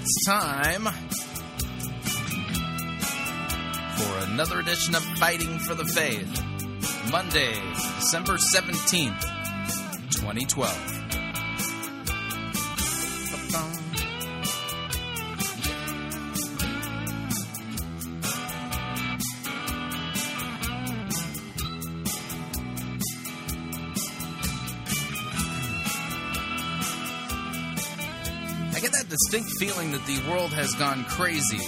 It's time for another edition of Fighting for the Faith. Monday, December 17th, 2012. Feeling that the world has gone crazy.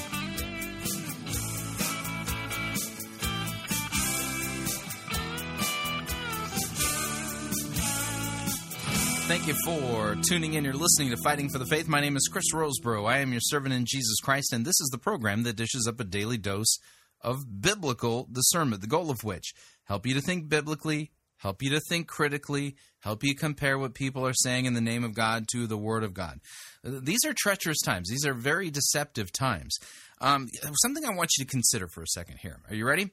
Thank you for tuning in. You're listening to Fighting for the Faith. My name is Chris Roseborough. I am your servant in Jesus Christ, and this is the program that dishes up a daily dose of biblical discernment, the goal of which help you to think biblically, help you to think critically, help you compare what people are saying in the name of God to the Word of God. Uh, These are treacherous times. These are very deceptive times. Um, something I want you to consider for a second here. Are you ready?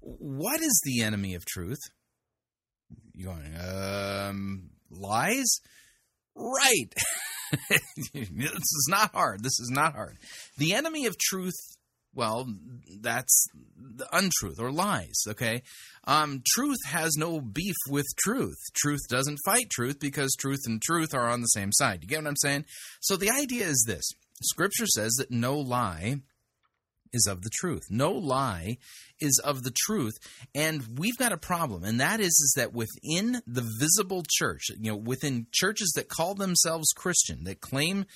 What is the enemy of truth? You going, um, lies? Right. this is not hard. This is not hard. The enemy of truth, well, that's the untruth or lies, okay? Um, truth has no beef with truth. Truth doesn't fight truth because truth and truth are on the same side. You get what I'm saying? So the idea is this Scripture says that no lie is of the truth. No lie is of the truth. And we've got a problem, and that is, is that within the visible church, you know, within churches that call themselves Christian, that claim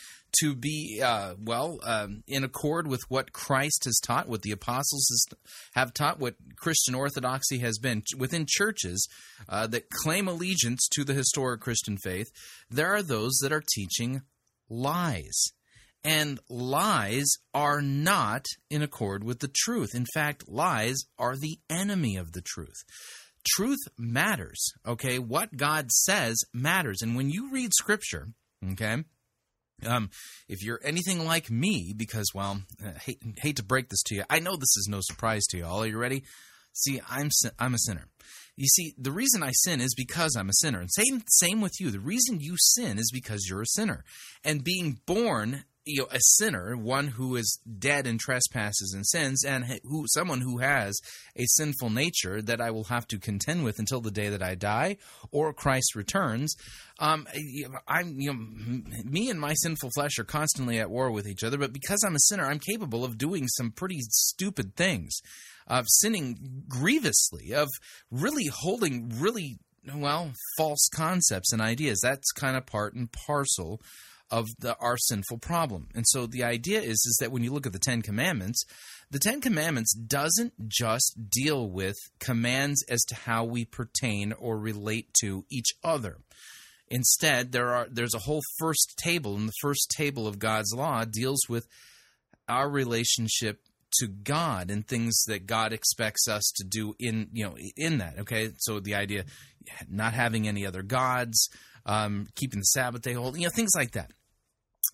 to be, uh, well, um, in accord with what Christ has taught, what the apostles has, have taught, what Christian orthodoxy has been, within churches uh, that claim allegiance to the historic Christian faith, there are those that are teaching lies. And lies are not in accord with the truth. In fact, lies are the enemy of the truth. Truth matters, okay? What God says matters. And when you read scripture, okay, um, if you're anything like me, because, well, I hate, hate to break this to you, I know this is no surprise to you all. Are you ready? See, I'm I'm a sinner. You see, the reason I sin is because I'm a sinner. And same same with you. The reason you sin is because you're a sinner. And being born you know, a sinner, one who is dead in trespasses and sins, and who someone who has a sinful nature that I will have to contend with until the day that I die or Christ returns. Um, I'm, you know, me and my sinful flesh are constantly at war with each other, but because I'm a sinner, I'm capable of doing some pretty stupid things, of sinning grievously, of really holding really well false concepts and ideas. That's kind of part and parcel of the our sinful problem. And so the idea is is that when you look at the 10 commandments, the 10 commandments doesn't just deal with commands as to how we pertain or relate to each other. Instead, there are there's a whole first table, and the first table of God's law deals with our relationship to God and things that God expects us to do in you know in that. Okay, so the idea not having any other gods, um, keeping the Sabbath day holy, you know things like that.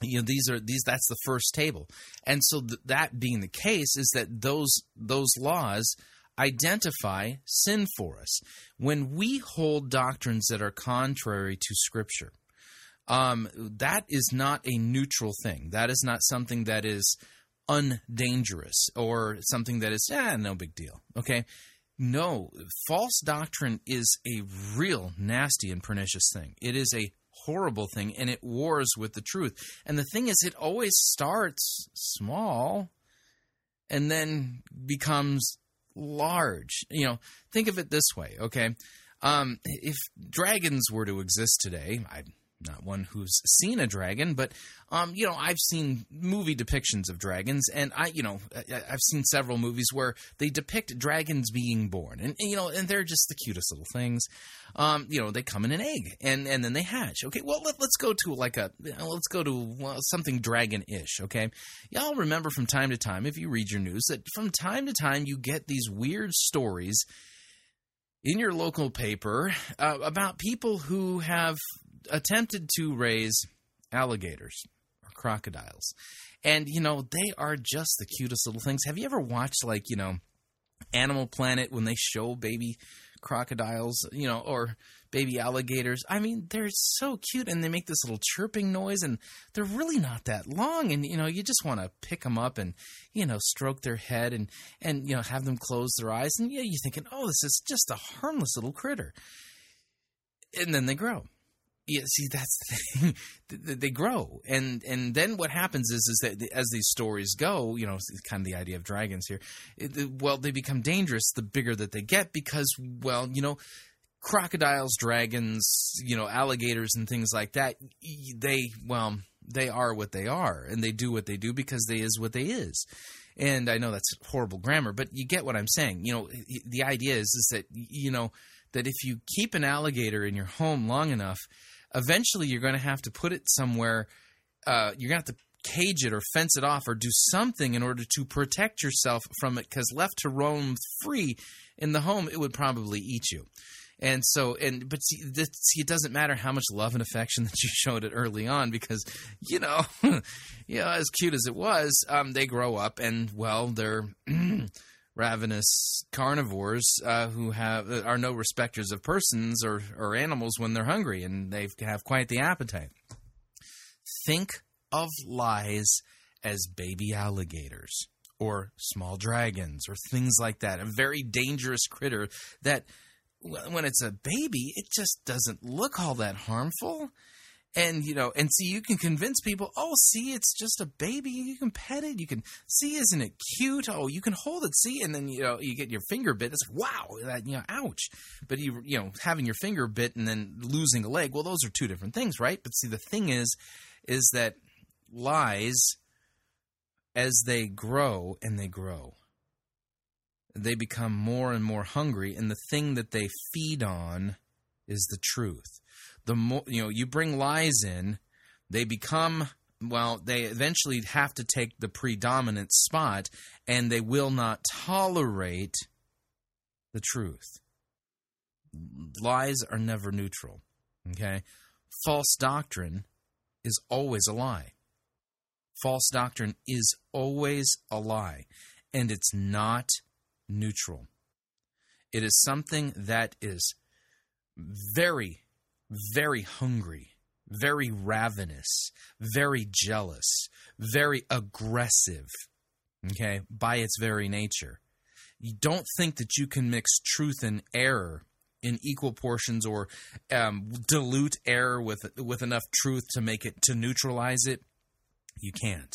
You know these are these that's the first table, and so th- that being the case is that those those laws identify sin for us. When we hold doctrines that are contrary to Scripture, um, that is not a neutral thing. That is not something that is undangerous or something that is, ah, no big deal. Okay? No, false doctrine is a real nasty and pernicious thing. It is a horrible thing and it wars with the truth. And the thing is, it always starts small and then becomes large. You know, think of it this way, okay? Um, if dragons were to exist today, I'm not one who's seen a dragon, but um, you know, I've seen movie depictions of dragons, and I, you know, I- I've seen several movies where they depict dragons being born, and, and, you know, and they're just the cutest little things. Um, you know, they come in an egg, and and then they hatch. Okay, well, let, let's go to like a, you know, let's go to well, something dragon-ish. Okay, y'all remember from time to time, if you read your news, that from time to time you get these weird stories in your local paper uh, about people who have attempted to raise alligators or crocodiles. And, you know, they are just the cutest little things. Have you ever watched, like, you know, Animal Planet when they show baby crocodiles, you know, or baby alligators? I mean, they're so cute and they make this little chirping noise and they're really not that long. And, you know, you just want to pick them up and, you know, stroke their head and, and, you know, have them close their eyes. And, yeah, you're thinking, oh, this is just a harmless little critter. And then they grow yeah, see that's the thing. Th- th- they grow, and and then what happens is is that as these stories go, you know, it's kind of the idea of dragons here. It- well, they become dangerous the bigger that they get because, well, you know, crocodiles, dragons, you know, alligators, and things like that. They well, they are what they are, and they do what they do because they is what they is. And I know that's horrible grammar, but you get what I'm saying. You know, the idea is is that you know that if you keep an alligator in your home long enough, eventually you're going to have to put it somewhere. Uh, you're going to have to cage it or fence it off or do something in order to protect yourself from it because left to roam free in the home, it would probably eat you. And so, and but see, this, see, it doesn't matter how much love and affection that you showed it early on because, you know, you know, as cute as it was, um, they grow up and well, they're ravenous carnivores uh, who have are no respecters of persons or or animals when they're hungry, and they have quite the appetite. Think of lies as baby alligators or small dragons or things like that. A very dangerous critter that when it's a baby, it just doesn't look all that harmful. And you know, and see, you can convince people. Oh, see, it's just a baby. You can pet it. You can see, isn't it cute? Oh, you can hold it. See, and then you know, you get your finger bit. It's like, wow, that you know, ouch. But you, you know, having your finger bit and then losing a leg. Well, those are two different things, right? But see, the thing is, is that lies, as they grow and they grow, they become more and more hungry, and the thing that they feed on is the truth. The more you know, you bring lies in, they become well, they eventually have to take the predominant spot, and they will not tolerate the truth. Lies are never neutral. Okay, false doctrine is always a lie. False doctrine is always a lie, and it's not neutral. It is something that is very, very hungry, very ravenous, very jealous, very aggressive, okay, by its very nature. You don't think that you can mix truth and error in equal portions or um, dilute error with with enough truth to make it to neutralize it. You can't.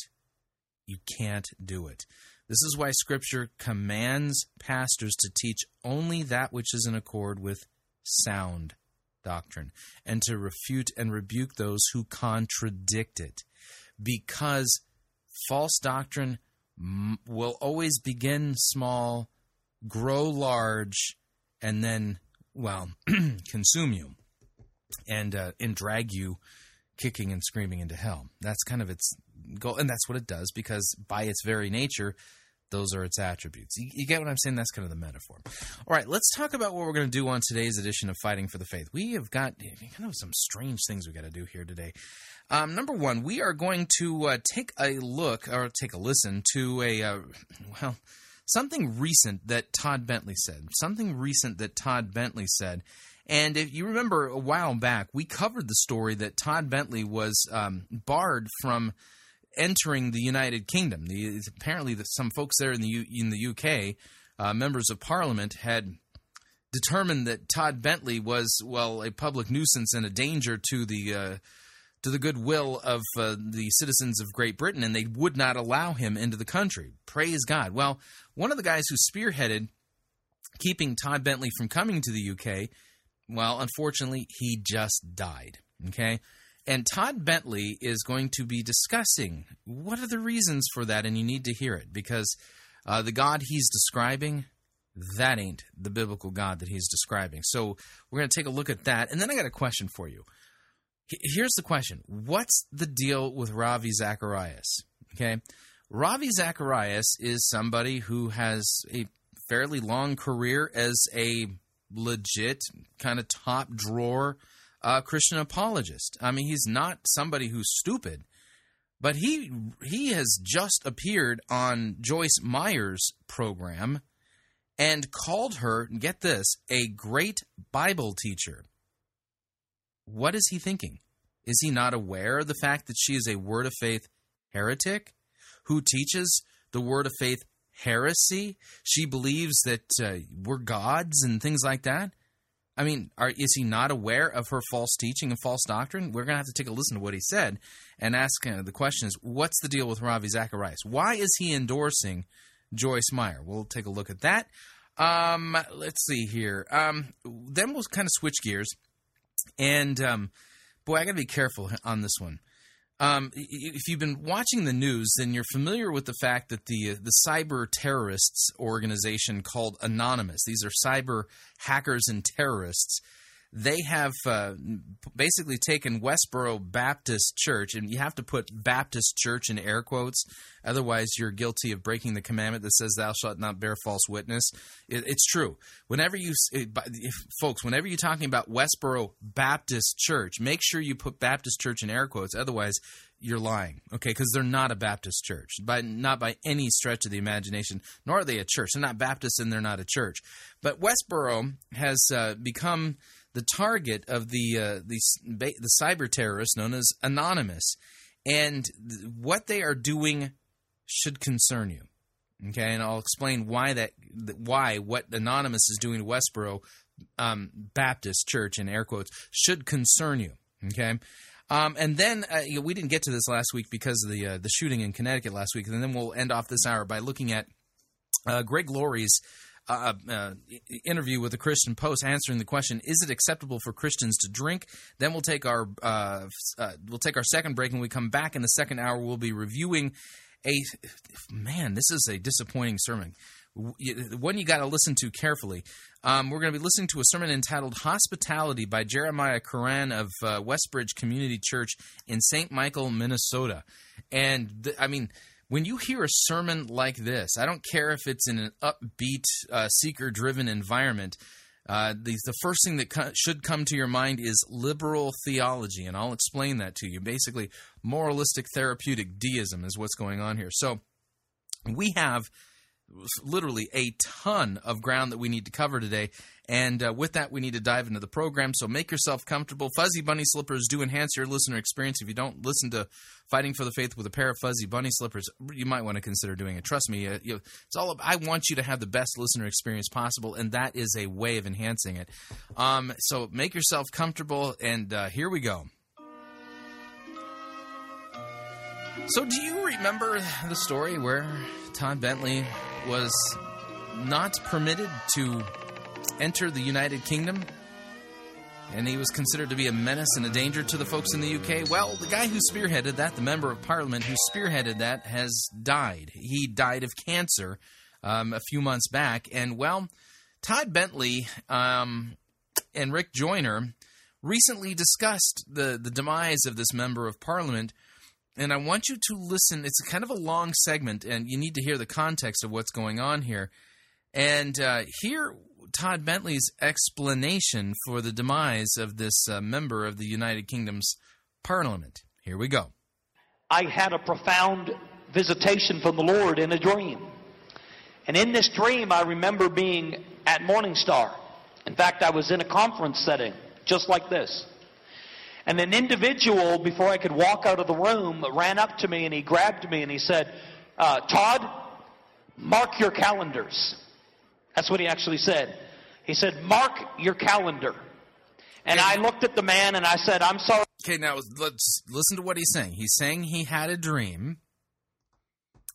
You can't do it. This is why Scripture commands pastors to teach only that which is in accord with sound doctrine and to refute and rebuke those who contradict it. Because false doctrine will always begin small, grow large, and then, well, consume you and, uh, and drag you kicking and screaming into hell. That's kind of its goal, and that's what it does because by its very nature, those are its attributes. You, you get what I'm saying? That's kind of the metaphor. All right, let's talk about what we're going to do on today's edition of Fighting for the Faith. We have got kind of some strange things we got to do here today. Um, number one, we are going to uh, take a look or take a listen to a uh, well something recent that Todd Bentley said. Something recent that Todd Bentley said. And if you remember a while back, we covered the story that Todd Bentley was um, barred from entering the United Kingdom. The, apparently, some folks there in the U, in the UK, uh, members of Parliament, had determined that Todd Bentley was well a public nuisance and a danger to the uh, to the goodwill of uh, the citizens of Great Britain, and they would not allow him into the country. Praise God. Well, one of the guys who spearheaded keeping Todd Bentley from coming to the UK, well, unfortunately, he just died. Okay. And Todd Bentley is going to be discussing what are the reasons for that, and you need to hear it because uh, the God he's describing, that ain't the biblical God that he's describing. So we're going to take a look at that. And then I got a question for you. Here's the question What's the deal with Ravi Zacharias? Okay. Ravi Zacharias is somebody who has a fairly long career as a legit kind of top drawer uh, Christian apologist. I mean, he's not somebody who's stupid, but he he has just appeared on Joyce Meyer's program and called her, get this, a great Bible teacher. What is he thinking? Is he not aware of the fact that she is a word of faith heretic who teaches the word of faith heresy? She believes that uh, we're gods and things like that. I mean, are, is he not aware of her false teaching and false doctrine? We're going to have to take a listen to what he said and ask uh, the question is, what's the deal with Ravi Zacharias? Why is he endorsing Joyce Meyer? We'll take a look at that. Um, let's see here. Um, then we'll kind of switch gears. And um, boy, I got to be careful on this one. Um, if you've been watching the news, then you're familiar with the fact that the the cyber terrorists organization called Anonymous. These are cyber hackers and terrorists. They have uh, basically taken Westboro Baptist Church, and you have to put Baptist Church in air quotes, otherwise you're guilty of breaking the commandment that says "Thou shalt not bear false witness." It, it's true. Whenever you, if, folks, whenever you're talking about Westboro Baptist Church, make sure you put Baptist Church in air quotes. Otherwise, you're lying. Okay, because they're not a Baptist church, by not by any stretch of the imagination. Nor are they a church. They're not Baptist, and they're not a church. But Westboro has uh, become the target of the uh, the the cyber terrorists known as Anonymous, and th- what they are doing should concern you. Okay, and I'll explain why that why what Anonymous is doing to Westboro um, Baptist Church in air quotes should concern you. Okay. Um, and then uh, you know, we didn't get to this last week because of the uh, the shooting in Connecticut last week, and then we'll end off this hour by looking at uh, Greg Laurie's uh, uh, interview with the Christian Post, answering the question: Is it acceptable for Christians to drink? Then we'll take our uh, uh, we'll take our second break, and we come back in the second hour, we'll be reviewing a man. This is a disappointing sermon. One you got to listen to carefully. Um, we're going to be listening to a sermon entitled "Hospitality" by Jeremiah Coran of uh, Westbridge Community Church in St. Michael, Minnesota. And th- I mean, when you hear a sermon like this, I don't care if it's in an upbeat, uh, seeker-driven environment. Uh, the the first thing that co- should come to your mind is liberal theology, and I'll explain that to you. Basically, moralistic therapeutic deism is what's going on here. So, we have literally a ton of ground that we need to cover today. And uh, with that, we need to dive into the program. So make yourself comfortable. Fuzzy bunny slippers do enhance your listener experience. If you don't listen to Fighting for the Faith with a pair of fuzzy bunny slippers, you might want to consider doing it. Trust me, uh, you it's all. ab- I want you to have the best listener experience possible, and that is a way of enhancing it. Um, so make yourself comfortable, and uh, here we go. So, do you remember the story where Todd Bentley was not permitted to enter the United Kingdom? And he was considered to be a menace and a danger to the folks in the UK. Well, the guy who spearheaded that, the member of parliament who spearheaded that, has died. He died of cancer um, a few months back. And, well, Todd Bentley um, and Rick Joyner recently discussed the, the demise of this member of parliament and I want you to listen. It's kind of a long segment, and you need to hear the context of what's going on here. And uh, hear Todd Bentley's explanation for the demise of this uh, member of the United Kingdom's Parliament. Here we go. I had a profound visitation from the Lord in a dream. And in this dream, I remember being at Morningstar. In fact, I was in a conference setting, just like this. And an individual, before I could walk out of the room, ran up to me and he grabbed me and he said, uh, Todd, mark your calendars. That's what he actually said. He said, mark your calendar. And I looked at the man and I said, I'm sorry. Okay, now let's listen to what he's saying. He's saying he had a dream.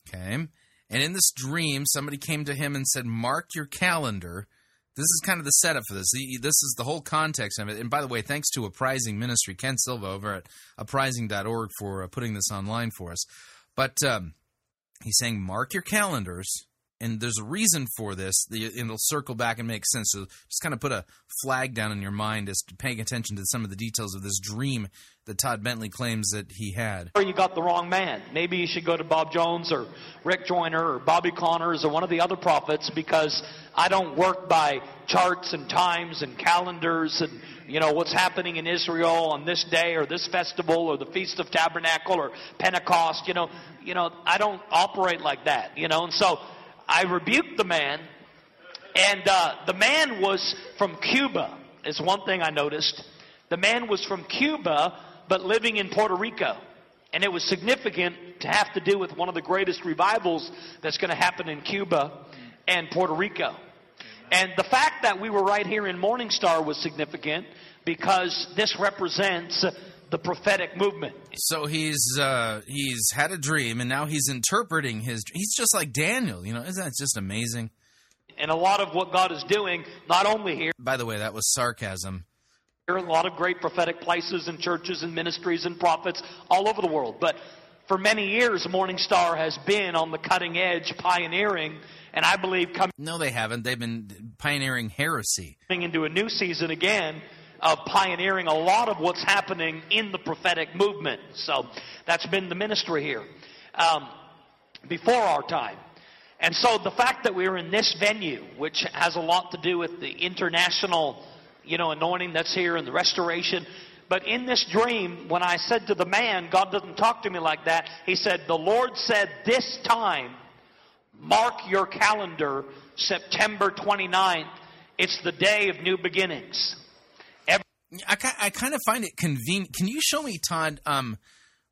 Okay. And in this dream, somebody came to him and said, Mark your calendar. This is kind of the setup for this. This is the whole context of it. And by the way, thanks to Apprising Ministry, Ken Silva over at apprising.org for uh, putting this online for us. But um, he's saying, Mark your calendars. And there's a reason for this. The- It'll circle back and make sense. So just kind of put a flag down in your mind as to paying attention to some of the details of this dream that Todd Bentley claims that he had. you got the wrong man. Maybe you should go to Bob Jones or Rick Joyner or Bobby Connors or one of the other prophets because I don't work by charts and times and calendars and you know what's happening in Israel on this day or this festival or the Feast of Tabernacle or Pentecost. You know, you know I don't operate like that. You know, and so I rebuked the man, and uh, the man was from Cuba. Is one thing I noticed. The man was from Cuba, but living in Puerto Rico. And it was significant to have to do with one of the greatest revivals that's going to happen in Cuba and Puerto Rico. And the fact that we were right here in Morning Star was significant because this represents the prophetic movement. So he's uh, he's had a dream, and now he's interpreting his. He's just like Daniel, you know. Isn't that just amazing? And a lot of what God is doing, not only here, By the way, that was sarcasm. There are a lot of great prophetic places and churches and ministries and prophets all over the world. But for many years, Morning Star has been on the cutting edge, pioneering, and I believe coming No, they haven't. They've been pioneering heresy. Coming into a new season again of pioneering a lot of what's happening in the prophetic movement. So that's been the ministry here um, before our time. And so the fact that we're in this venue, which has a lot to do with the international, you know, anointing that's here and the restoration. But in this dream, when I said to the man, God doesn't talk to me like that. He said, the Lord said, this time, mark your calendar, September 29th. It's the day of new beginnings. I, I kind of find it convenient. Can you show me, Todd, um,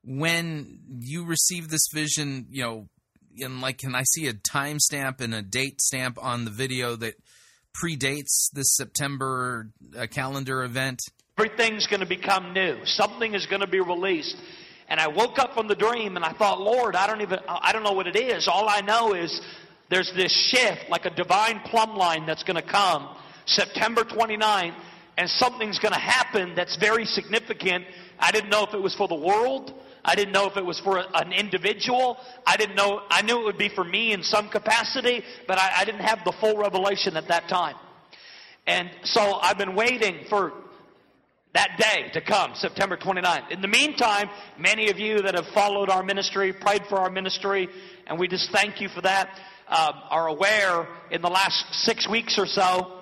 when you received this vision? You know, and like, can I see a timestamp and a date stamp on the video that predates this September uh, calendar event? Everything's going to become new. Something is going to be released. And I woke up from the dream and I thought, Lord, I don't even, I don't know what it is. All I know is there's this shift, like a divine plumb line that's going to come September 29th, and something's going to happen that's very significant. I didn't know if it was for the world. I didn't know if it was for an individual. I didn't know, I knew it would be for me in some capacity, but I, I didn't have the full revelation at that time. And so I've been waiting for that day to come, September 29th. In the meantime, many of you that have followed our ministry, prayed for our ministry, and we just thank you for that, um, are aware in the last six weeks or so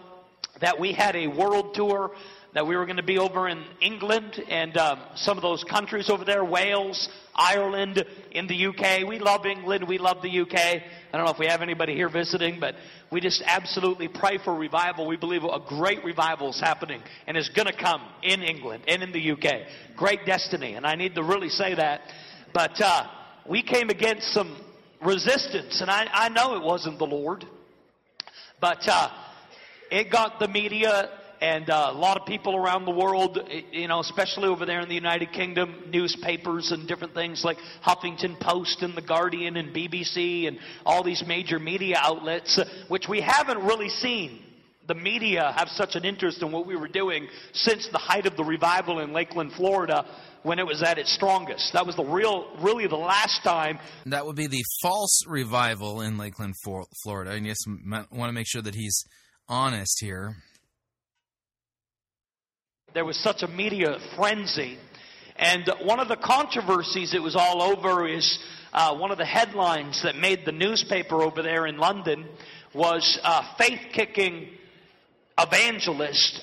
that we had a world tour that we were going to be over in England and um, some of those countries over there, Wales, Ireland, in the UK. We love England. We love the UK. I don't know if we have anybody here visiting, but we just absolutely pray for revival. We believe a great revival is happening and is going to come in England and in the UK. Great destiny, and I need to really say that. But uh, we came against some resistance, and I, I know it wasn't the Lord, but uh, it got the media and uh, a lot of people around the world, you know, especially over there in the United Kingdom, newspapers and different things like Huffington Post and The Guardian and BBC and all these major media outlets, uh, which we haven't really seen the media have such an interest in what we were doing since the height of the revival in Lakeland, Florida, when it was at its strongest. That was the real, really the last time That would be the false revival in Lakeland, Florida. And yes, want to make sure that he's honest here. there was such a media frenzy. And one of the controversies it was all over is uh, one of the headlines that made the newspaper over there in London was a faith kicking evangelist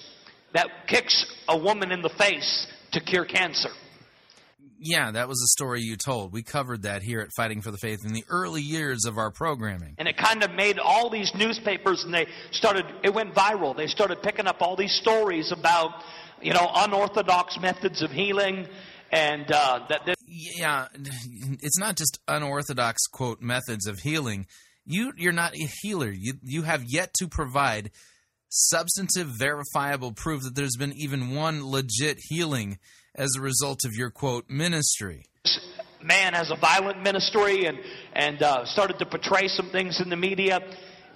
that kicks a woman in the face to cure cancer. Yeah, that was a story you told. We covered that here at Fighting for the Faith in the early years of our programming. And it kind of made all these newspapers, and they started, it went viral. They started picking up all these stories about, you know, unorthodox methods of healing, and uh, that, that Yeah, it's not just unorthodox quote methods of healing. You you're not a healer. You you have yet to provide substantive verifiable proof that there's been even one legit healing as a result of your quote ministry. man has a violent ministry and and uh, started to portray some things in the media,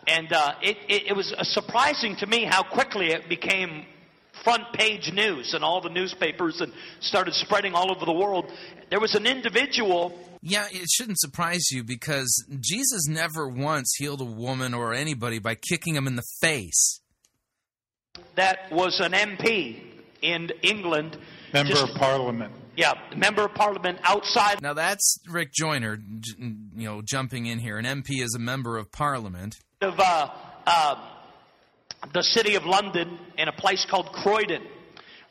and uh, it, it it was uh, surprising to me how quickly it became front page news in all the newspapers and started spreading all over the world. There was an individual Yeah, it shouldn't surprise you because Jesus never once healed a woman or anybody by kicking them in the face. that was an MP in England. Member just- of Parliament. Yeah, member of parliament outside Now that's Rick Joyner, j- you know, jumping in here. An MP is a member of Parliament. of uh, uh, the city of London in a place called Croydon,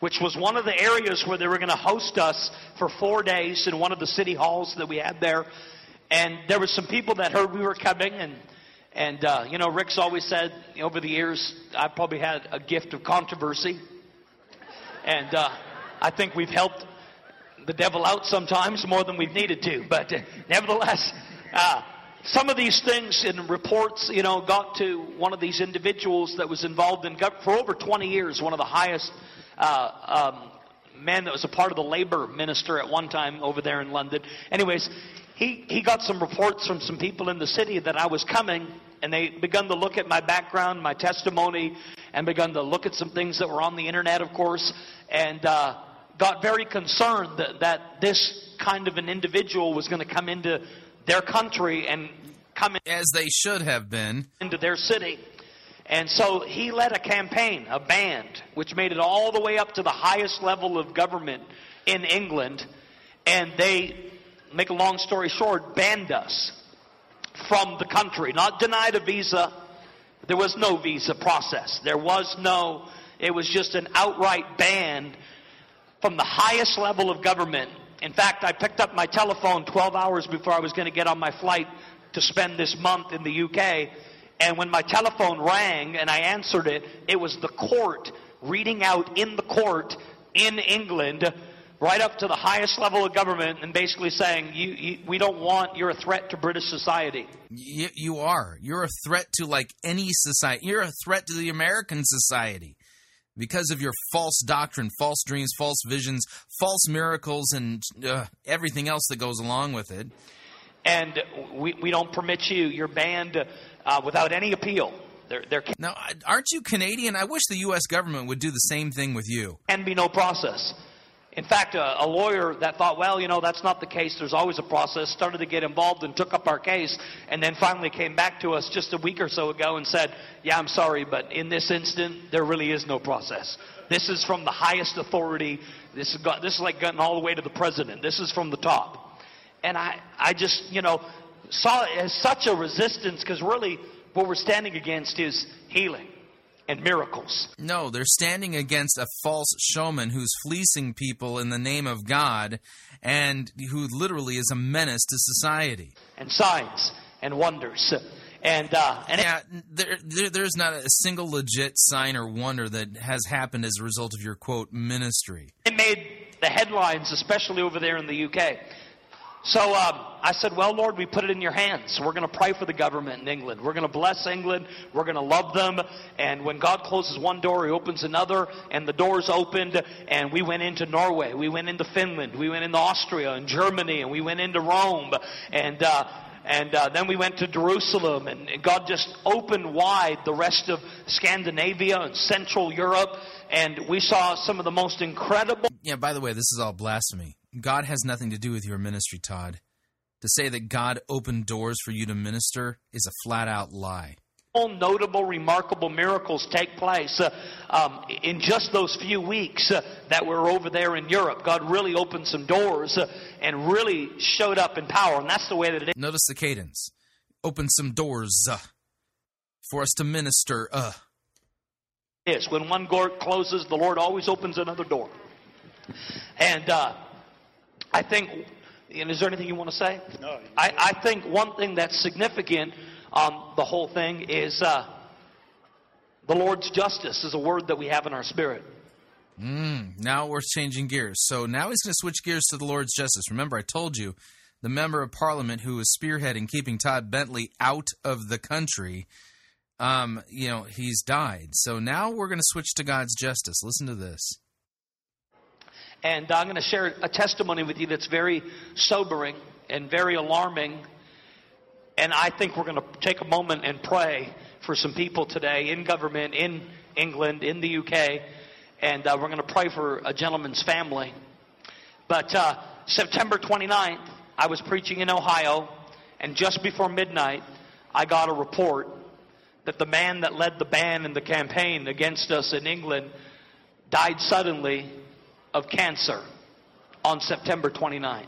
which was one of the areas where they were going to host us for four days in one of the city halls that we had there. And there were some people that heard we were coming, and and uh, you know, Rick's always said over the years I've probably had a gift of controversy, and uh, I think we've helped the devil out sometimes more than we've needed to. But uh, nevertheless, uh, some of these things in reports, you know, got to one of these individuals that was involved in for over 20 years, one of the highest uh, um, men that was a part of the labor minister at one time over there in London. Anyways, he, he got some reports from some people in the city that I was coming, and they begun to look at my background, my testimony, and begun to look at some things that were on the internet, of course, and uh, got very concerned that, that this kind of an individual was going to come into their country and come in- As they should have been. into their city. And so he led a campaign, a band, which made it all the way up to the highest level of government in England. And they, make a long story short, banned us from the country. Not denied a visa. There was no visa process. There was no, it was just an outright ban from the highest level of government. In fact, I picked up my telephone 12 hours before I was going to get on my flight to spend this month in the UK. And when my telephone rang and I answered it, it was the court reading out in the court in England, right up to the highest level of government, and basically saying, you, you, We don't want, you're a threat to British society. Y- you are. You're a threat to like any society. You're a threat to the American society because of your false doctrine, false dreams, false visions, false miracles, and uh, everything else that goes along with it. And we, we don't permit you, you're banned uh, without any appeal. There, there Now, aren't you Canadian? I wish the U.S. government would do the same thing with you. can be no process. In fact, a, a lawyer that thought, well, you know, that's not the case, there's always a process, started to get involved and took up our case, and then finally came back to us just a week or so ago and said, yeah, I'm sorry, but in this instant, there really is no process. This is from the highest authority. This is, got, this is like getting all the way to the president. This is from the top. And I, I just, you know, saw it as such a resistance because really what we're standing against is healing and miracles. No, they're standing against a false showman who's fleecing people in the name of God and who literally is a menace to society. and signs and wonders. And uh, and Yeah, there, there, there's not a single legit sign or wonder that has happened as a result of your quote ministry. it made the headlines, especially over there in the UK. So um, I said, Well, Lord, we put it in your hands. We're going to pray for the government in England. We're going to bless England. We're going to love them. And when God closes one door, He opens another. And the doors opened. And we went into Norway. We went into Finland. We went into Austria and Germany. And we went into Rome. And uh, and uh, then we went to Jerusalem, and God just opened wide the rest of Scandinavia and Central Europe, and we saw some of the most incredible Yeah, by the way, this is all blasphemy. God has nothing to do with your ministry, Todd. To say that God opened doors for you to minister is a flat out lie. notable, remarkable miracles take place uh, um, in just those few weeks uh, that we're over there in Europe. God really opened some doors uh, and really showed up in power, and that's the way that it Notice the cadence. Open some doors uh, for us to minister. Uh. is. When one door closes, the Lord always opens another door. And uh, I think, and is there anything you want to say? No, I, I think one thing that's significant on the whole thing is uh, the Lord's justice is a word that we have in our spirit. Now we're changing gears. So now he's going to switch gears to the Lord's justice. Remember, I told you the member of parliament who was spearheading keeping Todd Bentley out of the country, um, you know, he's died. So now we're going to switch to God's justice. Listen to this. And I'm going to share a testimony with you that's very sobering and very alarming. And I think we're going to take a moment and pray for some people today in government, in England, in the UK. And uh, we're going to pray for a gentleman's family. But uh, September 29th, I was preaching in Ohio. And just before midnight, I got a report that the man that led the ban in the campaign against us in England died suddenly of cancer on September 29th.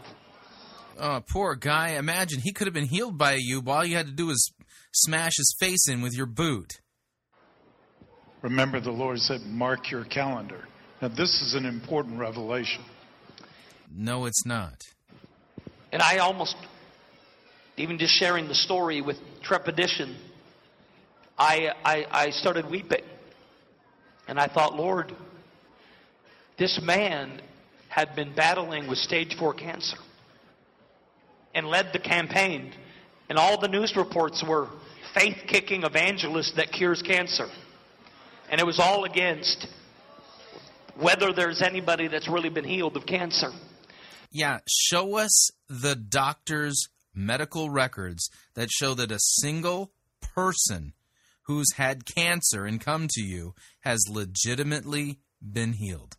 Oh, poor guy. Imagine he could have been healed by you. but All you had to do was smash his face in with your boot. Remember, the Lord said, mark your calendar. Now, this is an important revelation. No, it's not. And I almost, even just sharing the story with trepidation, I, I, I started weeping. And I thought, Lord, this man had been battling with stage four cancer and led the campaign. And all the news reports were faith kicking evangelist that cures cancer. And it was all against whether there's anybody that's really been healed of cancer. Yeah, show us the doctor's medical records that show that a single person who's had cancer and come to you has legitimately been healed.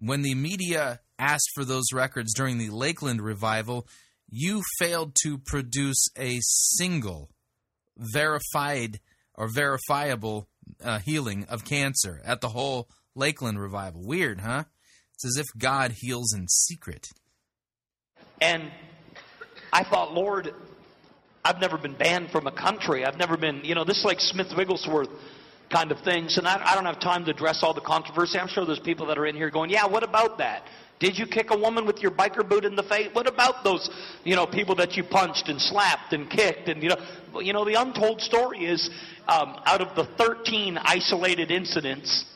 When the media asked for those records during the Lakeland revival, you failed to produce a single verified or verifiable uh, healing of cancer at the whole Lakeland revival. Weird, huh? It's as if God heals in secret. And I thought, Lord, I've never been banned from a country. I've never been, you know, this is like Smith Wigglesworth kind of things. And I, I don't have time to address all the controversy. I'm sure there's people that are in here going, yeah, what about that? Did you kick a woman with your biker boot in the face? What about those, you know, people that you punched and slapped and kicked? And, you know, you know the untold story is um, out of the 13 isolated incidents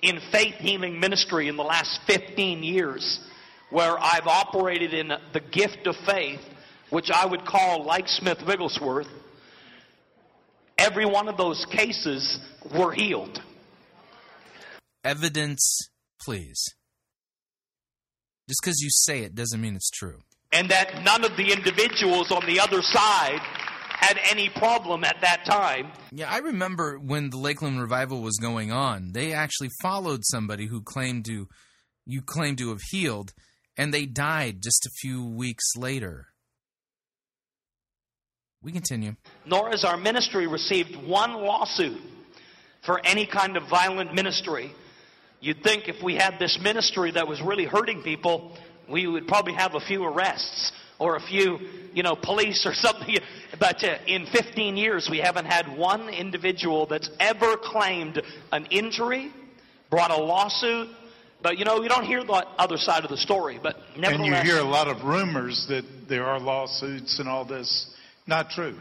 in faith healing ministry in the last 15 years, where I've operated in the gift of faith, which I would call like Smith Wigglesworth, every one of those cases were healed. Evidence, please. Just because you say it doesn't mean it's true. And that none of the individuals on the other side had any problem at that time. Yeah, I remember when the Lakeland revival was going on, they actually followed somebody who claimed to you claimed to have healed and they died just a few weeks later. We continue. Nor has our ministry received one lawsuit for any kind of violent ministry. You'd think if we had this ministry that was really hurting people, we would probably have a few arrests or a few, you know, police or something. But uh, in 15 years, we haven't had one individual that's ever claimed an injury, brought a lawsuit. But you know, you don't hear the other side of the story. But And you hear a lot of rumors that there are lawsuits and all this. Not true.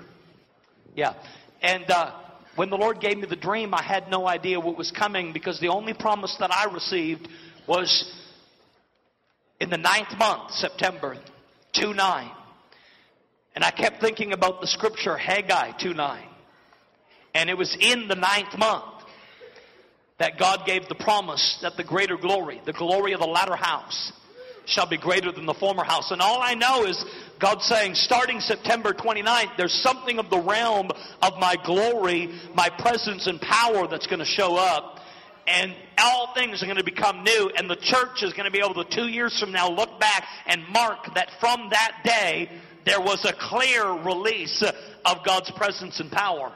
Yeah. And uh, when the Lord gave me the dream, I had no idea what was coming because the only promise that I received was in the ninth month, September 2 9. And I kept thinking about the scripture Haggai 2 9. And it was in the ninth month that God gave the promise that the greater glory, the glory of the latter house, shall be greater than the former house. And all I know is God saying, starting September 29th, there's something of the realm of my glory, my presence and power that's going to show up. And all things are going to become new. And the church is going to be able to, two years from now, look back and mark that from that day, there was a clear release of God's presence and power.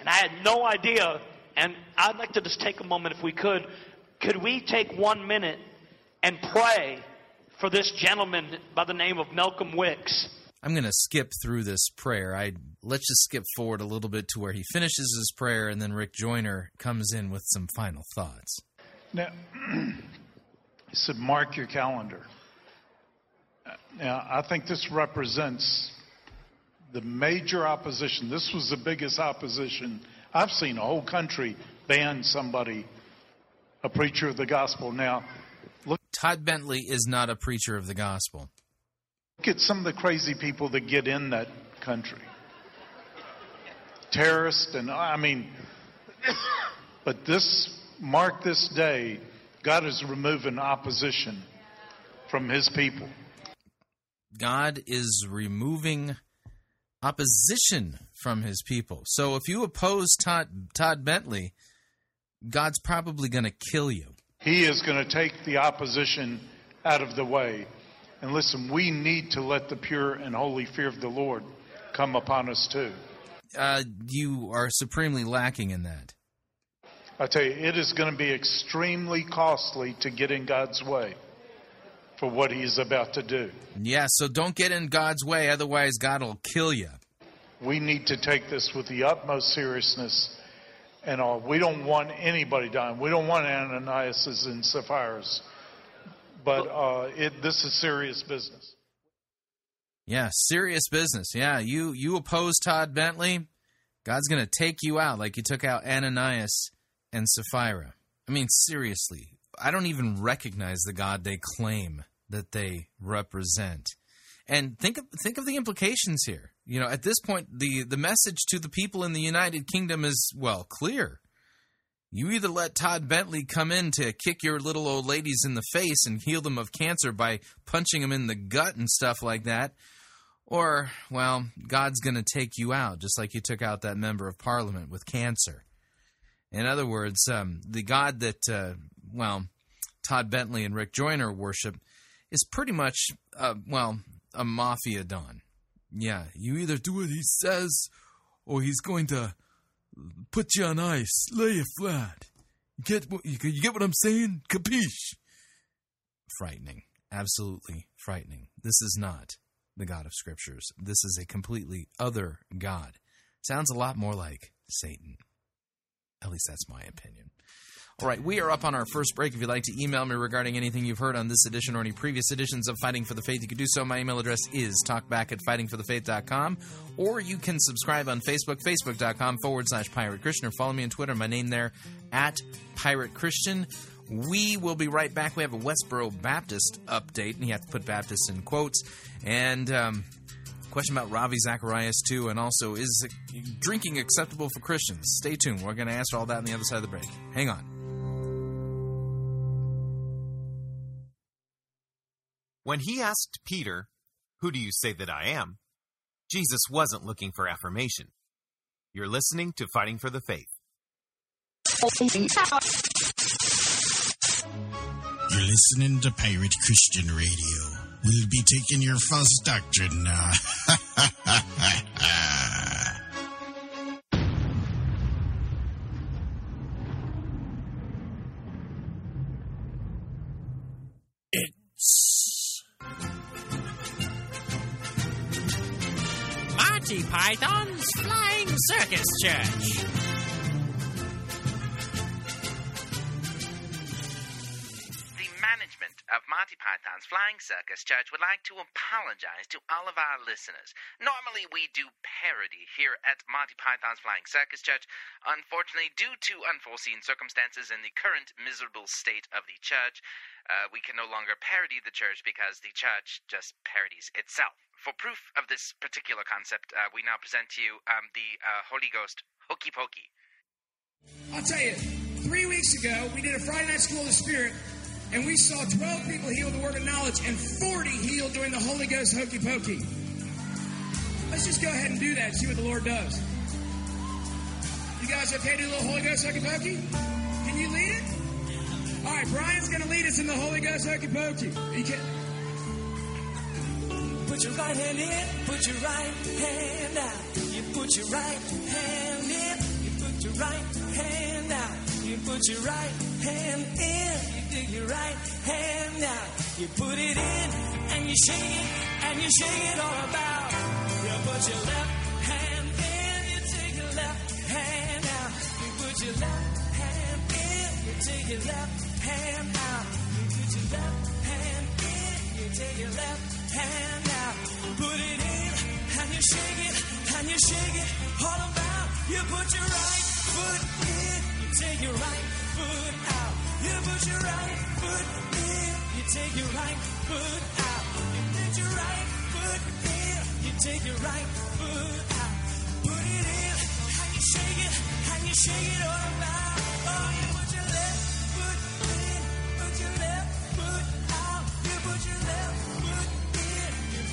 And I had no idea. And I'd like to just take a moment, if we could. Could we take one minute and pray for this gentleman by the name of Malcolm Wicks? I'm going to skip through this prayer. I let's just skip forward a little bit to where he finishes his prayer and then Rick Joyner comes in with some final thoughts. Now, he said, mark your calendar. Now, I think this represents the major opposition. This was the biggest opposition. I've seen a whole country ban somebody, a preacher of the gospel. Now, look, Todd Bentley is not a preacher of the gospel. look at some of the crazy people that get in that country. Terrorists, and I mean, but this, mark this day, God is removing opposition from his people. God is removing opposition from his people. So if you oppose Todd, Todd Bentley, God's probably going to kill you. He is going to take the opposition out of the way. And listen, we need to let the pure and holy fear of the Lord come upon us too. Uh, you are supremely lacking in that. I tell you, it is going to be extremely costly to get in God's way for what He is about to do. Yeah, so don't get in God's way, otherwise, God will kill you. We need to take this with the utmost seriousness and all. We don't want anybody dying. We don't want Ananias and Sapphira's. But uh, it, this is serious business. Yeah, serious business. Yeah, you you oppose Todd Bentley, God's going to take you out like he took out Ananias and Sapphira. I mean, seriously, I don't even recognize the God they claim that they represent. And think of think of the implications here. You know, at this point, the the message to the people in the United Kingdom is well clear. You either let Todd Bentley come in to kick your little old ladies in the face and heal them of cancer by punching them in the gut and stuff like that, or, well, God's going to take you out, just like you took out that member of parliament with cancer. In other words, um, the God that, uh, well, Todd Bentley and Rick Joyner worship is pretty much, uh, well, a mafia don. Yeah, you either do what he says, or he's going to put you on ice, lay you flat. You get what you, you get what I'm saying? Capiche? Frightening, absolutely frightening. This is not the God of Scriptures. This is a completely other God. Sounds a lot more like Satan. At least that's my opinion. All right, we are up on our first break. If you'd like to email me regarding anything you've heard on this edition or any previous editions of Fighting for the Faith, you can do so. My email address is talkback at fightingforthefaith.com, or you can subscribe on Facebook, facebook.com forward slash pirate Christian, or follow me on Twitter. My name there, at pirate Christian. We will be right back. We have a Westboro Baptist update, and you have to put Baptist in quotes. And um, question about Ravi Zacharias, too, and also, is drinking acceptable for Christians? Stay tuned. We're going to answer all that on the other side of the break. Hang on. When he asked Peter, Who do you say that I am? Jesus wasn't looking for affirmation. You're listening to Fighting for the Faith. You're listening to Pirate Christian Radio. We'll be taking your false doctrine now. Monty Python's Flying Circus Church. The management of Monty Python's Flying Circus Church would like to apologize to all of our listeners. Normally, we do parody here at Monty Python's Flying Circus Church. Unfortunately, due to unforeseen circumstances and the current miserable state of the church, uh, we can no longer parody the church because the church just parodies itself. For proof of this particular concept, uh, we now present to you um, the uh, Holy Ghost Hokey Pokey. I'll tell you, three weeks ago, we did a Friday night school of the Spirit, and we saw 12 people healed the word of knowledge and 40 healed during the Holy Ghost hokey pokey. Let's just go ahead and do that and see what the Lord does. You guys okay to do a little Holy Ghost hokey pokey? Can you lead it? All right, Brian's going to lead us in the Holy Ghost hokey pokey. Put your right hand in, put your right hand out. You put your right hand in, you put your right hand out. You put your right hand in, you dig your right hand out. You put it in and you shake it and you shake it all about. You put your left hand in, you take your left hand out. You put your left hand in, you take your left hand out. You put your left hand in, you take your left hand out, put it in, and you shake it, and you shake it all about. You put your right foot in, you take your right foot out. You put your right foot in, you take your right foot out. You put your right foot in, you take your right foot out. Put it in, and you shake it, and you shake it all about. Oh, you put your left foot in, put your left foot out. You put your left foot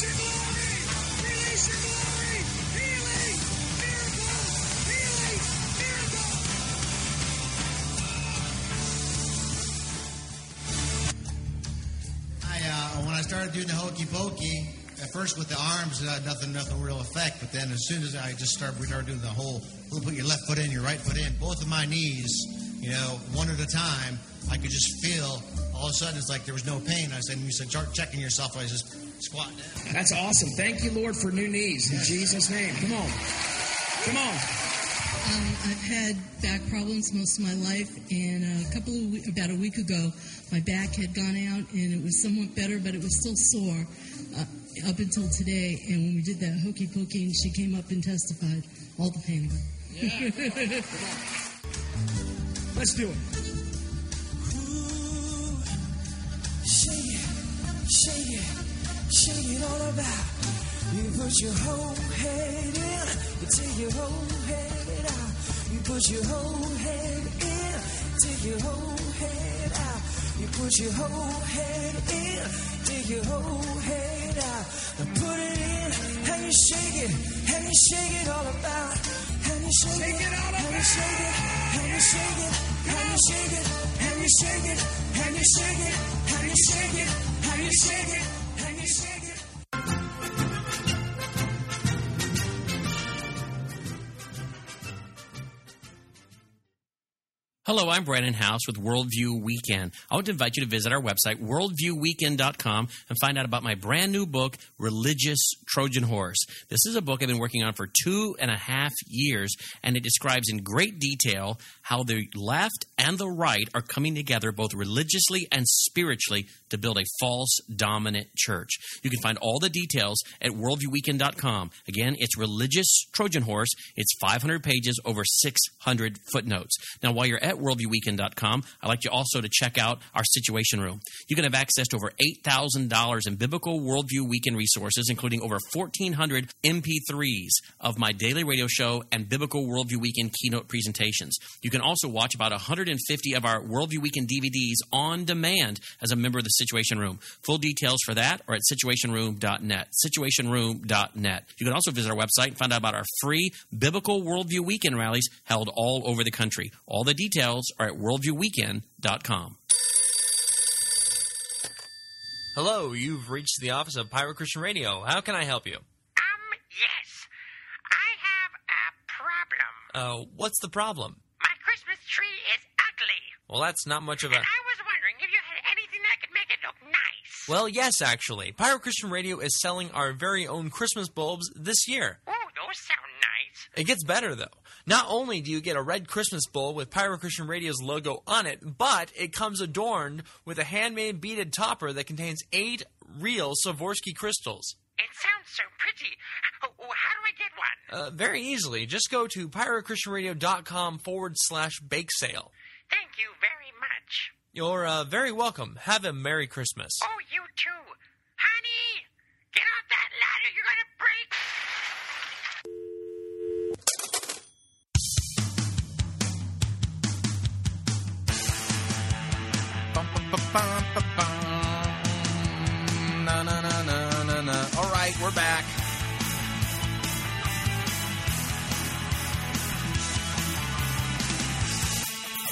Uh, when I started doing the hokey pokey, at first with the arms, uh, nothing, nothing real effect. But then as soon as I just started, we started doing the whole, we'll put your left foot in, your right foot in, both of my knees, you know, one at a time. I could just feel. All of a sudden, it's like there was no pain. I said, you said, start checking yourself. I just squat down. That's awesome. Thank you, Lord, for new knees. In Jesus' name. Come on. Come on. Um, I've had back problems most of my life, and a couple of we- about a week ago, my back had gone out, and it was somewhat better, but it was still sore uh, up until today. And when we did that hokey pokey, and she came up and testified, all the pain went. Let's do it. It, all about. You put your whole head in, you take your whole head out. You put your whole head in, take your whole head out. You put your whole head in, take your whole head out. Now put it in, and you shake it, and you shake it all about. And you shake, it all and you shake it, and you shake it, and you shake it, and you shake it, and you shake it, and you shake it, and you shake it, Hello, I'm Brannon Howse with Worldview Weekend. I want to invite you to visit our website, worldviewweekend.com, and find out about my brand new book, Religious Trojan Horse. This is a book I've been working on for two and a half years, and it describes in great detail how the left and the right are coming together both religiously and spiritually to build a false dominant church. You can find all the details at worldviewweekend.com. Again, it's Religious Trojan Horse. It's 500 pages, over 600 footnotes. Now, while you're at worldviewweekend.com, I'd like you also to check out our Situation Room. You can have access to over $8,000 in biblical worldview weekend resources, including over 1,400 MP3s of my daily radio show and biblical worldview weekend keynote presentations. You can also watch about 150 of our worldview weekend DVDs on demand as a member of the Situation Room. Full details for that are at situationroom.net. Situationroom.net. You can also visit our website and find out about our free biblical worldview weekend rallies held all over the country. All the details are at worldviewweekend.com. Hello, you've reached the office of Pirate Christian Radio. How can I help you? Um, yes. I have a problem. Uh, what's the problem? My Christmas tree is ugly. Well, that's not much of a. And I was wondering if you had anything that could make it look nice. Well, yes, actually. Pyro Christian Radio is selling our very own Christmas bulbs this year. Oh, those sound nice. It gets better, though. Not only do you get a red Christmas bulb with Pyro Christian Radio's logo on it, but it comes adorned with a handmade beaded topper that contains eight real Swarovski crystals. It sounds so pretty. How do I get one? Uh, very easily. Just go to pyrochristianradio.com forward slash bake sale. Thank you very much. You're uh, very welcome. Have a Merry Christmas. Oh, you too. Honey, get off that ladder. You're going to break. Na, na, na, na, na, na. All right, we're back.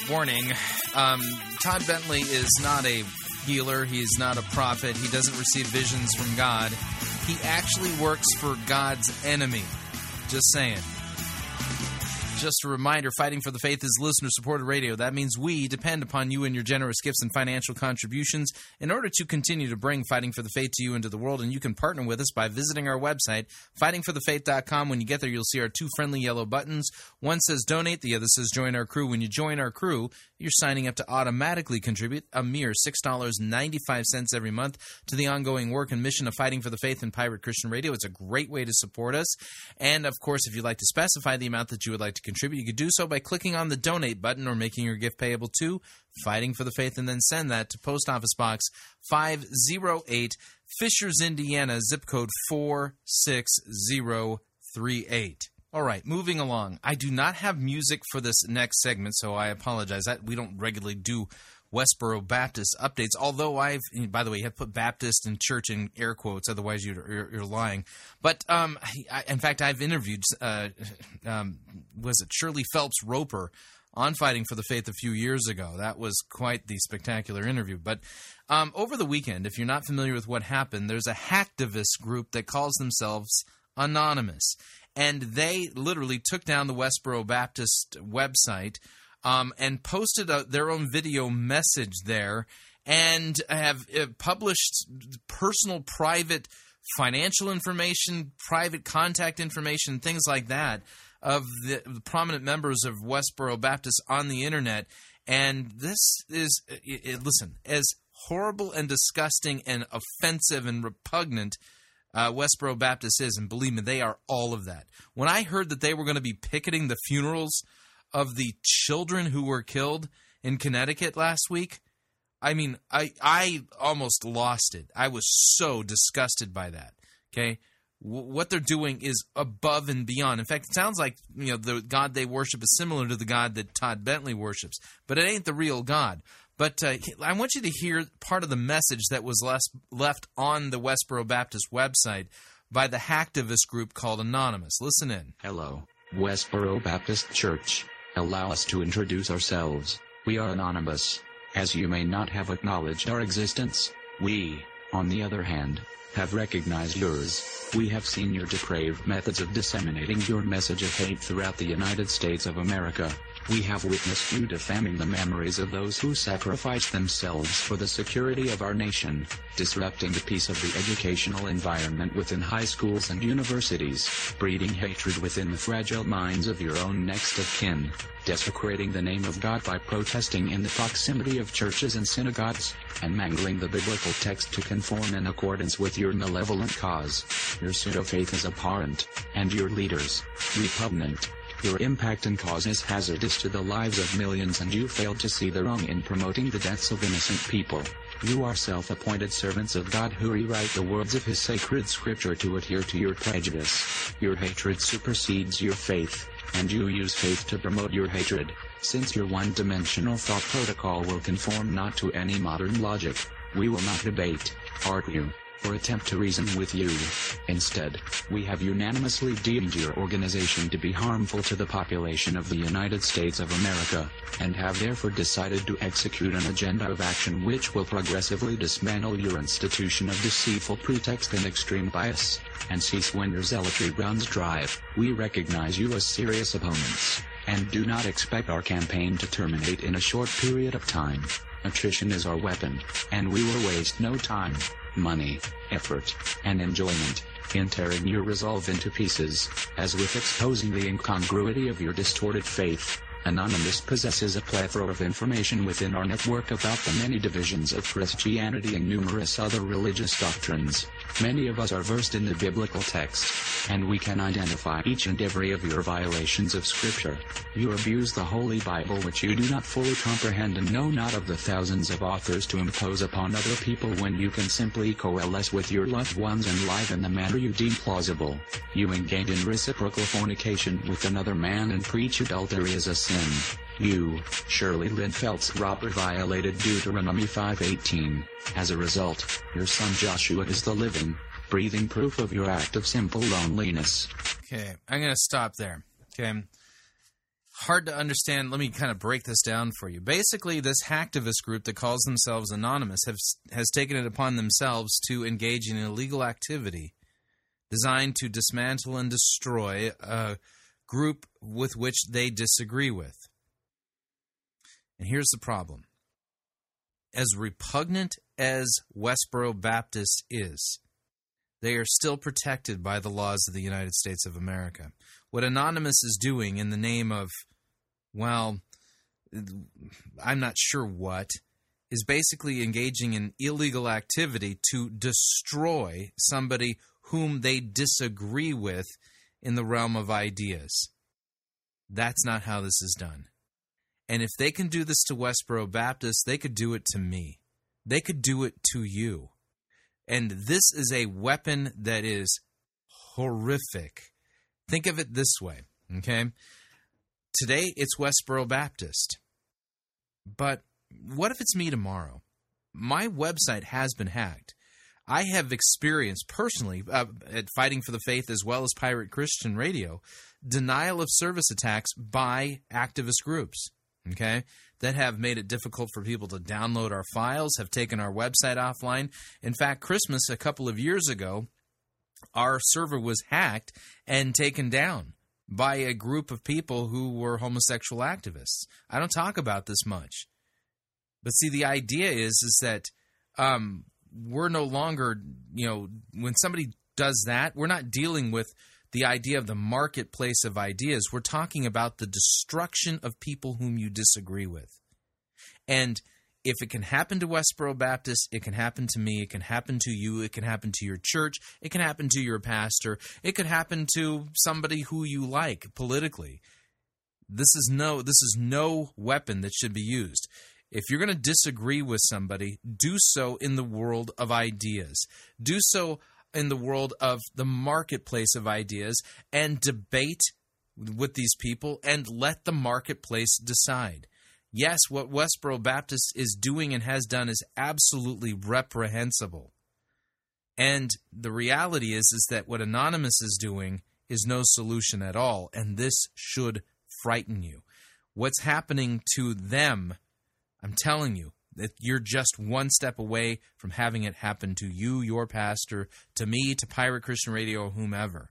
Warning. Um, Todd Bentley is not a healer. He's not a prophet. He doesn't receive visions from God. He actually works for God's enemy. Just saying. Just a reminder Fighting for the Faith is listener supported radio. That means we depend upon you and your generous gifts and financial contributions in order to continue to bring Fighting for the Faith to you into the world. And you can partner with us by visiting our website, fightingforthefaith.com. When you get there, you'll see our two friendly yellow buttons. One says donate, the other says join our crew. When you join our crew, you're signing up to automatically contribute a mere $6.95 every month to the ongoing work and mission of Fighting for the Faith and Pirate Christian Radio. It's a great way to support us. And of course, if you'd like to specify the amount that you would like to contribute, you could do so by clicking on the donate button or making your gift payable to Fighting for the Faith and then send that to Post Office Box 508, Fishers, Indiana, zip code 46038. All right, moving along. I do not have music for this next segment, so I apologize. That we don't regularly do Westboro Baptist updates. Although I've, by the way, you have put Baptist and church in air quotes, otherwise you're, you're, you're lying. But um, I, in fact, I've interviewed, uh, um, was it Shirley Phelps Roper on Fighting for the Faith a few years ago. That was quite the spectacular interview. But um, over the weekend, if you're not familiar with what happened, there's a hacktivist group that calls themselves Anonymous. And they literally took down the Westboro Baptist website um, and posted a, their own video message there and have uh, published personal, private financial information, private contact information, things like that of the, the prominent members of Westboro Baptist on the internet. And this is, it, it, listen, as horrible and disgusting and offensive and repugnant uh, Westboro Baptist is, and believe me, they are all of that. When I heard that they were going to be picketing the funerals of the children who were killed in Connecticut last week, I mean, I I almost lost it. I was so disgusted by that. Okay, what they're doing is above and beyond. In fact, it sounds like you know the God they worship is similar to the God that Todd Bentley worships, but it ain't the real God. But uh, I want you to hear part of the message that was left on the Westboro Baptist website by the hacktivist group called Anonymous. Listen in. Hello, Westboro Baptist Church. Allow us to introduce ourselves. We are anonymous. As you may not have acknowledged our existence, we, on the other hand, have recognized yours. We have seen your depraved methods of disseminating your message of hate throughout the United States of America. We have witnessed you defaming the memories of those who sacrificed themselves for the security of our nation, disrupting the peace of the educational environment within high schools and universities, breeding hatred within the fragile minds of your own next of kin, desecrating the name of God by protesting in the proximity of churches and synagogues, and mangling the biblical text to conform in accordance with your malevolent cause. Your pseudo-faith is abhorrent, and your leaders, repugnant. Your impact and cause is hazardous to the lives of millions and you failed to see the wrong in promoting the deaths of innocent people. You are self-appointed servants of God who rewrite the words of his sacred scripture to adhere to your prejudice. Your hatred supersedes your faith, and you use faith to promote your hatred, since your one-dimensional thought protocol will conform not to any modern logic. We will not debate, argue, or attempt to reason with you. Instead, we have unanimously deemed your organization to be harmful to the population of the United States of America, and have therefore decided to execute an agenda of action which will progressively dismantle your institution of deceitful pretext and extreme bias, and cease when your zealotry runs dry. We recognize you as serious opponents, and do not expect our campaign to terminate in a short period of time. Attrition is our weapon, and we will waste no time money, effort, and enjoyment in tearing your resolve into pieces, as with exposing the incongruity of your distorted faith. Anonymous possesses a plethora of information within our network about the many divisions of Christianity and numerous other religious doctrines. Many of us are versed in the biblical text, and we can identify each and every of your violations of Scripture. You abuse the Holy Bible which you do not fully comprehend and know not of the thousands of authors to impose upon other people when you can simply coalesce with your loved ones and live in the manner you deem plausible. You engage in reciprocal fornication with another man and preach adultery as a sin. You, Shirley Lynn Phelps Roper violated Deuteronomy 5.18. As a result, your son Joshua is the living, breathing proof of your act of simple loneliness. Okay, I'm going to stop there. Okay. hard to understand. Let me kind of break this down for you. Basically, this hacktivist group that calls themselves Anonymous have, has taken it upon themselves to engage in illegal activity designed to dismantle and destroy a group with which they disagree with. And here's the problem as repugnant as Westboro Baptist is, they are still protected by the laws of the United States of America. What Anonymous is doing in the name of, well, I'm not sure what, is basically engaging in illegal activity to destroy somebody whom they disagree with in the realm of ideas. That's not how this is done. And if they can do this to Westboro Baptist, they could do it to me. They could do it to you. And this is a weapon that is horrific. Think of it this way, okay? Today it's Westboro Baptist. But what if it's me tomorrow? My website has been hacked. I have experienced personally uh, at Fighting for the Faith as well as Pirate Christian Radio denial of service attacks by activist groups okay, that have made it difficult for people to download our files, have taken our website offline. In fact, Christmas a couple of years ago, our server was hacked and taken down by a group of people who were homosexual activists. I don't talk about this much. But see, the idea is is that um, we're no longer, you know, when somebody does that, we're not dealing with the idea of the marketplace of ideas. We're talking about the destruction of people whom you disagree with. And if it can happen to Westboro Baptist, it can happen to me, it can happen to you, it can happen to your church, it can happen to your pastor, it could happen to somebody who you like politically. This is no this is no weapon that should be used. If you're going to disagree with somebody, do so in the world of ideas. Do so in the world of the marketplace of ideas and debate with these people and let the marketplace decide. Yes, what Westboro Baptist is doing and has done is absolutely reprehensible. And the reality is is that what Anonymous is doing is no solution at all, and this should frighten you. What's happening to them, I'm telling you, that you're just one step away from having it happen to you, your pastor, to me, to Pirate Christian Radio, whomever.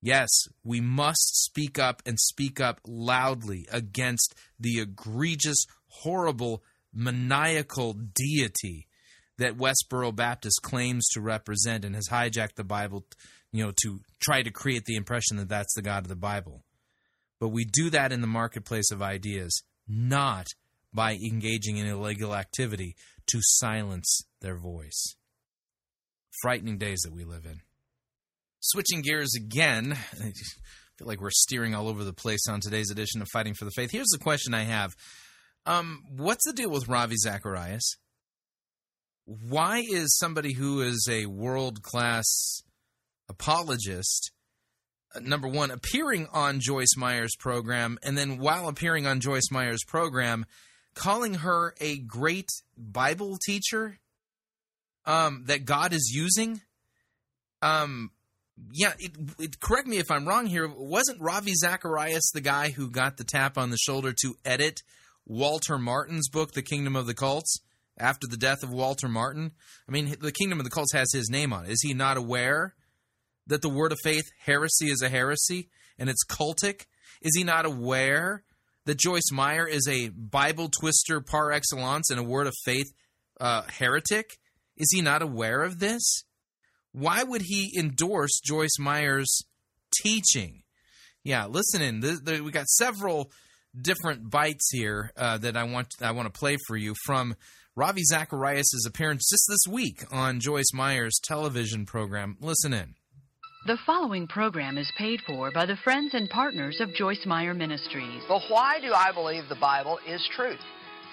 Yes, we must speak up and speak up loudly against the egregious, horrible, maniacal deity that Westboro Baptist claims to represent and has hijacked the Bible, you know, to try to create the impression that that's the God of the Bible. But we do that in the marketplace of ideas, not by engaging in illegal activity to silence their voice. Frightening days that we live in. Switching gears again, I feel like we're steering all over the place on today's edition of Fighting for the Faith. Here's the question I have um, What's the deal with Ravi Zacharias? Why is somebody who is a world class apologist uh, number one, appearing on Joyce Meyer's program, and then while appearing on Joyce Meyer's program, calling her a great Bible teacher um, that God is using. Um, yeah, it, it, correct me if I'm wrong here. Wasn't Ravi Zacharias the guy who got the tap on the shoulder to edit Walter Martin's book, The Kingdom of the Cults, after the death of Walter Martin? I mean, The Kingdom of the Cults has his name on it. Is he not aware that the Word of Faith heresy is a heresy and it's cultic? Is he not aware that Joyce Meyer is a Bible twister par excellence and a word of faith uh, heretic? Is he not aware of this? Why would he endorse Joyce Meyer's teaching? Yeah, listen in. We got several different bites here uh, that I want I want to play for you from Ravi Zacharias' appearance just this week on Joyce Meyer's television program. Listen in. The following program is paid for by the friends and partners of Joyce Meyer Ministries. But why do I believe the Bible is truth?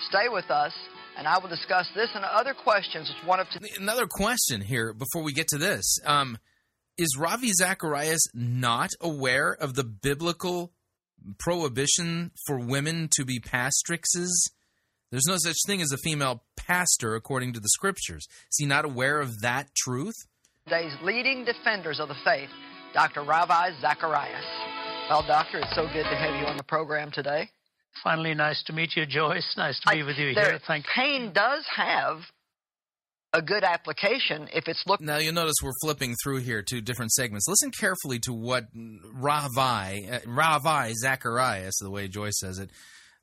Stay with us, and I will discuss this and other questions as one of another question here before we get to this. Um, is Ravi Zacharias not aware of the biblical prohibition for women to be pastrixes? There's no such thing as a female pastor according to the scriptures. Is he not aware of that truth? Today's leading defenders of the faith, Dr. Ravi Zacharias. Well, Doctor, it's so good to have you on the program today. Finally, nice to meet you, Joyce. Nice to be with you There- here. Thank you. pain does have a good application if it's looked. Now you'll notice we're flipping through here to different segments. Listen carefully to what Ravi, uh, Ravi Zacharias, the way Joyce says it,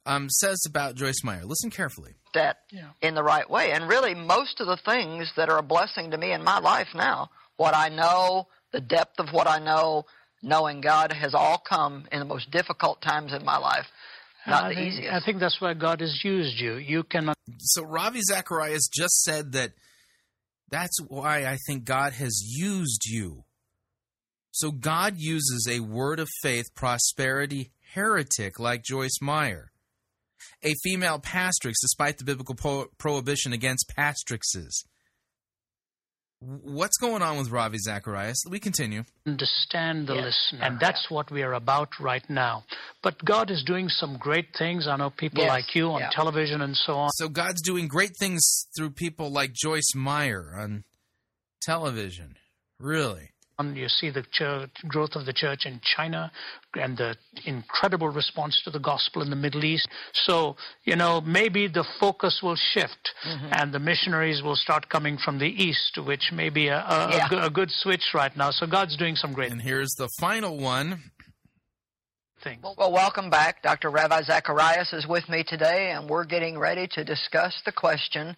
um, says about Joyce Meyer. Listen carefully. that in the right way. And really, most of the things that are a blessing to me in my life now, what I know, the depth of what I know, knowing God has all come in the most difficult times in my life. Not I the think, easiest. I think that's why God has used you. You cannot. So Ravi Zacharias just said that that's why I think God has used you. So God uses a word of faith, prosperity heretic like Joyce Meyer, a female pastrix, despite the biblical po- prohibition against pastrixes. What's going on with Ravi Zacharias? We continue. understand the listener. And that's what we are about right now. But God is doing some great things. I know people Yes. like you on Yeah. television and so on. So God's doing great things through people like Joyce Meyer on television. Really? And You see the church, growth of the church in China and the incredible response to the gospel in the Middle East. So, you know, maybe the focus will shift mm-hmm. and the missionaries will start coming from the east, which may be a, a, a Yeah. go- a good switch right now. So God's doing some great And here's the final one. things. Well, welcome back. Dr. Ravi Zacharias is with me today, and we're getting ready to discuss the question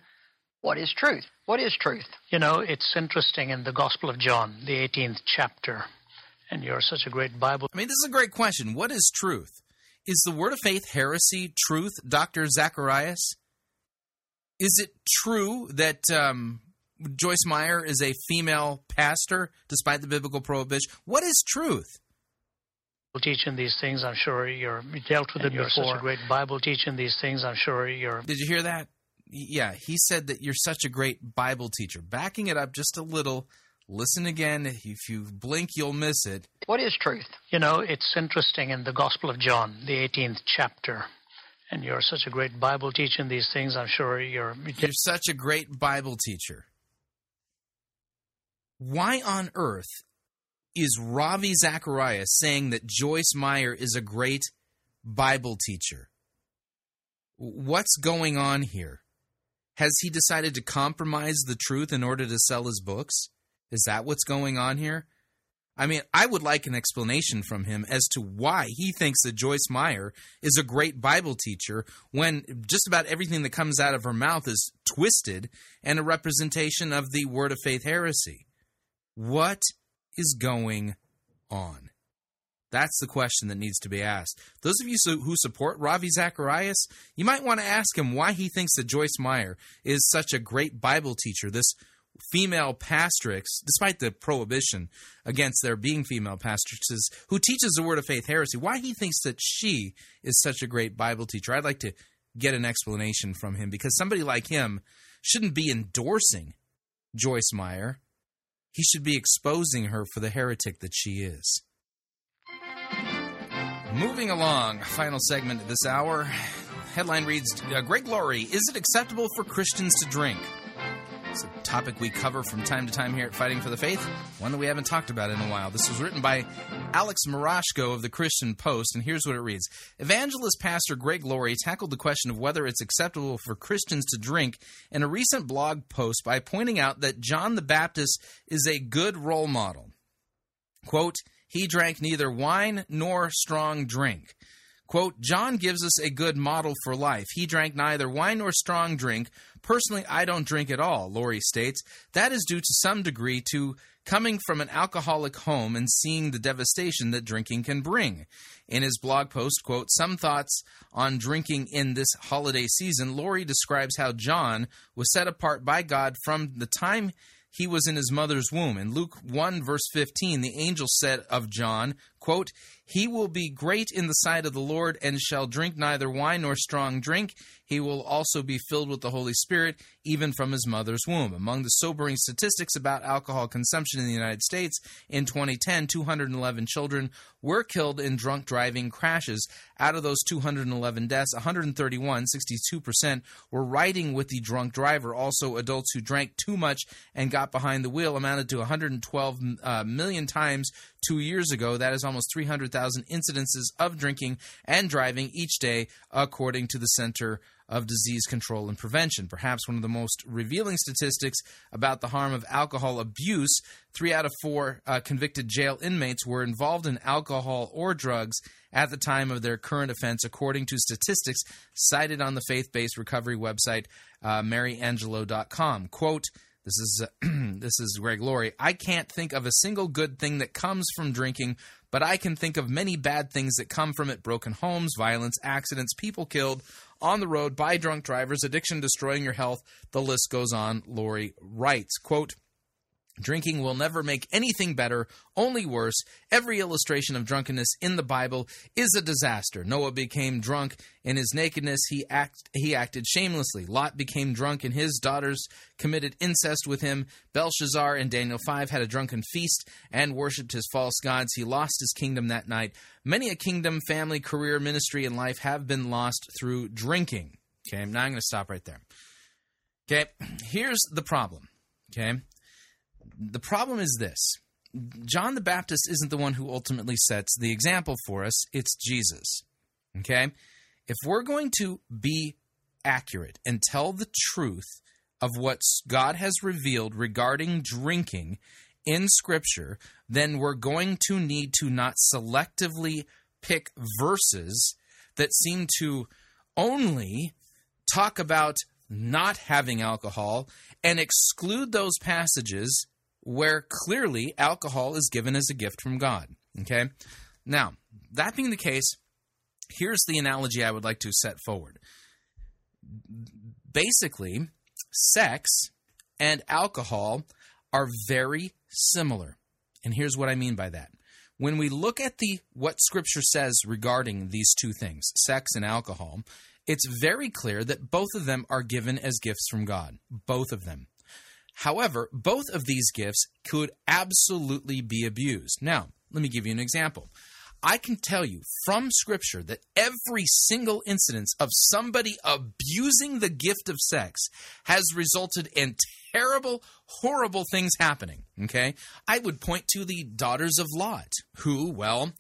what is truth? What is truth? You know, it's interesting in the Gospel of John, the 18th chapter, and you're such a great Bible. I mean, this is a great question. What is truth? Is the word of faith heresy truth, Dr. Zacharias? Is it true that um, Joyce Meyer is a female pastor despite the biblical prohibition? What is truth? teaching these things. I'm sure you're you dealt with And it you're before. such a great Bible teaching these things. I'm sure you're. Did you hear that? Y- Yeah, he said that you're such a great Bible teacher. Backing it up just a little, listen again. If you blink, you'll miss it. What is truth? You know, it's interesting in the Gospel of John, the 18th chapter, and you're such a great Bible teaching these things. I'm sure you're. You're such a great Bible teacher. Why on earth is Ravi Zacharias saying that Joyce Meyer is a great Bible teacher? What's going on here? Has he decided to compromise the truth in order to sell his books? Is that what's going on here? I mean, I would like an explanation from him as to why he thinks that Joyce Meyer is a great Bible teacher when just about everything that comes out of her mouth is twisted and a representation of the Word of Faith heresy. What is going on? That's the question that needs to be asked. Those of you who support Ravi Zacharias, you might want to ask him why he thinks that Joyce Meyer is such a great Bible teacher, this female pastrix, despite the prohibition against there being female pastrixes, who teaches the Word of Faith heresy, why he thinks that she is such a great Bible teacher. I'd like to get an explanation from him because somebody like him shouldn't be endorsing Joyce Meyer. He should be exposing her for the heretic that she is. Moving along, final segment of this hour. Headline reads uh, Greg Laurie, is it acceptable for Christians to drink? It's a topic we cover from time to time here at Fighting for the Faith, one that we haven't talked about in a while. This was written by Alex Murashko of the Christian Post, and here's what it reads Evangelist Pastor Greg Laurie tackled the question of whether it's acceptable for Christians to drink in a recent blog post by pointing out that John the Baptist is a good role model. Quote, he drank neither wine nor strong drink. Quote, John gives us a good model for life. He drank neither wine nor strong drink. Personally, I don't drink at all, Laurie states. That is due to some degree to coming from an alcoholic home and seeing the devastation that drinking can bring. In his blog post, quote, some thoughts on drinking in this holiday season, Laurie describes how John was set apart by God from the time he was in his mother's womb. In Luke 1, verse 15, the angel said of John, quote, he will be great in the sight of the Lord and shall drink neither wine nor strong drink. He will also be filled with the Holy Spirit, even from his mother's womb. Among the sobering statistics about alcohol consumption in the United States, in 2010, 211 children were killed in drunk driving crashes. Out of those 211 deaths, 131, 62%, were riding with the drunk driver. Also, adults who drank too much and got behind the wheel amounted to 112 uh, million times two years ago. That is almost 300 100,000 incidences of drinking and driving each day, according to the Center of Disease Control and Prevention. Perhaps one of the most revealing statistics about the harm of alcohol abuse three out of four uh, convicted jail inmates were involved in alcohol or drugs at the time of their current offense, according to statistics cited on the faith based recovery website, uh, maryangelo.com. Quote, this is uh, this is Greg Laurie. I can't think of a single good thing that comes from drinking but I can think of many bad things that come from it: broken homes, violence, accidents, people killed on the road by drunk drivers, addiction destroying your health. The list goes on. Laurie writes, "Quote." Drinking will never make anything better, only worse. Every illustration of drunkenness in the Bible is a disaster. Noah became drunk in his nakedness. He, act, he acted shamelessly. Lot became drunk and his daughters committed incest with him. Belshazzar and Daniel 5 had a drunken feast and worshipped his false gods. He lost his kingdom that night. Many a kingdom, family, career, ministry, and life have been lost through drinking. Okay, now I'm going to stop right there. Okay, here's the problem. Okay the problem is this John the Baptist isn't the one who ultimately sets the example for us, it's Jesus. Okay? If we're going to be accurate and tell the truth of what God has revealed regarding drinking in Scripture, then we're going to need to not selectively pick verses that seem to only talk about not having alcohol and exclude those passages where clearly alcohol is given as a gift from God. Okay? Now, that being the case, here's the analogy I would like to set forward. Basically, sex and alcohol are very similar. And here's what I mean by that. When we look at the what scripture says regarding these two things, sex and alcohol, it's very clear that both of them are given as gifts from God. Both of them. However, both of these gifts could absolutely be abused. Now, let me give you an example. I can tell you from Scripture that every single incidence of somebody abusing the gift of sex has resulted in terrible, horrible things happening. Okay? I would point to the daughters of Lot, who, well,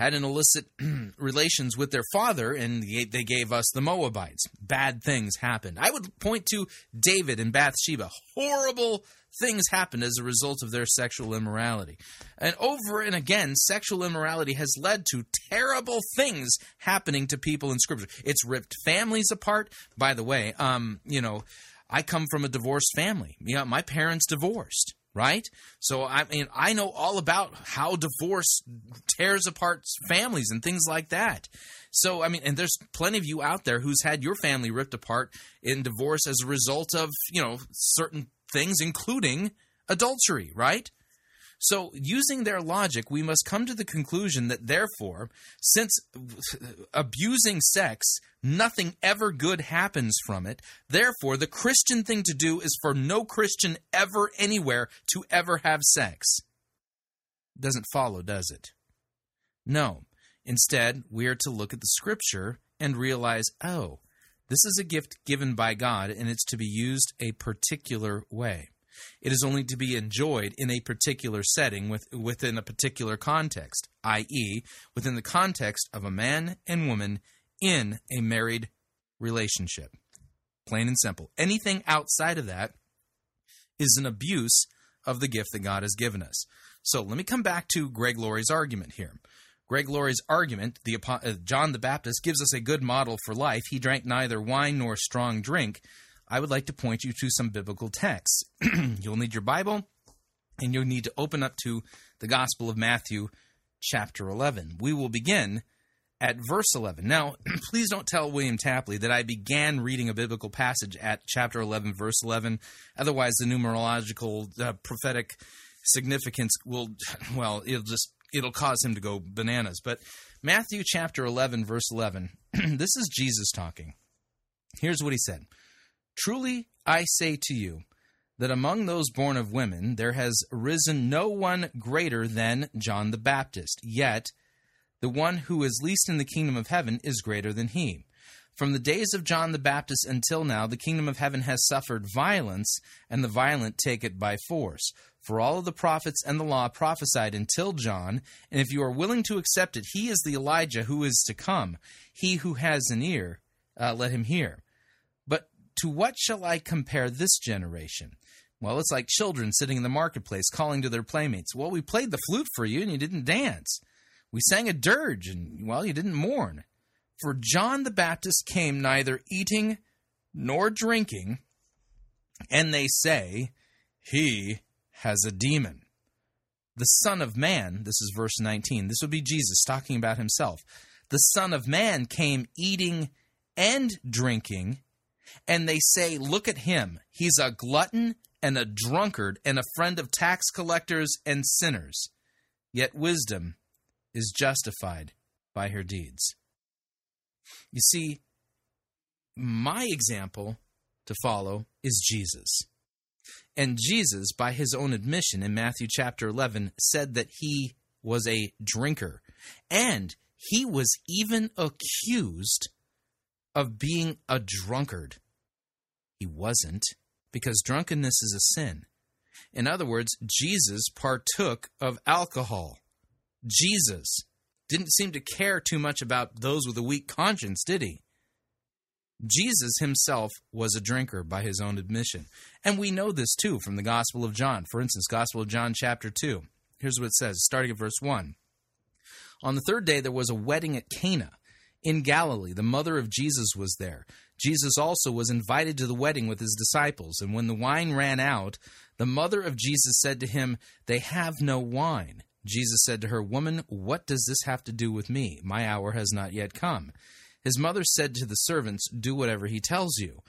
had an illicit relations with their father and they gave us the Moabites. Bad things happened. I would point to David and Bathsheba. Horrible things happened as a result of their sexual immorality. And over and again, sexual immorality has led to terrible things happening to people in Scripture. It's ripped families apart. By the way, um, you know, I come from a divorced family. You know, my parents divorced right? So I mean, I know all about how divorce tears apart families and things like that. So I mean, and there's plenty of you out there who's had your family ripped apart in divorce as a result of you know certain things, including adultery, right? So, using their logic, we must come to the conclusion that, therefore, since abusing sex, nothing ever good happens from it, therefore, the Christian thing to do is for no Christian ever anywhere to ever have sex. Doesn't follow, does it? No. Instead, we are to look at the scripture and realize, oh, this is a gift given by God and it's to be used a particular way. It is only to be enjoyed in a particular setting with, within a particular context, i.e., within the context of a man and woman in a married relationship. Plain and simple. Anything outside of that is an abuse of the gift that God has given us. So let me come back to Greg Laurie's argument here. Greg Laurie's argument, the, uh, John the Baptist, gives us a good model for life. He drank neither wine nor strong drink, I would like to point you to some biblical texts. you'll need your Bible, and you'll need to open up to the Gospel of Matthew, chapter 11. We will begin at verse 11. Now, please don't tell William Tapley that I began reading a biblical passage at chapter 11, verse 11. Otherwise, the numerological uh, prophetic significance will, well, it'll just, it'll cause him to go bananas. But Matthew chapter 11, verse 11, this is Jesus talking. Here's what he said Truly I say to you, that among those born of women there has risen no one greater than John the Baptist. Yet the one who is least in the kingdom of heaven is greater than he. From the days of John the Baptist until now, the kingdom of heaven has suffered violence, and the violent take it by force. For all of the prophets and the law prophesied until John, and if you are willing to accept it, he is the Elijah who is to come. He who has an ear, uh, let him hear. To what shall I compare this generation? Well, it's like children sitting in the marketplace calling to their playmates. Well, we played the flute for you and you didn't dance. We sang a dirge and, well, you didn't mourn. For John the Baptist came neither eating nor drinking, and they say, He has a demon. The Son of Man, this is verse 19, this would be Jesus talking about himself. The Son of Man came eating and drinking, and they say, Look at him. He's a glutton and a drunkard and a friend of tax collectors and sinners. Yet wisdom is justified by her deeds. You see, my example to follow is Jesus. And Jesus, by his own admission in Matthew chapter 11, said that he was a drinker. And he was even accused of being a drunkard. He wasn't, because drunkenness is a sin. In other words, Jesus partook of alcohol. Jesus didn't seem to care too much about those with a weak conscience, did he? Jesus himself was a drinker by his own admission. And we know this too from the Gospel of John. For instance, Gospel of John, chapter 2. Here's what it says, starting at verse 1. On the third day, there was a wedding at Cana in Galilee. The mother of Jesus was there. Jesus also was invited to the wedding with his disciples. And when the wine ran out, the mother of Jesus said to him, They have no wine. Jesus said to her, Woman, what does this have to do with me? My hour has not yet come. His mother said to the servants, Do whatever he tells you.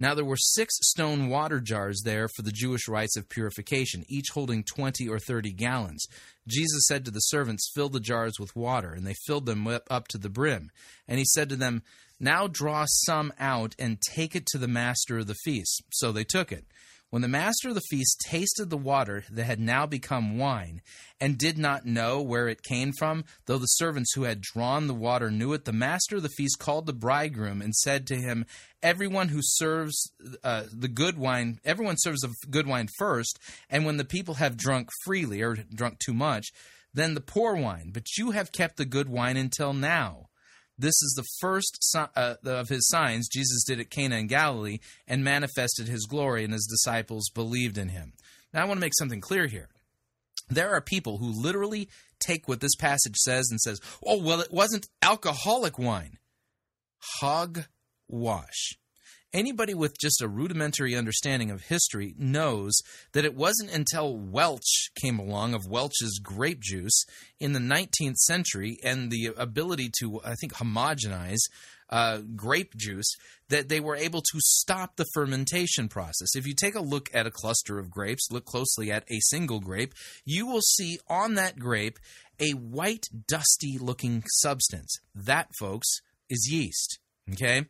Now there were six stone water jars there for the Jewish rites of purification, each holding twenty or thirty gallons. Jesus said to the servants, Fill the jars with water, and they filled them up to the brim. And he said to them, Now draw some out and take it to the master of the feast. So they took it. When the master of the feast tasted the water that had now become wine, and did not know where it came from, though the servants who had drawn the water knew it, the master of the feast called the bridegroom and said to him, Everyone who serves uh, the good wine, everyone serves the good wine first, and when the people have drunk freely or drunk too much, then the poor wine. But you have kept the good wine until now. This is the first uh, of his signs Jesus did at Cana in Galilee and manifested his glory, and his disciples believed in him. Now, I want to make something clear here. There are people who literally take what this passage says and says, "Oh, well, it wasn't alcoholic wine." Hogwash anybody with just a rudimentary understanding of history knows that it wasn't until Welch came along of Welch's grape juice in the 19th century and the ability to, I think, homogenize uh, grape juice that they were able to stop the fermentation process. If you take a look at a cluster of grapes, look closely at a single grape, you will see on that grape a white, dusty looking substance. That, folks, is yeast. Okay?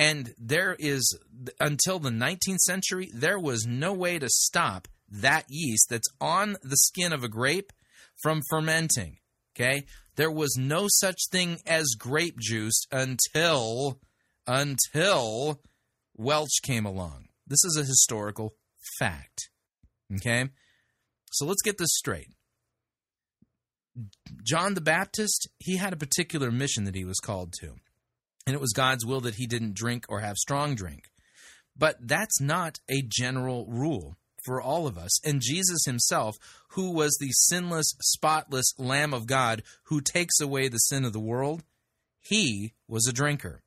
And there is, until the 19th century, there was no way to stop that yeast that's on the skin of a grape from fermenting. Okay? There was no such thing as grape juice until until Welch came along. This is a historical fact. Okay? So let's get this straight. John the Baptist, he had a particular mission that he was called to and it was God's will that he didn't drink or have strong drink. But that's not a general rule for all of us. And Jesus himself, who was the sinless, spotless Lamb of God who takes away the sin of the world, he was a drinker.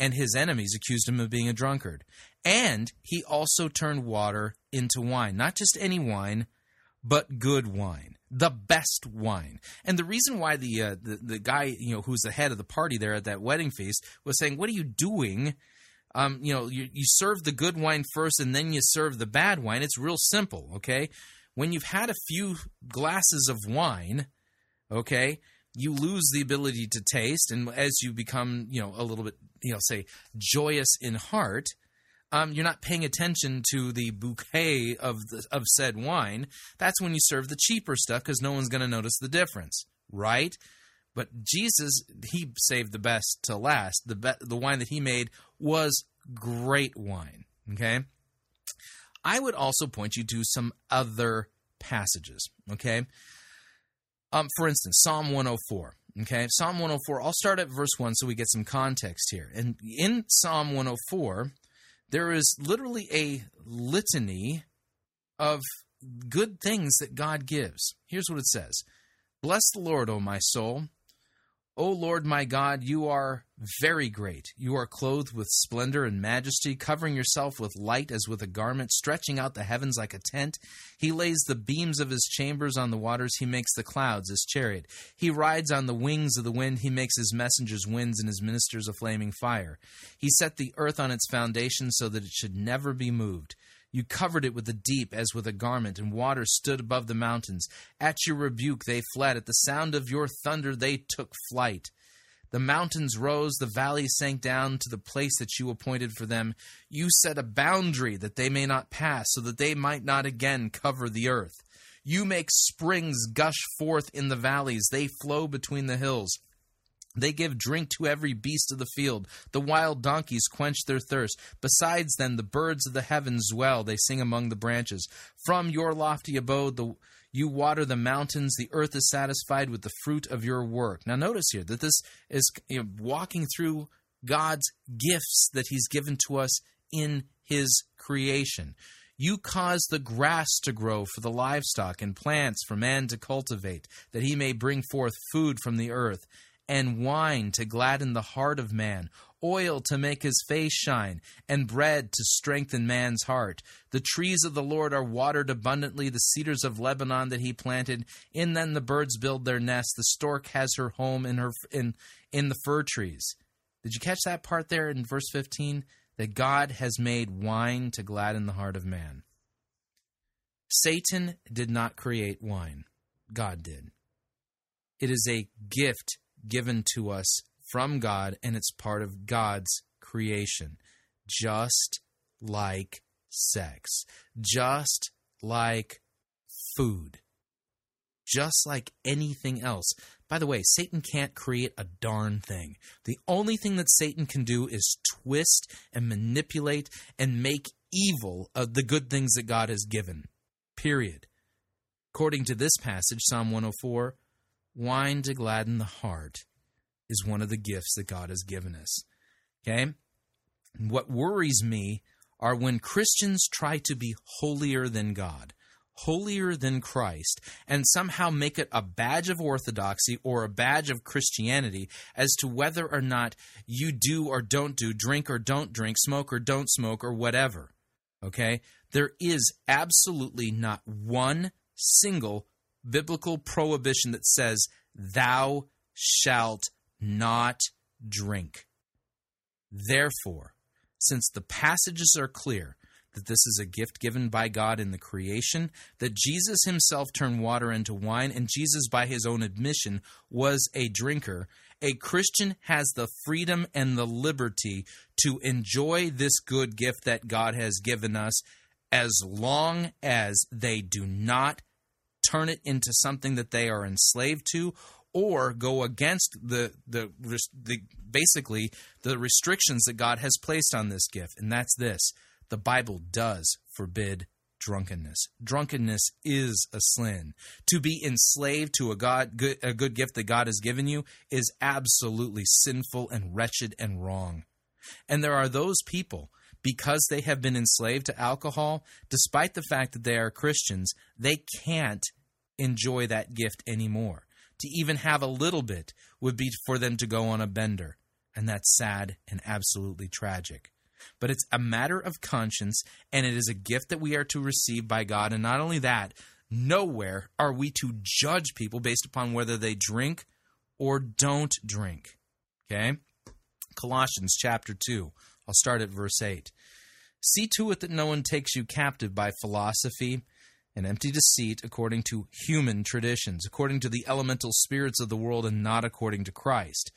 And his enemies accused him of being a drunkard. And he also turned water into wine. Not just any wine, but good wine the best wine. And the reason why the, uh, the the guy you know who's the head of the party there at that wedding feast was saying, "What are you doing?" Um, you know, you, you serve the good wine first, and then you serve the bad wine. It's real simple, okay? When you've had a few glasses of wine, okay, you lose the ability to taste, and as you become, you know, a little bit, you know, say joyous in heart, um, you're not paying attention to the bouquet of the, of said wine. That's when you serve the cheaper stuff because no one's going to notice the difference, right? But Jesus, he saved the best to last. The be- the wine that he made was great wine. Okay. I would also point you to some other passages. Okay. Um, for instance, Psalm 104. Okay, Psalm 104. I'll start at verse 1 so we get some context here. And in Psalm 104, there is literally a litany of good things that God gives. Here's what it says Bless the Lord, O my soul. O Lord my God, you are very great. You are clothed with splendor and majesty, covering yourself with light as with a garment, stretching out the heavens like a tent. He lays the beams of his chambers on the waters. He makes the clouds his chariot. He rides on the wings of the wind. He makes his messengers winds and his ministers a flaming fire. He set the earth on its foundation so that it should never be moved. You covered it with the deep as with a garment, and water stood above the mountains. At your rebuke they fled. At the sound of your thunder they took flight. The mountains rose, the valleys sank down to the place that you appointed for them. You set a boundary that they may not pass, so that they might not again cover the earth. You make springs gush forth in the valleys, they flow between the hills. They give drink to every beast of the field. The wild donkeys quench their thirst. Besides them, the birds of the heavens dwell. They sing among the branches. From your lofty abode, the, you water the mountains. The earth is satisfied with the fruit of your work. Now, notice here that this is you know, walking through God's gifts that He's given to us in His creation. You cause the grass to grow for the livestock and plants for man to cultivate, that he may bring forth food from the earth and wine to gladden the heart of man, oil to make his face shine, and bread to strengthen man's heart. The trees of the Lord are watered abundantly, the cedars of Lebanon that he planted. In them the birds build their nests. The stork has her home in her in in the fir trees. Did you catch that part there in verse 15? That God has made wine to gladden the heart of man. Satan did not create wine. God did. It is a gift given to us from God, and it's part of God's creation, just like sex, just like food, just like anything else. By the way, Satan can't create a darn thing. The only thing that Satan can do is twist and manipulate and make evil of the good things that God has given. Period. According to this passage, Psalm 104, wine to gladden the heart is one of the gifts that God has given us. Okay? What worries me are when Christians try to be holier than God, holier than Christ, and somehow make it a badge of orthodoxy or a badge of Christianity as to whether or not you do or don't do, drink or don't drink, smoke or don't smoke, or whatever. Okay? There is absolutely not one single biblical prohibition that says, Thou shalt not drink. Therefore, since the passages are clear that this is a gift given by God in the creation, that Jesus himself turned water into wine, and Jesus, by his own admission, was a drinker, a Christian has the freedom and the liberty to enjoy this good gift that God has given us as long as they do not turn it into something that they are enslaved to or go against the, the the basically the restrictions that God has placed on this gift. And that's this. The Bible does forbid drunkenness. Drunkenness is a sin. To be enslaved to a god good, a good gift that God has given you is absolutely sinful and wretched and wrong. And there are those people because they have been enslaved to alcohol, despite the fact that they are Christians, they can't enjoy that gift anymore. To even have a little bit would be for them to go on a bender. And that's sad and absolutely tragic. But it's a matter of conscience, and it is a gift that we are to receive by God. And not only that, nowhere are we to judge people based upon whether they drink or don't drink. Okay? Colossians chapter 2. I'll start at verse 8. See to it that no one takes you captive by philosophy and empty deceit according to human traditions, according to the elemental spirits of the world, and not according to Christ.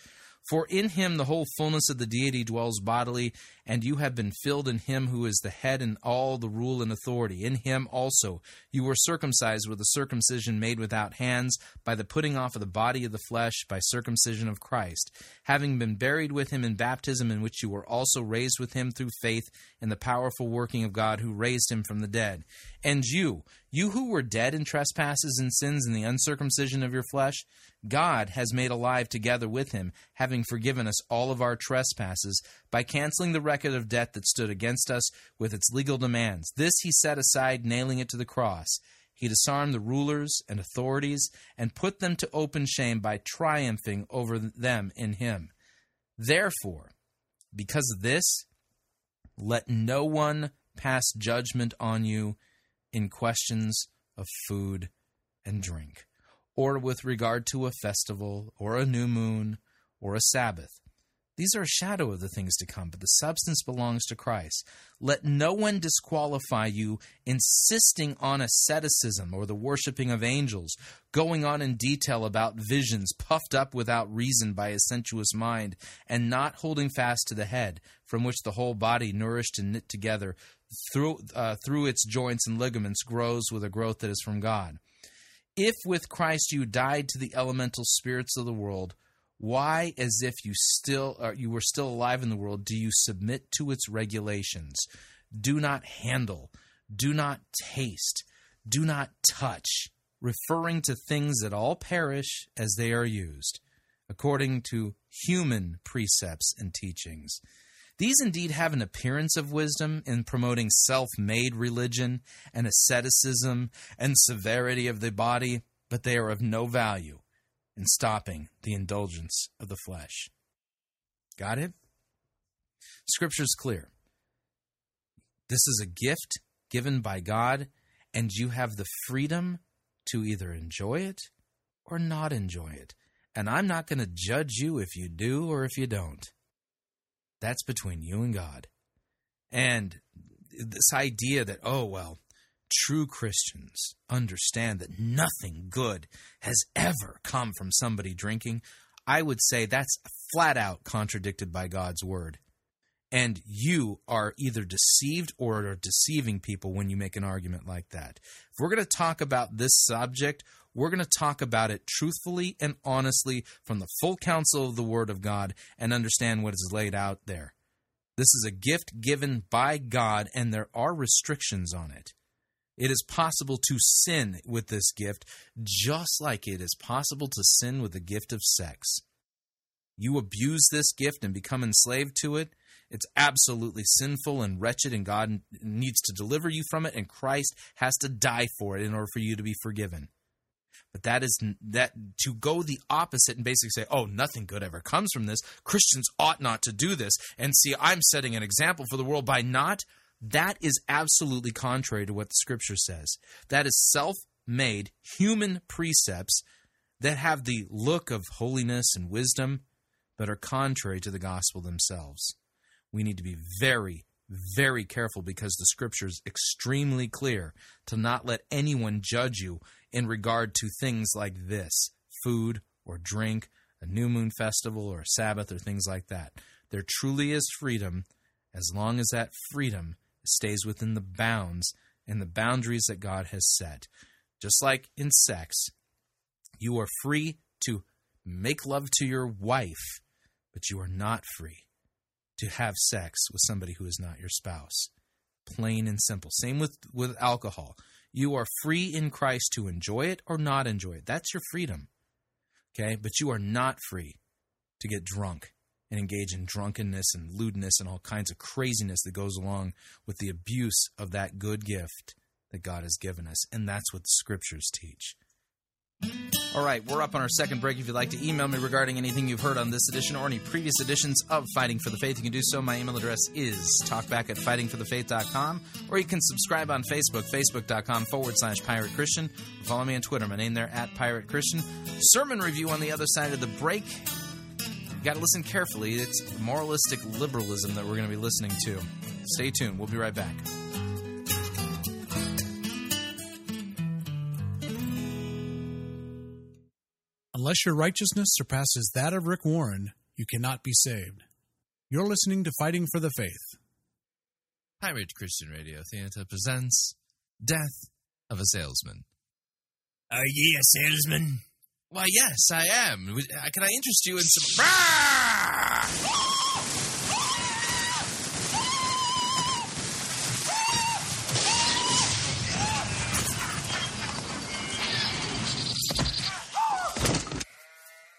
For in him the whole fullness of the deity dwells bodily, and you have been filled in him who is the head and all the rule and authority. In him also you were circumcised with a circumcision made without hands, by the putting off of the body of the flesh, by circumcision of Christ, having been buried with him in baptism, in which you were also raised with him through faith in the powerful working of God who raised him from the dead. And you, you who were dead in trespasses and sins in the uncircumcision of your flesh, God has made alive together with him, having forgiven us all of our trespasses by canceling the record of debt that stood against us with its legal demands. This he set aside, nailing it to the cross. He disarmed the rulers and authorities and put them to open shame by triumphing over them in him. Therefore, because of this, let no one pass judgment on you in questions of food and drink or with regard to a festival, or a new moon, or a Sabbath. These are a shadow of the things to come, but the substance belongs to Christ. Let no one disqualify you, insisting on asceticism or the worshiping of angels, going on in detail about visions, puffed up without reason by a sensuous mind, and not holding fast to the head, from which the whole body, nourished and knit together through, uh, through its joints and ligaments, grows with a growth that is from God. If with Christ you died to the elemental spirits of the world, why, as if you still you were still alive in the world, do you submit to its regulations? Do not handle, do not taste, do not touch, referring to things that all perish as they are used, according to human precepts and teachings. These indeed have an appearance of wisdom in promoting self made religion and asceticism and severity of the body, but they are of no value in stopping the indulgence of the flesh. Got it? Scripture's clear. This is a gift given by God, and you have the freedom to either enjoy it or not enjoy it. And I'm not going to judge you if you do or if you don't. That's between you and God. And this idea that, oh, well, true Christians understand that nothing good has ever come from somebody drinking, I would say that's flat out contradicted by God's word. And you are either deceived or are deceiving people when you make an argument like that. If we're going to talk about this subject, we're going to talk about it truthfully and honestly from the full counsel of the Word of God and understand what is laid out there. This is a gift given by God, and there are restrictions on it. It is possible to sin with this gift, just like it is possible to sin with the gift of sex. You abuse this gift and become enslaved to it, it's absolutely sinful and wretched, and God needs to deliver you from it, and Christ has to die for it in order for you to be forgiven. But that is that to go the opposite and basically say, "Oh, nothing good ever comes from this. Christians ought not to do this." And see, I'm setting an example for the world by not. That is absolutely contrary to what the scripture says. That is self-made human precepts that have the look of holiness and wisdom, but are contrary to the gospel themselves. We need to be very, very careful because the scripture is extremely clear to not let anyone judge you in regard to things like this food or drink, a new moon festival or a Sabbath or things like that. There truly is freedom as long as that freedom stays within the bounds and the boundaries that God has set. Just like in sex, you are free to make love to your wife, but you are not free to have sex with somebody who is not your spouse. Plain and simple. Same with, with alcohol. You are free in Christ to enjoy it or not enjoy it. That's your freedom. Okay? But you are not free to get drunk and engage in drunkenness and lewdness and all kinds of craziness that goes along with the abuse of that good gift that God has given us. And that's what the scriptures teach. All right, we're up on our second break. If you'd like to email me regarding anything you've heard on this edition or any previous editions of Fighting for the Faith, you can do so. My email address is talkback at fightingforthefaith.com, or you can subscribe on Facebook, facebook.com forward slash pirate Christian. Follow me on Twitter. My name there at Pirate Christian. Sermon review on the other side of the break. You got to listen carefully. It's moralistic liberalism that we're going to be listening to. Stay tuned. We'll be right back. Unless your righteousness surpasses that of Rick Warren, you cannot be saved. You're listening to Fighting for the Faith. Pirate Christian Radio Theater presents Death of a Salesman. Are ye a salesman? Why, yes, I am. Uh, Can I interest you in some.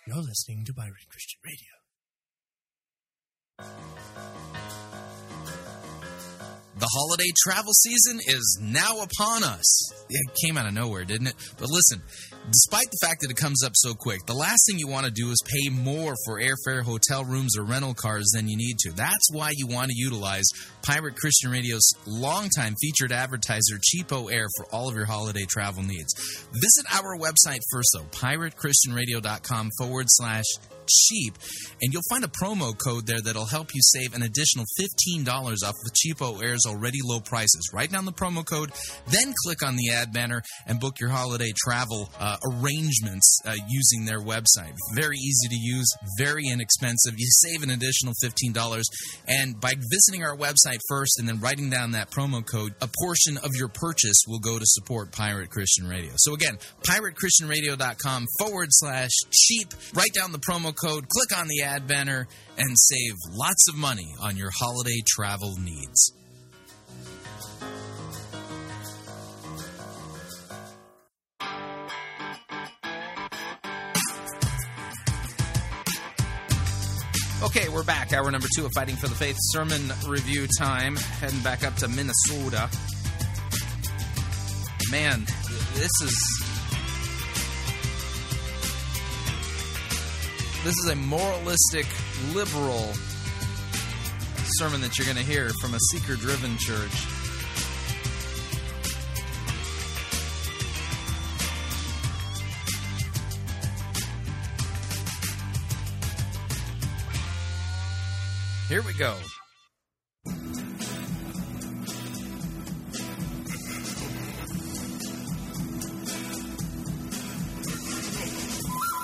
You're listening to Pirate Christian Radio. The holiday travel season is now upon us. It came out of nowhere, didn't it? But listen, despite the fact that it comes up so quick, the last thing you want to do is pay more for airfare, hotel rooms, or rental cars than you need to. That's why you want to utilize Pirate Christian Radio's longtime featured advertiser, CheapOair, for all of your holiday travel needs. Visit our website first, though, piratechristianradio.com forward slash cheap, and you'll find a promo code there that'll help you save an additional $15 off the CheapOair's already low prices. Write down the promo code, then click on the ad banner and book your holiday travel uh, arrangements uh, using their website. Very easy to use, very inexpensive. You save an additional $15, and by visiting our website first and then writing down that promo code, a portion of your purchase will go to support Pirate Christian Radio. So again, piratechristianradio.com forward slash cheap. Write down the promo code, click on the ad banner, and save lots of money on your holiday travel needs. Okay, we're back. Hour number two of Fighting for the Faith sermon review time. Heading back up to Minnesota. Man, this is this is a moralistic, liberal sermon that you're going to hear from a seeker-driven church. Here we go.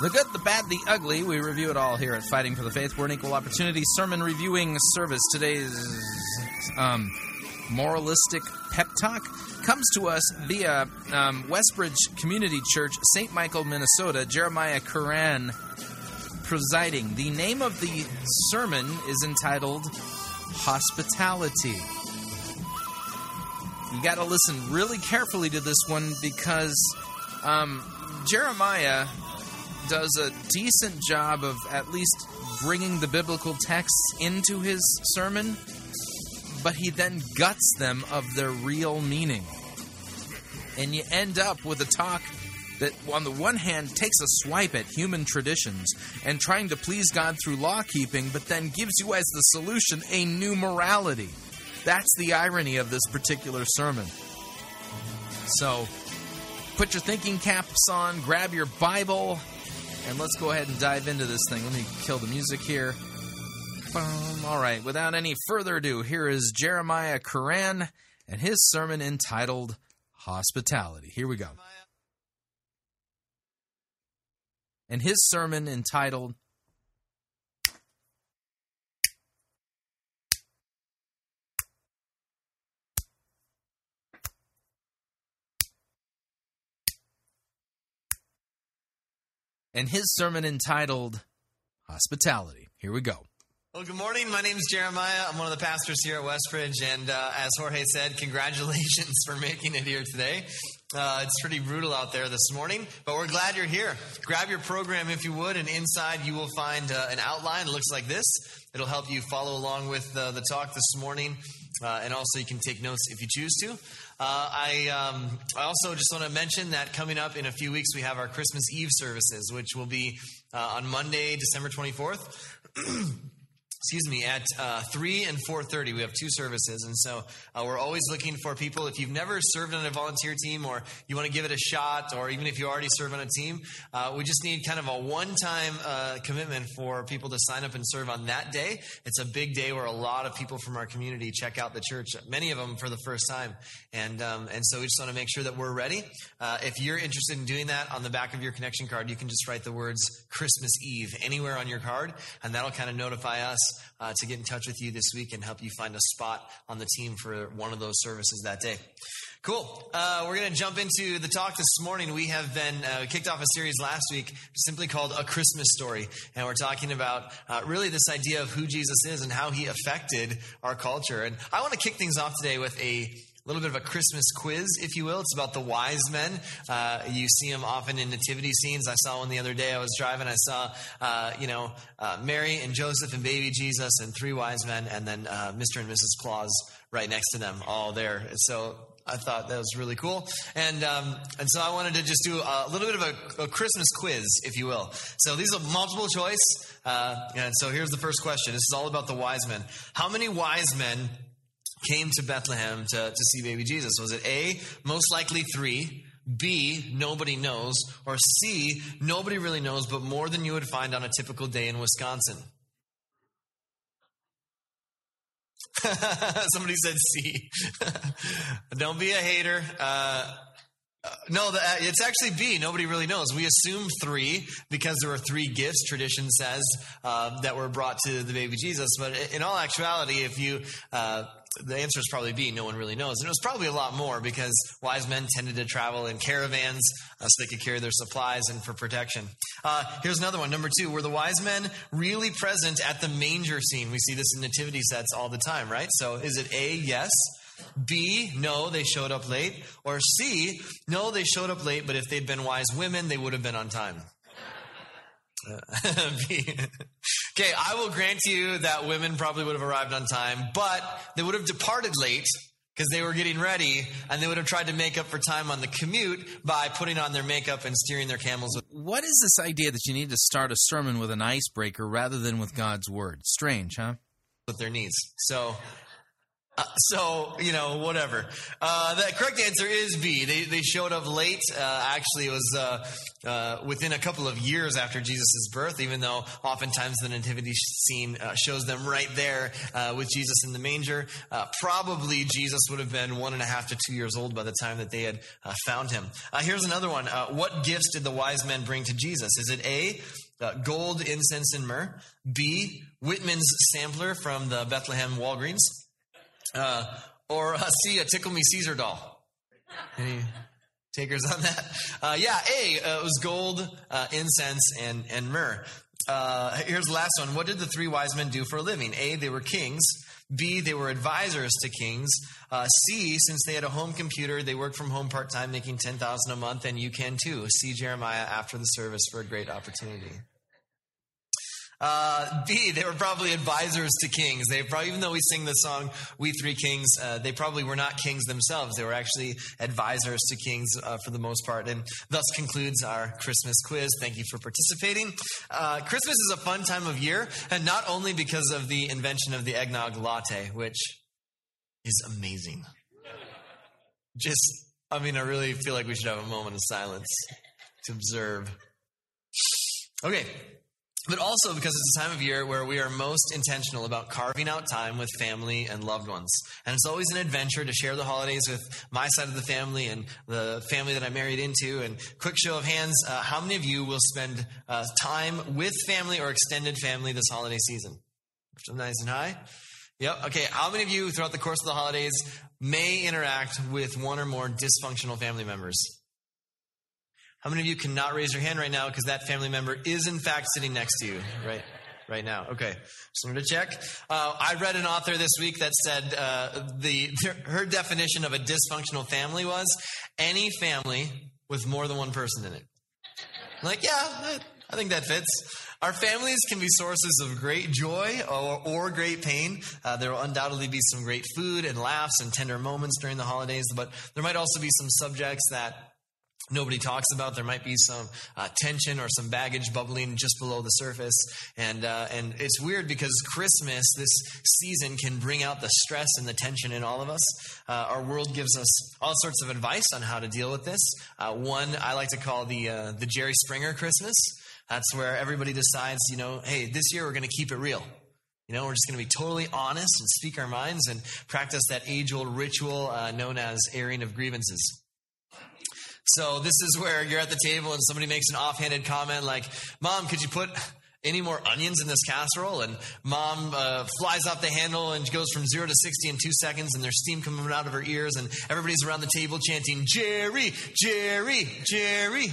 The good, the bad, the ugly. We review it all here at Fighting for the Faith. We're an equal opportunity sermon reviewing service. Today's um, moralistic pep talk comes to us via um, Westbridge Community Church, St. Michael, Minnesota. Jeremiah Curran presiding. The name of the sermon is entitled Hospitality. You got to listen really carefully to this one because um, Jeremiah does a decent job of at least bringing the biblical texts into his sermon, but he then guts them of their real meaning. And you end up with a talk that, on the one hand, takes a swipe at human traditions and trying to please God through law keeping, but then gives you as the solution a new morality. That's the irony of this particular sermon. So, put your thinking caps on, grab your Bible, and let's go ahead and dive into this thing. Let me kill the music here. Boom. All right, without any further ado, here is Jeremiah Curran and his sermon entitled Hospitality. Here we go. And his sermon entitled and his sermon entitled Hospitality. Here we go. Well, good morning. My name is Jeremiah. I'm one of the pastors here at Westbridge, and uh, as Jorge said, congratulations for making it here today. Uh, it's pretty brutal out there this morning, but we're glad you're here. Grab your program if you would, and inside you will find uh, an outline. It looks like this. It'll help you follow along with uh, the talk this morning, uh, and also you can take notes if you choose to. Uh, I, um, I also just want to mention that coming up in a few weeks, we have our Christmas Eve services, which will be uh, on Monday, December 24th. excuse me, at uh, 3 and 4.30. We have two services, and so uh, we're always looking for people. If you've never served on a volunteer team or you want to give it a shot, or even if you already serve on a team, uh, we just need kind of a one-time uh, commitment for people to sign up and serve on that day. It's a big day where a lot of people from our community check out the church, many of them for the first time. And, um, and so we just want to make sure that we're ready. Uh, if you're interested in doing that, on the back of your connection card, you can just write the words Christmas Eve anywhere on your card, and that'll kind of notify us uh, to get in touch with you this week and help you find a spot on the team for one of those services that day. Cool. Uh, we're going to jump into the talk this morning. We have been uh, kicked off a series last week simply called A Christmas Story. And we're talking about uh, really this idea of who Jesus is and how he affected our culture. And I want to kick things off today with a little bit of a Christmas quiz, if you will. It's about the wise men. Uh, you see them often in nativity scenes. I saw one the other day. I was driving. I saw, uh, you know, uh, Mary and Joseph and baby Jesus and three wise men, and then uh, Mr. and Mrs. Claus right next to them, all there. So I thought that was really cool, and um, and so I wanted to just do a little bit of a, a Christmas quiz, if you will. So these are multiple choice, uh, and so here's the first question. This is all about the wise men. How many wise men came to Bethlehem to, to see baby Jesus? Was it A, most likely three, B, nobody knows, or C, nobody really knows, but more than you would find on a typical day in Wisconsin? Somebody said C. Don't be a hater. Uh, uh, no, the, uh, it's actually B. Nobody really knows. We assume three because there were three gifts, tradition says, uh, that were brought to the baby Jesus. But in all actuality, if you uh, the answer is probably B. No one really knows. And it was probably a lot more because wise men tended to travel in caravans uh, so they could carry their supplies and for protection. Uh, here's another one. Number two, were the wise men really present at the manger scene? We see this in nativity sets all the time, right? So is it A, yes? B, no, they showed up late. Or C, no, they showed up late, but if they'd been wise women, they would have been on time. Uh, okay, I will grant you that women probably would have arrived on time, but they would have departed late because they were getting ready and they would have tried to make up for time on the commute by putting on their makeup and steering their camels. What is this idea that you need to start a sermon with an icebreaker rather than with God's word? Strange, huh? with their knees. So uh, so, you know, whatever. Uh, the correct answer is B. They, they showed up late. Uh, actually, it was uh, uh, within a couple of years after Jesus' birth, even though oftentimes the nativity scene uh, shows them right there with Jesus in the manger. probably Jesus would have been one and a half to two years old by the time that they had found him. here's another one. what gifts did the wise men bring to Jesus? Is it A, gold, incense, and myrrh? B, Whitman's sampler from the Bethlehem Walgreens? Uh, or uh, see a Tickle Me Caesar doll. Any takers on that? Uh, yeah, A, uh, it was gold, uh, incense, and, and myrrh. Uh, here's the last one. What did the three wise men do for a living? A, they were kings. B, they were advisors to kings. Uh C, since they had a home computer, they worked from home part time, making ten thousand a month, and you can too. See Jeremiah after the service for a great opportunity. Uh, B, they were probably advisors to kings. They probably, even though we sing the song "We Three Kings," uh, they probably were not kings themselves. They were actually advisors to kings uh, for the most part. And thus concludes our Christmas quiz. Thank you for participating. Uh, Christmas is a fun time of year, and not only because of the invention of the eggnog latte, which is amazing. Just, I mean, I really feel like we should have a moment of silence to observe. Okay, but also because it's a time of year where we are most intentional about carving out time with family and loved ones. And it's always an adventure to share the holidays with my side of the family and the family that I married into. And quick show of hands, uh, how many of you will spend uh, time with family or extended family this holiday season? Nice and high. Yep. Okay. How many of you throughout the course of the holidays may interact with one or more dysfunctional family members? How many of you cannot raise your hand right now because that family member is in fact sitting next to you right right now? Okay, just wanted to check. Uh, I read an author this week that said uh, the her definition of a dysfunctional family was any family with more than one person in it. I'm like, yeah, I think that fits. Our families can be sources of great joy or, or great pain. Uh, there will undoubtedly be some great food and laughs and tender moments during the holidays, but there might also be some subjects that nobody talks about. There might be some uh, tension or some baggage bubbling just below the surface, and uh, and it's weird because Christmas, this season, can bring out the stress and the tension in all of us. Uh, our world gives us all sorts of advice on how to deal with this. Uh, one I like to call the uh, the Jerry Springer Christmas. That's where everybody decides, you know, hey, this year we're going to keep it real. You know, we're just going to be totally honest and speak our minds and practice that age old ritual uh, known as airing of grievances. So this is where you're at the table and somebody makes an offhanded comment like, Mom, could you put any more onions in this casserole? And mom uh, flies off the handle and goes from zero to 60 in two seconds, and there's steam coming out of her ears, and everybody's around the table chanting, Jerry, Jerry, Jerry.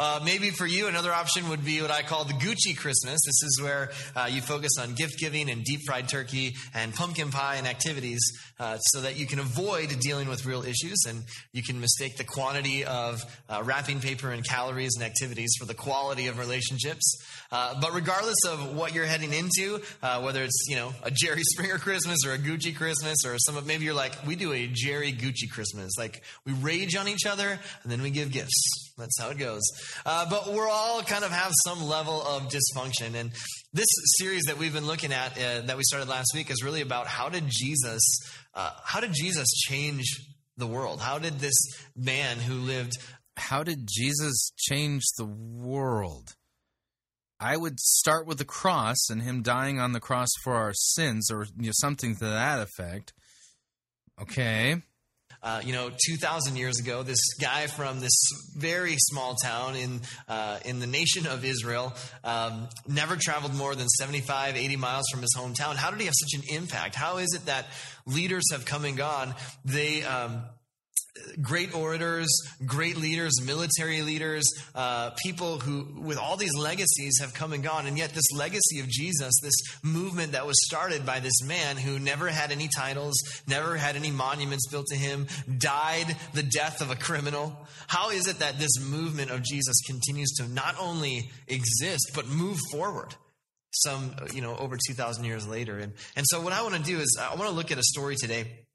Uh, maybe for you, another option would be what I call the Gucci Christmas. This is where uh, you focus on gift giving and deep fried turkey and pumpkin pie and activities uh, so that you can avoid dealing with real issues and you can mistake the quantity of uh, wrapping paper and calories and activities for the quality of relationships. Uh, but regardless of what you're heading into, uh, whether it's you know a Jerry Springer Christmas or a Gucci Christmas or some of maybe you're like we do a Jerry Gucci Christmas, like we rage on each other and then we give gifts. That's how it goes. Uh, but we're all kind of have some level of dysfunction. And this series that we've been looking at, uh, that we started last week, is really about how did Jesus, uh, how did Jesus change the world? How did this man who lived, how did Jesus change the world? I would start with the cross and him dying on the cross for our sins, or you know, something to that effect. Okay. Uh, you know, 2,000 years ago, this guy from this very small town in, uh, in the nation of Israel um, never traveled more than 75, 80 miles from his hometown. How did he have such an impact? How is it that leaders have come and gone? They. Um, great orators, great leaders, military leaders, uh, people who, with all these legacies, have come and gone. And yet, this legacy of Jesus, this movement that was started by this man who never had any titles, never had any monuments built to him, died the death of a criminal. How is it that this movement of Jesus continues to not only exist, but move forward? Some, you know, over 2,000 years later. And, and so, what I want to do is, I want to look at a story today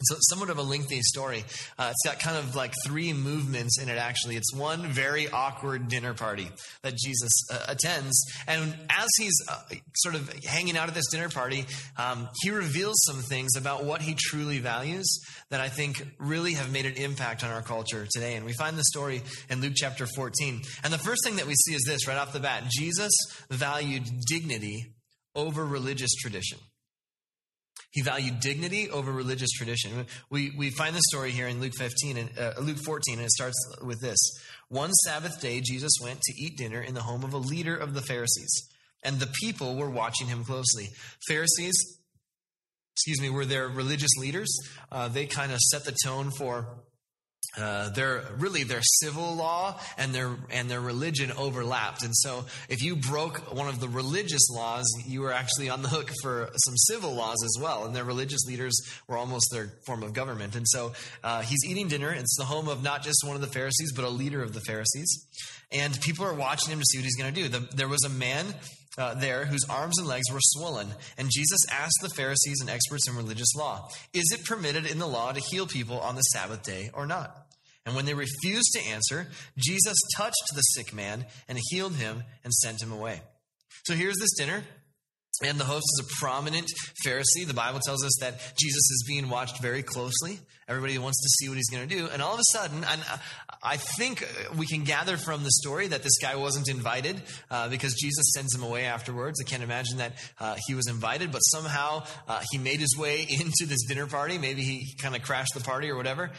it's somewhat of a lengthy story. Uh, it's got kind of like three movements in it, actually. It's one very awkward dinner party that Jesus uh, attends. And as he's uh, sort of hanging out at this dinner party, um, he reveals some things about what he truly values that I think really have made an impact on our culture today. And we find the story in Luke chapter 14. And the first thing that we see is this right off the bat Jesus valued dignity over religious tradition. He valued dignity over religious tradition. We, we find the story here in Luke 15 and uh, Luke 14, and it starts with this. One Sabbath day, Jesus went to eat dinner in the home of a leader of the Pharisees, and the people were watching him closely. Pharisees, excuse me, were their religious leaders. Uh, they kind of set the tone for uh, their really their civil law and their and their religion overlapped, and so if you broke one of the religious laws, you were actually on the hook for some civil laws as well. And their religious leaders were almost their form of government. And so uh, he's eating dinner. It's the home of not just one of the Pharisees, but a leader of the Pharisees. And people are watching him to see what he's going to do. The, there was a man uh, there whose arms and legs were swollen. And Jesus asked the Pharisees and experts in religious law, Is it permitted in the law to heal people on the Sabbath day or not? And when they refused to answer, Jesus touched the sick man and healed him and sent him away. So here's this dinner. And the host is a prominent Pharisee. The Bible tells us that Jesus is being watched very closely. Everybody wants to see what he's going to do. And all of a sudden, and I think we can gather from the story that this guy wasn't invited uh, because Jesus sends him away afterwards. I can't imagine that uh, he was invited, but somehow uh, he made his way into this dinner party. Maybe he kind of crashed the party or whatever.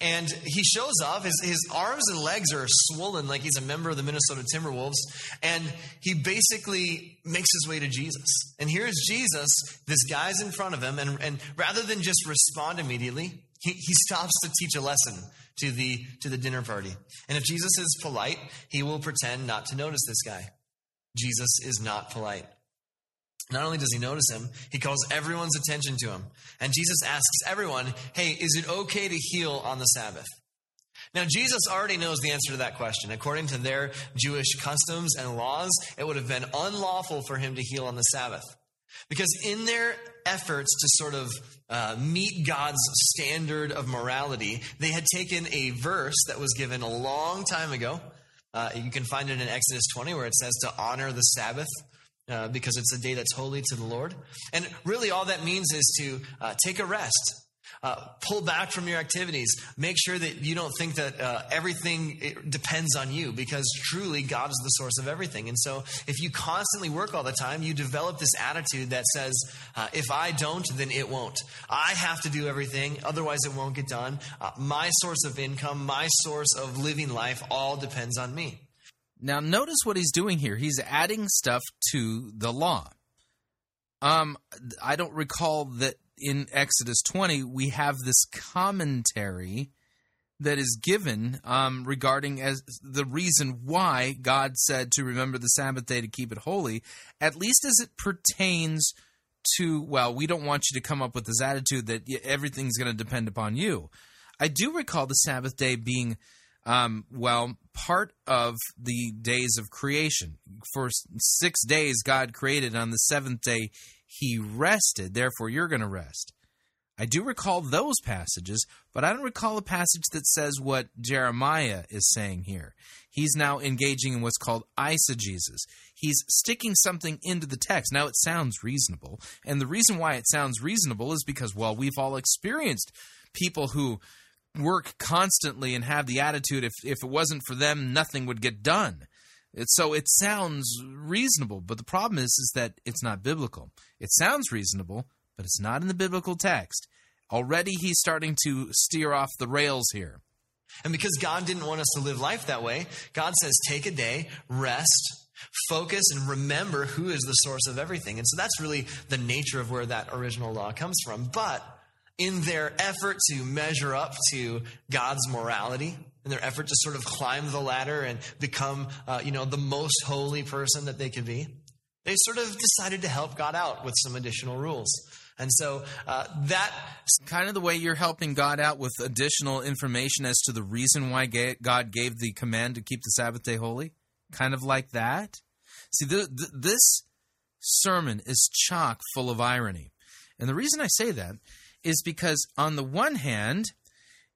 And he shows up. His, his arms and legs are swollen like he's a member of the Minnesota Timberwolves. And he basically makes his way to Jesus. And here's Jesus. This guy's in front of him. And, and rather than just respond immediately, he, he stops to teach a lesson to the, to the dinner party. And if Jesus is polite, he will pretend not to notice this guy. Jesus is not polite. Not only does he notice him, he calls everyone's attention to him. And Jesus asks everyone, hey, is it okay to heal on the Sabbath? Now, Jesus already knows the answer to that question. According to their Jewish customs and laws, it would have been unlawful for him to heal on the Sabbath. Because in their efforts to sort of uh, meet God's standard of morality, they had taken a verse that was given a long time ago. Uh, you can find it in Exodus 20 where it says to honor the Sabbath uh, because it's a day that's holy to the Lord. And really, all that means is to uh, take a rest. Uh, pull back from your activities. Make sure that you don't think that uh, everything depends on you because truly God is the source of everything. And so if you constantly work all the time, you develop this attitude that says, uh, if I don't, then it won't. I have to do everything, otherwise it won't get done. Uh, my source of income, my source of living life, all depends on me. Now, notice what he's doing here. He's adding stuff to the law. Um, I don't recall that in Exodus 20 we have this commentary that is given um, regarding as the reason why God said to remember the Sabbath day to keep it holy, at least as it pertains to well, we don't want you to come up with this attitude that everything's going to depend upon you. I do recall the Sabbath day being um, well, part of the days of creation. For six days, God created. On the seventh day, He rested. Therefore, you're going to rest. I do recall those passages, but I don't recall a passage that says what Jeremiah is saying here. He's now engaging in what's called eisegesis. He's sticking something into the text. Now, it sounds reasonable. And the reason why it sounds reasonable is because, well, we've all experienced people who work constantly and have the attitude if, if it wasn't for them, nothing would get done. It, so it sounds reasonable, but the problem is, is that it's not biblical. It sounds reasonable, but it's not in the biblical text. Already he's starting to steer off the rails here. And because God didn't want us to live life that way, God says, take a day, rest, focus, and remember who is the source of everything. And so that's really the nature of where that original law comes from. But in their effort to measure up to God's morality, in their effort to sort of climb the ladder and become, uh, you know, the most holy person that they could be, they sort of decided to help God out with some additional rules. And so uh, that kind of the way you're helping God out with additional information as to the reason why God gave the command to keep the Sabbath day holy, kind of like that. See, the, the, this sermon is chock full of irony, and the reason I say that is because, on the one hand,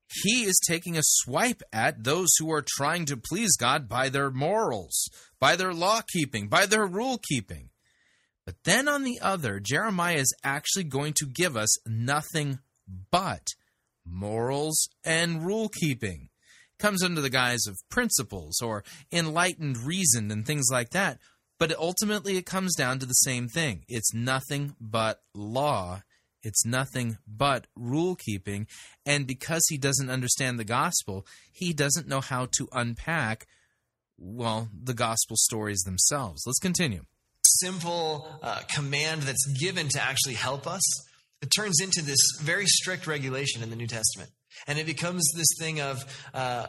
he is taking a swipe at those who are trying to please God by their morals, by their law keeping, by their rule keeping. But then on the other, Jeremiah is actually going to give us nothing but morals and rule keeping. Comes under the guise of principles or enlightened reason and things like that. But ultimately, it comes down to the same thing. It's nothing but law it's nothing but rule keeping. And because he doesn't understand the gospel, he doesn't know how to unpack, well, the gospel stories themselves. Let's continue. Simple uh, command that's given to actually help us, it turns into this very strict regulation in the New Testament. And it becomes this thing of uh,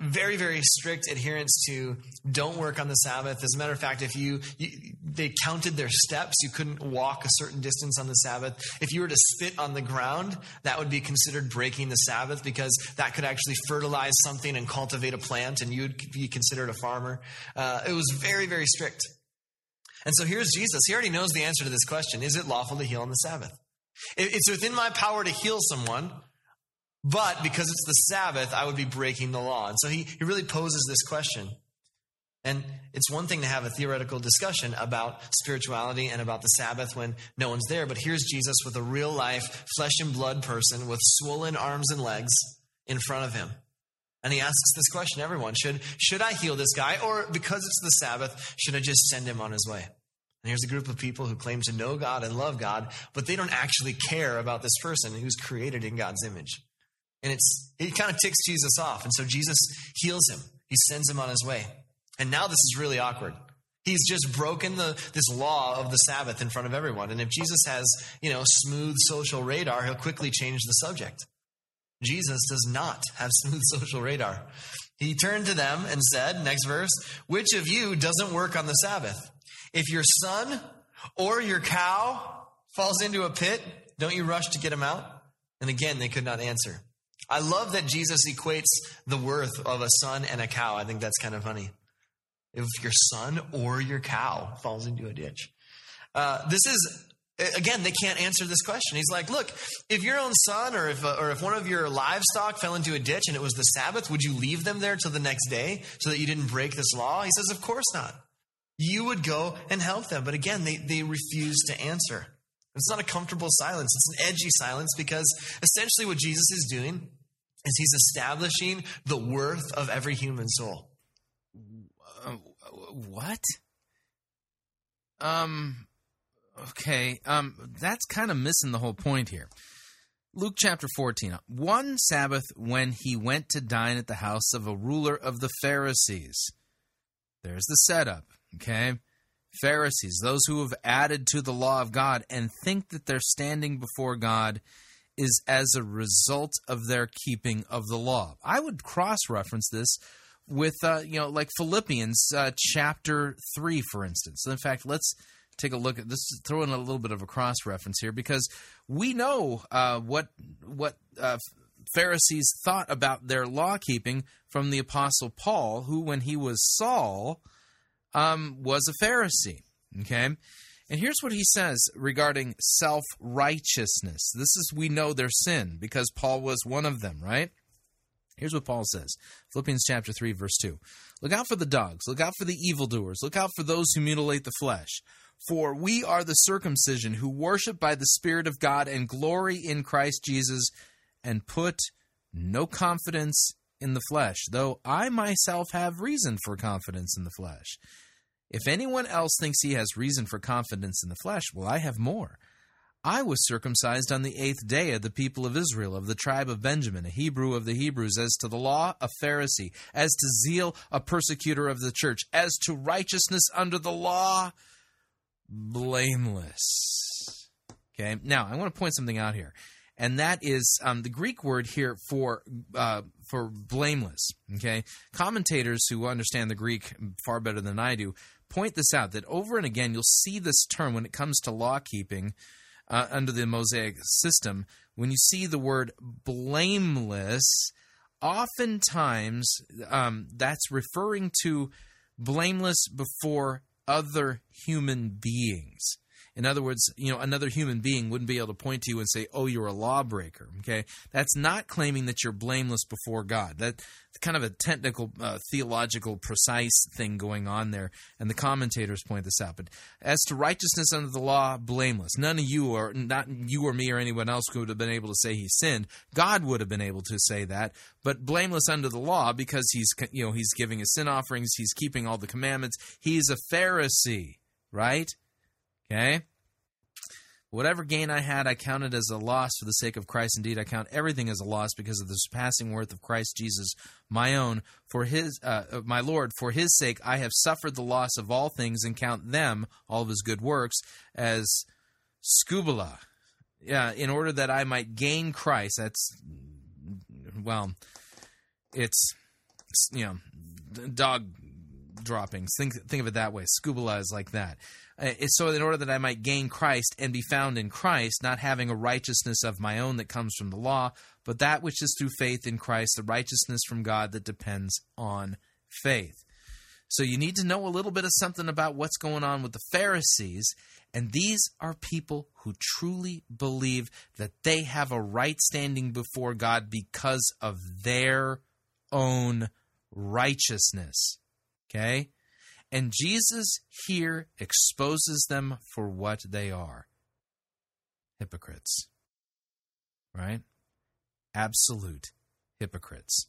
very, very strict adherence to don't work on the Sabbath. As a matter of fact, if you, you, they counted their steps, you couldn't walk a certain distance on the Sabbath. If you were to spit on the ground, that would be considered breaking the Sabbath because that could actually fertilize something and cultivate a plant, and you'd be considered a farmer. Uh, it was very, very strict. And so here's Jesus. He already knows the answer to this question: Is it lawful to heal on the Sabbath? It's within my power to heal someone. But because it's the Sabbath, I would be breaking the law. And so he, he really poses this question. And it's one thing to have a theoretical discussion about spirituality and about the Sabbath when no one's there, but here's Jesus with a real life, flesh and blood person with swollen arms and legs in front of him. And he asks this question everyone should, should I heal this guy? Or because it's the Sabbath, should I just send him on his way? And here's a group of people who claim to know God and love God, but they don't actually care about this person who's created in God's image. And it's it kind of ticks Jesus off. And so Jesus heals him. He sends him on his way. And now this is really awkward. He's just broken the this law of the Sabbath in front of everyone. And if Jesus has, you know, smooth social radar, he'll quickly change the subject. Jesus does not have smooth social radar. He turned to them and said, next verse, which of you doesn't work on the Sabbath? If your son or your cow falls into a pit, don't you rush to get him out? And again, they could not answer. I love that Jesus equates the worth of a son and a cow. I think that's kind of funny. If your son or your cow falls into a ditch. Uh, this is Again, they can't answer this question. He's like, look, if your own son or if, uh, or if one of your livestock fell into a ditch and it was the Sabbath, would you leave them there till the next day so that you didn't break this law? He says, of course not. You would go and help them. But again, they, they refuse to answer. It's not a comfortable silence. It's an edgy silence because essentially what Jesus is doing is he's establishing the worth of every human soul. Uh, what? Um. Okay. Um. That's kind of missing the whole point here. Luke chapter 14. One Sabbath, when he went to dine at the house of a ruler of the Pharisees. There's the setup, okay? Pharisees, those who have added to the law of God and think that they're standing before God is as a result of their keeping of the law. I would cross reference this with, uh, you know, like Philippians uh, chapter 3, for instance. In fact, let's take a look at this, throw in a little bit of a cross reference here because we know uh, what, what uh, Pharisees thought about their law keeping from the Apostle Paul, who, when he was Saul, um, was a Pharisee. Okay? And here's what he says regarding self righteousness. This is, we know their sin because Paul was one of them, right? Here's what Paul says Philippians chapter 3, verse 2. Look out for the dogs, look out for the evildoers, look out for those who mutilate the flesh. For we are the circumcision who worship by the Spirit of God and glory in Christ Jesus and put no confidence in the flesh, though I myself have reason for confidence in the flesh. If anyone else thinks he has reason for confidence in the flesh, well, I have more. I was circumcised on the eighth day of the people of Israel, of the tribe of Benjamin, a Hebrew of the Hebrews, as to the law, a Pharisee, as to zeal, a persecutor of the church, as to righteousness under the law, blameless. Okay, now I want to point something out here, and that is um, the Greek word here for uh, for blameless. Okay, commentators who understand the Greek far better than I do point this out that over and again you'll see this term when it comes to law keeping uh, under the Mosaic system. When you see the word blameless, oftentimes um, that's referring to blameless before other human beings. In other words, you know, another human being wouldn't be able to point to you and say, "Oh, you're a lawbreaker." Okay, that's not claiming that you're blameless before God. That's kind of a technical, uh, theological, precise thing going on there, and the commentators point this out. But as to righteousness under the law, blameless. None of you, or not you or me or anyone else, would have been able to say he sinned. God would have been able to say that, but blameless under the law because he's, you know, he's giving his sin offerings, he's keeping all the commandments. He's a Pharisee, right? Okay? Whatever gain I had, I counted as a loss for the sake of Christ. Indeed, I count everything as a loss because of the surpassing worth of Christ Jesus, my own, for his, uh, my Lord. For his sake, I have suffered the loss of all things and count them, all of his good works, as scubala, yeah, in order that I might gain Christ. That's well, it's you know, dog droppings. Think think of it that way. Scubala is like that. Uh, so in order that I might gain Christ and be found in Christ, not having a righteousness of my own that comes from the law, but that which is through faith in Christ, the righteousness from God that depends on faith. So you need to know a little bit of something about what's going on with the Pharisees. And these are people who truly believe that they have a right standing before God because of their own righteousness. Okay? And Jesus here exposes them for what they are hypocrites. Right? Absolute hypocrites.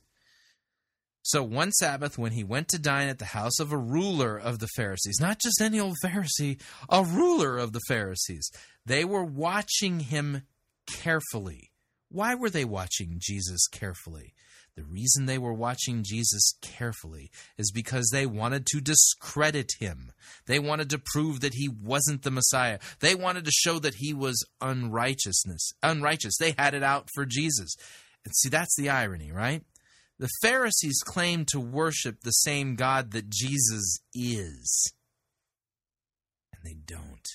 So one Sabbath, when he went to dine at the house of a ruler of the Pharisees, not just any old Pharisee, a ruler of the Pharisees, they were watching him carefully. Why were they watching Jesus carefully? The reason they were watching Jesus carefully is because they wanted to discredit him. They wanted to prove that he wasn't the Messiah. They wanted to show that he was unrighteousness, unrighteous. They had it out for Jesus. And see, that's the irony, right? The Pharisees claim to worship the same God that Jesus is. And they don't.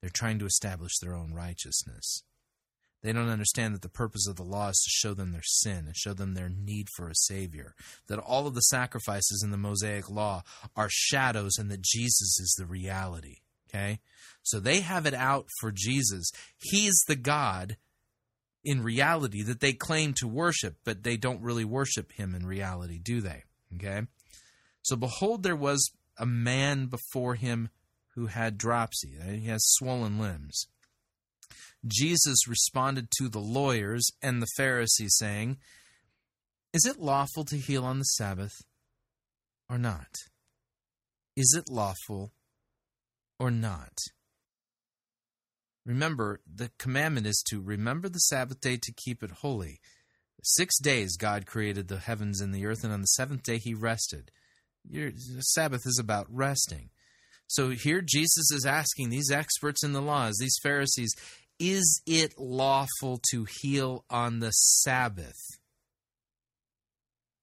They're trying to establish their own righteousness. They don't understand that the purpose of the law is to show them their sin and show them their need for a Savior. That all of the sacrifices in the Mosaic law are shadows and that Jesus is the reality. Okay? So they have it out for Jesus. He's the God in reality that they claim to worship, but they don't really worship him in reality, do they? Okay? So behold, there was a man before him who had dropsy. He has swollen limbs. Jesus responded to the lawyers and the Pharisees, saying, Is it lawful to heal on the Sabbath or not? Is it lawful or not? Remember, the commandment is to remember the Sabbath day to keep it holy. Six days God created the heavens and the earth, and on the seventh day he rested. Your Sabbath is about resting. So here Jesus is asking these experts in the laws, these Pharisees, is it lawful to heal on the Sabbath?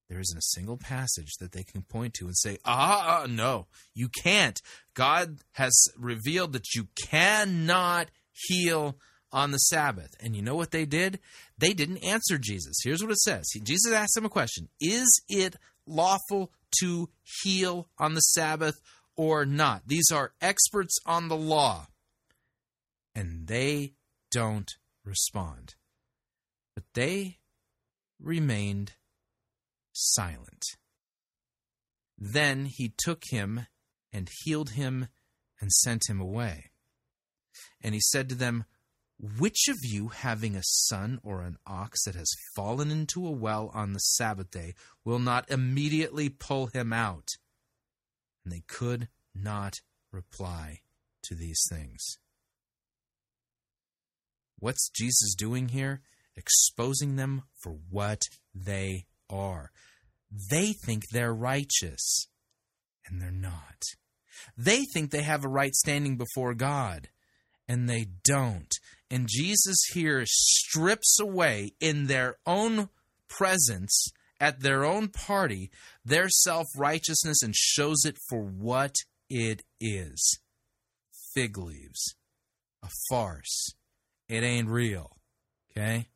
There isn't a single passage that they can point to and say, ah, no, you can't. God has revealed that you cannot heal on the Sabbath. And you know what they did? They didn't answer Jesus. Here's what it says Jesus asked them a question Is it lawful to heal on the Sabbath or not? These are experts on the law. And they don't respond. But they remained silent. Then he took him and healed him and sent him away. And he said to them, Which of you, having a son or an ox that has fallen into a well on the Sabbath day, will not immediately pull him out? And they could not reply to these things. What's Jesus doing here? Exposing them for what they are. They think they're righteous, and they're not. They think they have a right standing before God, and they don't. And Jesus here strips away in their own presence, at their own party, their self righteousness and shows it for what it is fig leaves, a farce. It ain't real. Okay?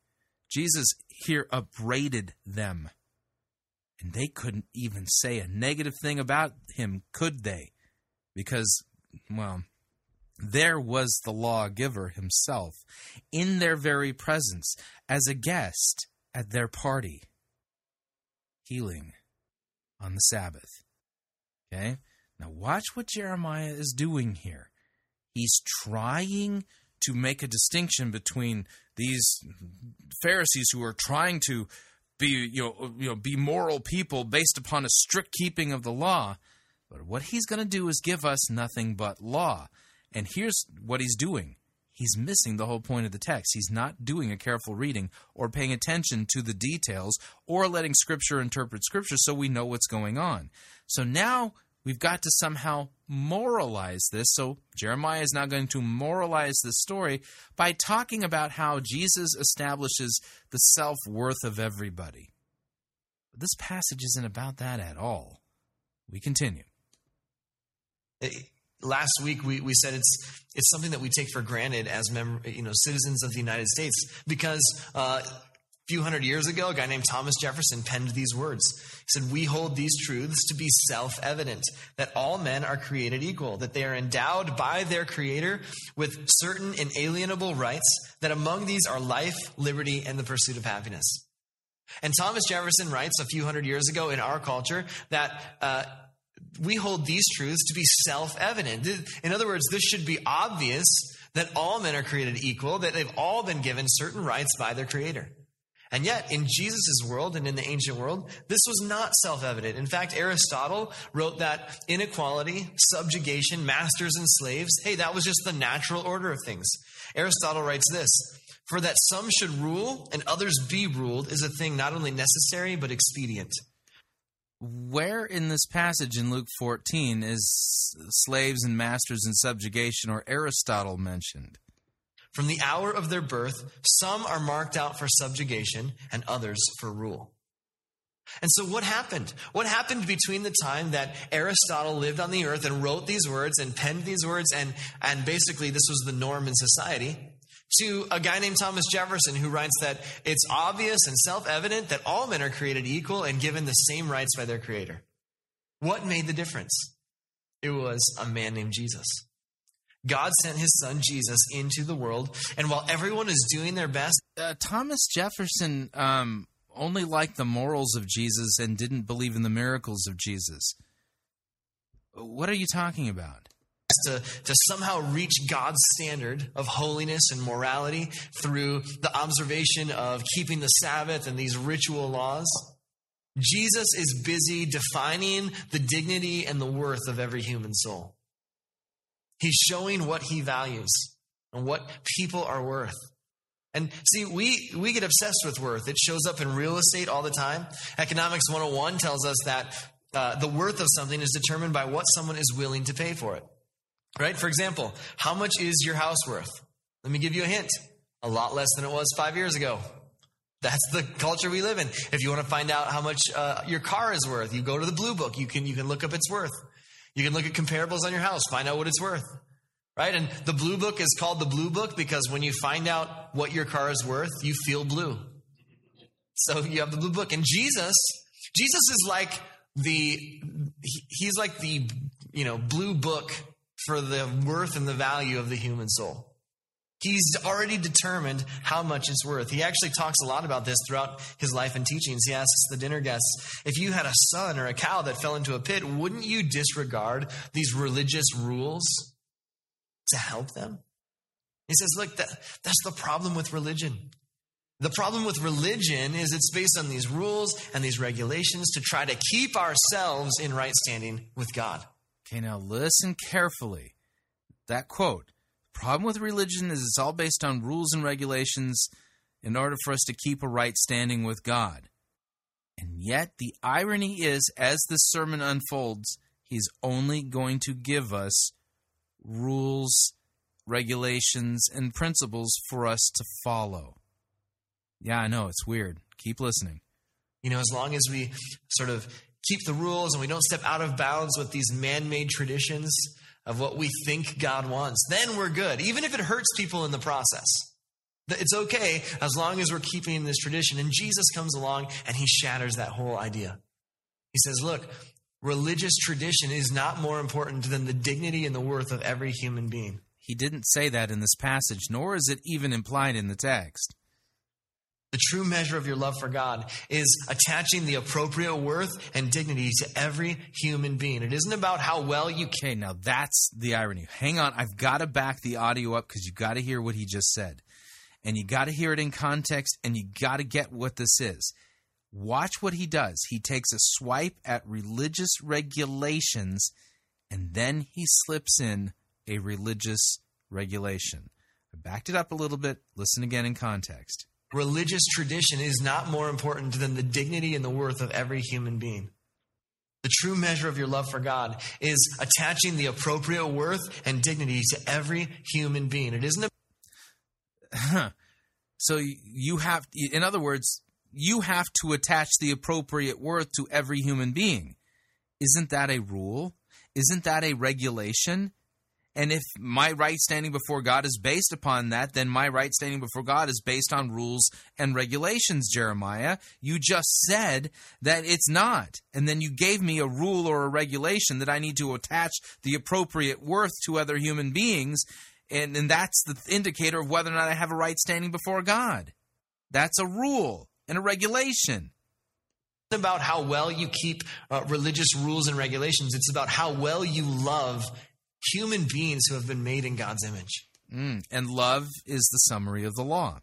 Jesus here upbraided them. And they couldn't even say a negative thing about him, could they? Because, well, there was the lawgiver himself in their very presence as a guest at their party, healing on the Sabbath. Okay? Now, watch what Jeremiah is doing here. He's trying to make a distinction between these Pharisees who are trying to be you know, you know be moral people based upon a strict keeping of the law. But what he's going to do is give us nothing but law. And here's what he's doing. He's missing the whole point of the text. He's not doing a careful reading or paying attention to the details or letting Scripture interpret Scripture so we know what's going on. So now we've got to somehow moralize this. So Jeremiah is now going to moralize this story by talking about how Jesus establishes the self worth of everybody. But this passage isn't about that at all. We continue. Last week we, we said it's it's something that we take for granted as mem- you know citizens of the United States because uh, few hundred years ago, a guy named Thomas Jefferson penned these words. He said, We hold these truths to be self evident that all men are created equal, that they are endowed by their Creator with certain inalienable rights, that among these are life, liberty, and the pursuit of happiness. And Thomas Jefferson writes a few hundred years ago in our culture that. Uh, we hold these truths to be self evident. In other words, this should be obvious that all men are created equal, that they've all been given certain rights by their Creator. And yet, in Jesus' world and in the ancient world, this was not self evident. In fact, Aristotle wrote that inequality, subjugation, masters and slaves, hey, that was just the natural order of things. Aristotle writes this For that some should rule and others be ruled is a thing not only necessary, but expedient. Where in this passage in Luke 14 is slaves and masters and subjugation or Aristotle mentioned? From the hour of their birth, some are marked out for subjugation and others for rule. And so, what happened? What happened between the time that Aristotle lived on the earth and wrote these words and penned these words, and, and basically this was the norm in society, to a guy named Thomas Jefferson who writes that it's obvious and self evident that all men are created equal and given the same rights by their Creator? What made the difference? It was a man named Jesus. God sent his son Jesus into the world, and while everyone is doing their best, uh, Thomas Jefferson um, only liked the morals of Jesus and didn't believe in the miracles of Jesus. What are you talking about? to, to somehow reach God's standard of holiness and morality through the observation of keeping the Sabbath and these ritual laws. Jesus is busy defining the dignity and the worth of every human soul. He's showing what he values and what people are worth. And see, we, we get obsessed with worth. It shows up in real estate all the time. Economics 101 tells us that uh, the worth of something is determined by what someone is willing to pay for it. Right? For example, how much is your house worth? Let me give you a hint. A lot less than it was five years ago. That's the culture we live in. If you want to find out how much uh, your car is worth, you go to the Blue Book. You can you can look up its worth. You can look at comparables on your house, find out what it's worth. Right? And the Blue Book is called the Blue Book because when you find out what your car is worth, you feel blue. So you have the Blue Book. And Jesus, Jesus is like the he's like the you know blue book for the worth and the value of the human soul. He's already determined how much it's worth. He actually talks a lot about this throughout his life and teachings. He asks the dinner guests, if you had a son or a cow that fell into a pit, wouldn't you disregard these religious rules to help them? He says, look, that, that's the problem with religion. The problem with religion is it's based on these rules and these regulations to try to keep ourselves in right standing with God. Okay, now listen carefully. That quote problem with religion is it's all based on rules and regulations in order for us to keep a right standing with God. And yet, the irony is, as this sermon unfolds, he's only going to give us rules, regulations, and principles for us to follow. Yeah, I know, it's weird. Keep listening. You know, as long as we sort of keep the rules and we don't step out of bounds with these man made traditions of what we think God wants, then we're good, even if it hurts people in the process. It's okay as long as we're keeping this tradition. And Jesus comes along and he shatters that whole idea. He says, Look, religious tradition is not more important than the dignity and the worth of every human being. He didn't say that in this passage, nor is it even implied in the text. The true measure of your love for God is attaching the appropriate worth and dignity to every human being. It isn't about how well you can. Okay, now that's the irony. Hang on, I've got to back the audio up because you got to hear what he just said. And you got to hear it in context and you got to get what this is. Watch what he does. He takes a swipe at religious regulations and then he slips in a religious regulation. I backed it up a little bit. Listen again in context religious tradition is not more important than the dignity and the worth of every human being. The true measure of your love for God is attaching the appropriate worth and dignity to every human being. It isn't a. so you have, in other words, you have to attach the appropriate worth to every human being. Isn't that a rule? Isn't that a regulation? And if my right standing before God is based upon that, then my right standing before God is based on rules and regulations, Jeremiah. You just said that it's not. And then you gave me a rule or a regulation that I need to attach the appropriate worth to other human beings. And, and that's the indicator of whether or not I have a right standing before God. That's a rule and a regulation about how well you keep uh, religious rules and regulations. It's about how well you love human beings who have been made in God's image. Mm, and love is the summary of the law.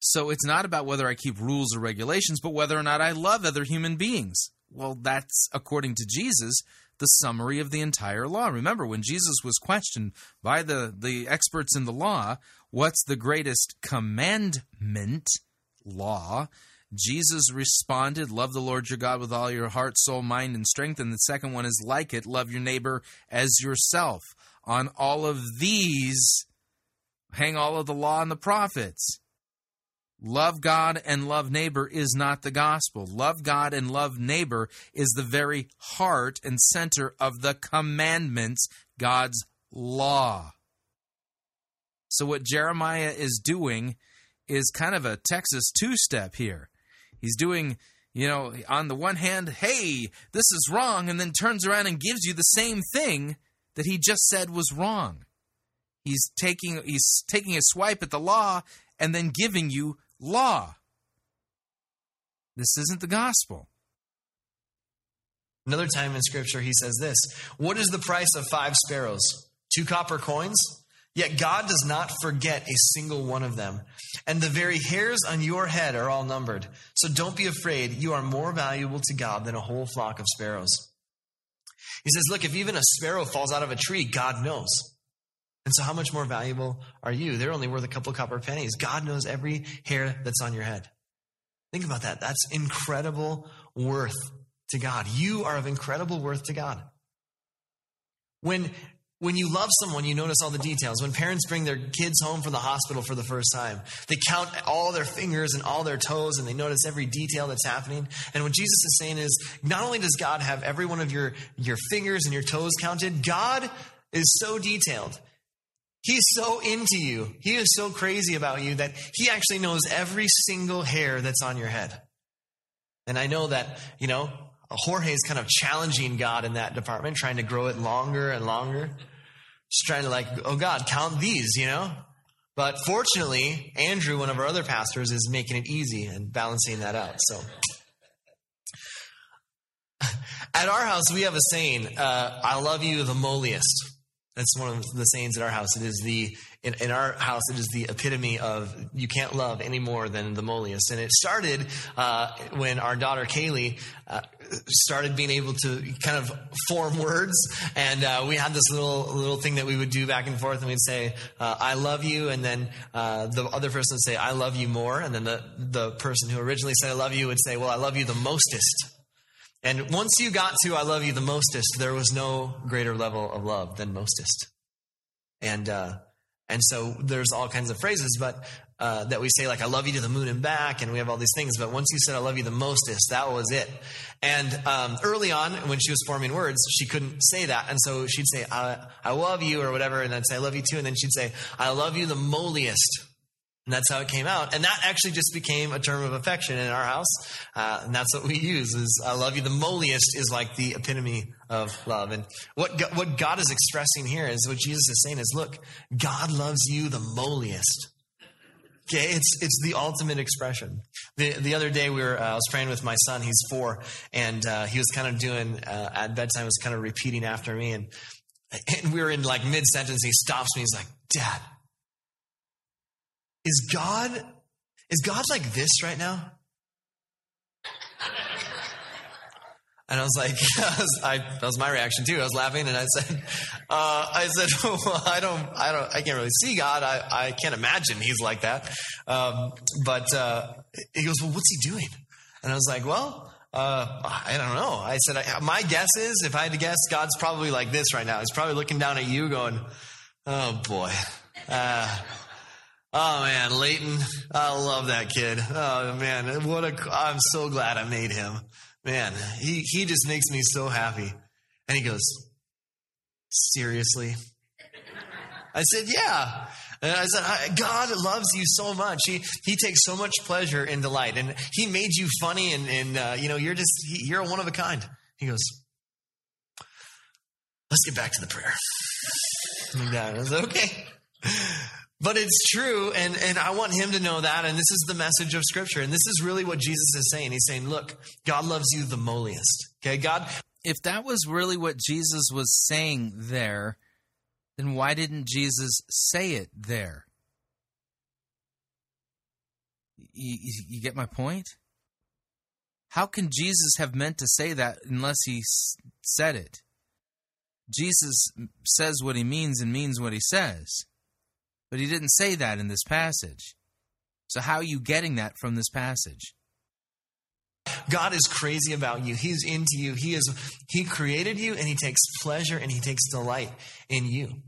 So it's not about whether I keep rules or regulations, but whether or not I love other human beings. Well, that's, according to Jesus, the summary of the entire law. Remember, when Jesus was questioned by the, the experts in the law, what's the greatest commandment law? Jesus responded, Love the Lord your God with all your heart, soul, mind, and strength. And the second one is like it, love your neighbor as yourself. On all of these, hang all of the law and the prophets. Love God and love neighbor is not the gospel. Love God and love neighbor is the very heart and center of the commandments, God's law. So, what Jeremiah is doing is kind of a Texas two step here. He's doing, you know, on the one hand, hey, this is wrong, and then turns around and gives you the same thing that he just said was wrong. He's taking he's taking a swipe at the law and then giving you law. This isn't the gospel. Another time in Scripture, he says this What is the price of five sparrows? Two copper coins? Yet God does not forget a single one of them. And the very hairs on your head are all numbered. So don't be afraid. You are more valuable to God than a whole flock of sparrows. He says, Look, if even a sparrow falls out of a tree, God knows. And so, how much more valuable are you? They're only worth a couple copper pennies. God knows every hair that's on your head. Think about that. That's incredible worth to God. You are of incredible worth to God. When when you love someone, you notice all the details. When parents bring their kids home from the hospital for the first time, they count all their fingers and all their toes and they notice every detail that's happening. And what Jesus is saying is not only does God have every one of your, your fingers and your toes counted, God is so detailed. He's so into you. He is so crazy about you that he actually knows every single hair that's on your head. And I know that, you know, Jorge is kind of challenging God in that department, trying to grow it longer and longer. Just trying to like, oh God, count these, you know? But fortunately, Andrew, one of our other pastors, is making it easy and balancing that out. So at our house, we have a saying, uh, I love you the moliest. That's one of the sayings at our house. It is the in, in, our house. It is the epitome of you can't love any more than the moliest. And it started uh, when our daughter Kaylee uh, started being able to kind of form words, and uh, we had this little little thing that we would do back and forth, and we'd say uh, "I love you," and then uh, the other person would say "I love you more," and then the the person who originally said "I love you" would say, "Well, I love you the mostest." And once you got to I love you the mostest, there was no greater level of love than mostest. And, uh, and so there's all kinds of phrases, but, uh, that we say like, I love you to the moon and back, and we have all these things, but once you said I love you the mostest, that was it. And, um, early on, when she was forming words, she couldn't say that, and so she'd say, I, I love you, or whatever, and I'd say, I love you too, and then she'd say, I love you the moliest. And that's how it came out. And that actually just became a term of affection in our house. Uh, and that's what we use is I love you. The moliest is like the epitome of love. And what, God, what God is expressing here is what Jesus is saying is, look, God loves you the moliest. Okay, it's it's the ultimate expression. The the other day we were uh, I was praying with my son. He's four, and uh, he was kind of doing uh, at bedtime was kind of repeating after me, and and we were in like mid sentence. He stops me. He's like, "Dad, is God is God like this right now? And I was like, I was, I, that was my reaction too. I was laughing, and I said, uh, I said, well, I don't, I don't, I can't really see God. I, I can't imagine He's like that. Um, but uh, he goes, well, what's He doing? And I was like, well, uh, I don't know. I said, I, my guess is, if I had to guess, God's probably like this right now. He's probably looking down at you, going, oh boy. Oh man, Leighton, I love that kid. Oh man, what a! I'm so glad I made him. Man, he he just makes me so happy. And he goes, seriously? I said, yeah. And I said, God loves you so much. He he takes so much pleasure and delight, and He made you funny, and and uh, you know you're just you're a one of a kind. He goes, let's get back to the prayer. And I was okay. But it's true, and, and I want him to know that, and this is the message of Scripture. And this is really what Jesus is saying. He's saying, Look, God loves you the moliest. Okay, God. If that was really what Jesus was saying there, then why didn't Jesus say it there? You, you get my point? How can Jesus have meant to say that unless he said it? Jesus says what he means and means what he says. But he didn't say that in this passage. So, how are you getting that from this passage? God is crazy about you. He's into you. He is he created you and he takes pleasure and he takes delight in you.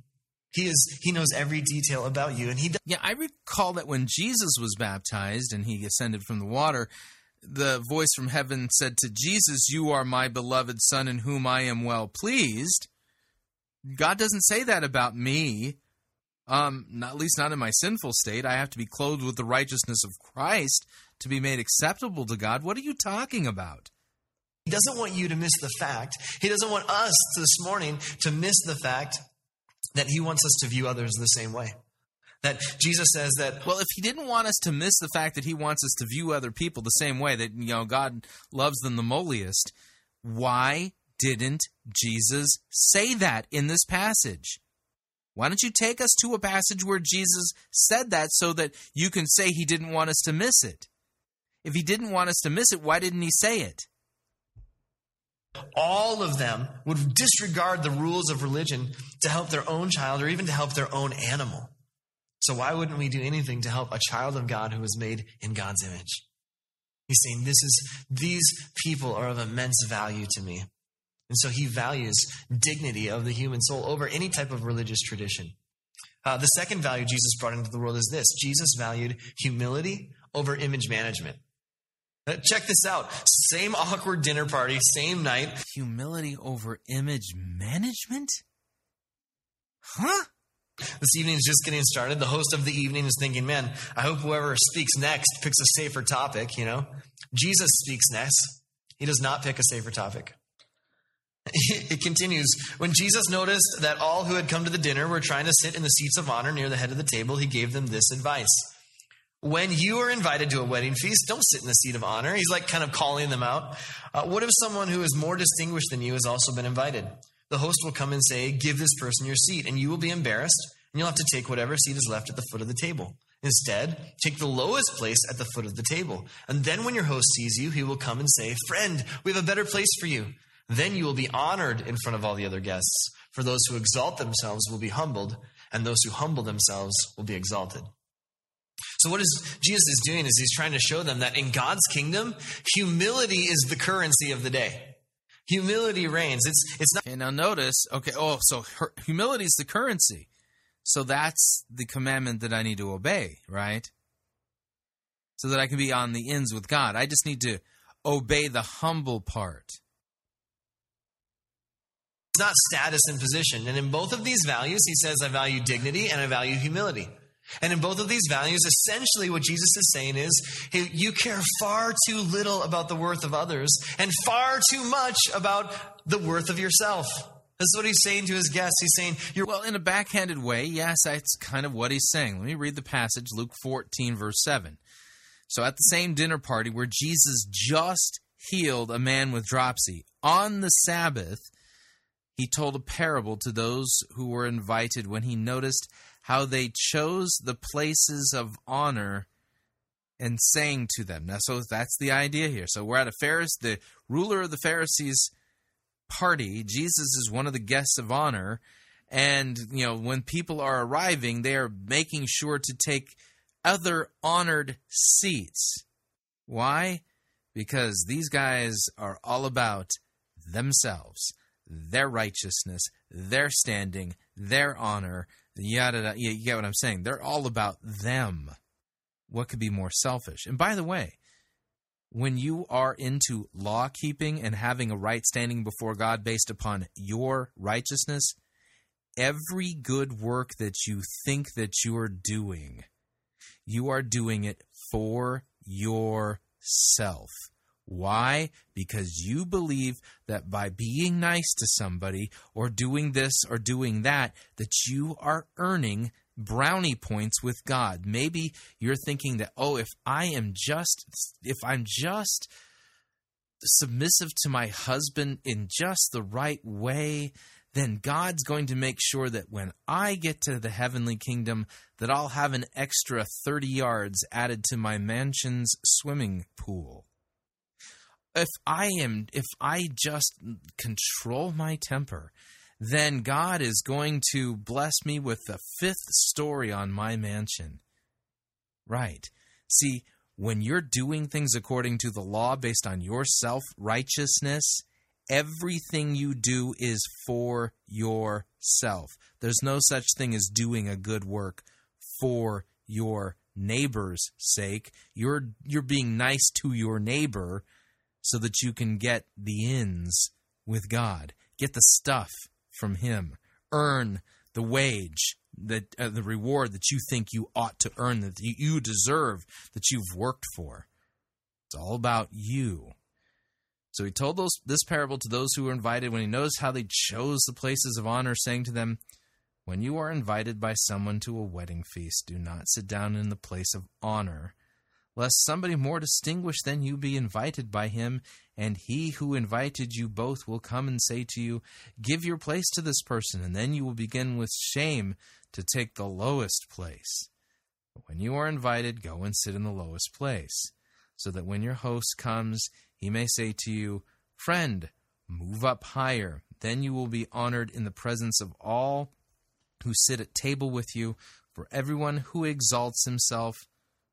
He is he knows every detail about you and he Yeah, I recall that when Jesus was baptized and he ascended from the water, the voice from heaven said to Jesus, "You are my beloved son in whom I am well pleased." God doesn't say that about me. Um, not, at least not in my sinful state. I have to be clothed with the righteousness of Christ to be made acceptable to God. What are you talking about? He doesn't want you to miss the fact. He doesn't want us this morning to miss the fact that he wants us to view others the same way. That Jesus says that Well, if he didn't want us to miss the fact that he wants us to view other people the same way, that, you know, God loves them the moliest, why didn't Jesus say that in this passage? Why don't you take us to a passage where Jesus said that so that you can say he didn't want us to miss it? If he didn't want us to miss it, why didn't he say it? all of them would disregard the rules of religion to help their own child or even to help their own animal. So why wouldn't we do anything to help a child of God who was made in God's image? He's saying this is these people are of immense value to me. And so he values dignity of the human soul over any type of religious tradition. Uh, the second value Jesus brought into the world is this Jesus valued humility over image management. Check this out. Same awkward dinner party, same night. Humility over image management? Huh? This evening is just getting started. The host of the evening is thinking, man, I hope whoever speaks next picks a safer topic, you know? Jesus speaks next. He does not pick a safer topic. It continues. When Jesus noticed that all who had come to the dinner were trying to sit in the seats of honor near the head of the table, he gave them this advice. When you are invited to a wedding feast, don't sit in the seat of honor. He's like kind of calling them out. Uh, what if someone who is more distinguished than you has also been invited? The host will come and say, Give this person your seat, and you will be embarrassed, and you'll have to take whatever seat is left at the foot of the table. Instead, take the lowest place at the foot of the table. And then when your host sees you, he will come and say, Friend, we have a better place for you. Then you will be honored in front of all the other guests. For those who exalt themselves will be humbled, and those who humble themselves will be exalted. So what is Jesus is doing is he's trying to show them that in God's kingdom, humility is the currency of the day. Humility reigns. It's it's not. Okay, now notice. Okay, oh, so her, humility is the currency. So that's the commandment that I need to obey, right? So that I can be on the ends with God. I just need to obey the humble part. Not status and position. And in both of these values, he says, I value dignity and I value humility. And in both of these values, essentially what Jesus is saying is, hey, you care far too little about the worth of others and far too much about the worth of yourself. That's what he's saying to his guests. He's saying, You're well, in a backhanded way, yes, that's kind of what he's saying. Let me read the passage, Luke 14, verse 7. So at the same dinner party where Jesus just healed a man with dropsy, on the Sabbath, he told a parable to those who were invited when he noticed how they chose the places of honor and saying to them. Now, so that's the idea here. So we're at a Pharisee, the ruler of the Pharisees party. Jesus is one of the guests of honor. And, you know, when people are arriving, they are making sure to take other honored seats. Why? Because these guys are all about themselves, their righteousness, their standing, their honor, yada, yada. You get what I'm saying? They're all about them. What could be more selfish? And by the way, when you are into law keeping and having a right standing before God based upon your righteousness, every good work that you think that you are doing, you are doing it for yourself. Why? Because you believe that by being nice to somebody or doing this or doing that, that you are earning brownie points with God. Maybe you're thinking that, oh, if I am just, if I'm just submissive to my husband in just the right way, then God's going to make sure that when I get to the heavenly kingdom, that I'll have an extra 30 yards added to my mansion's swimming pool if I am if I just control my temper, then God is going to bless me with the fifth story on my mansion. Right. See, when you're doing things according to the law based on your self righteousness, everything you do is for yourself. There's no such thing as doing a good work for your neighbor's sake. You're you're being nice to your neighbor so that you can get the ends with God, get the stuff from Him, earn the wage, that uh, the reward that you think you ought to earn, that you deserve, that you've worked for. It's all about you. So he told those, this parable to those who were invited when he noticed how they chose the places of honor, saying to them, When you are invited by someone to a wedding feast, do not sit down in the place of honor, lest somebody more distinguished than you be invited by him, and he who invited you both will come and say to you, Give your place to this person, and then you will begin with shame to take the lowest place. But when you are invited, go and sit in the lowest place, so that when your host comes, he may say to you, Friend, move up higher. Then you will be honored in the presence of all who sit at table with you. For everyone who exalts himself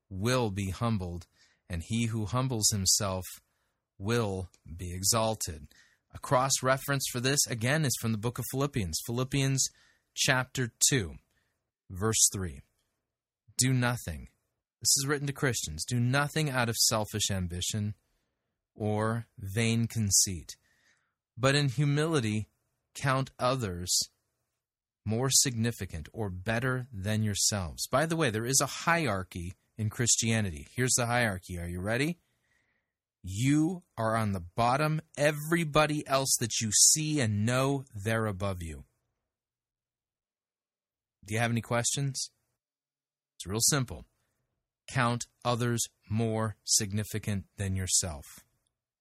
will be humbled, and he who humbles himself will be exalted. A cross reference for this, again, is from the book of Philippians. Philippians chapter 2, verse 3. Do nothing. This is written to Christians. Do nothing out of selfish ambition or vain conceit, but in humility count others more significant or better than yourselves. By the way, there is a hierarchy in Christianity. Here's the hierarchy. Are you ready? You are on the bottom. Everybody else that you see and know, they're above you. Do you have any questions? It's real simple. Count others more significant than yourself.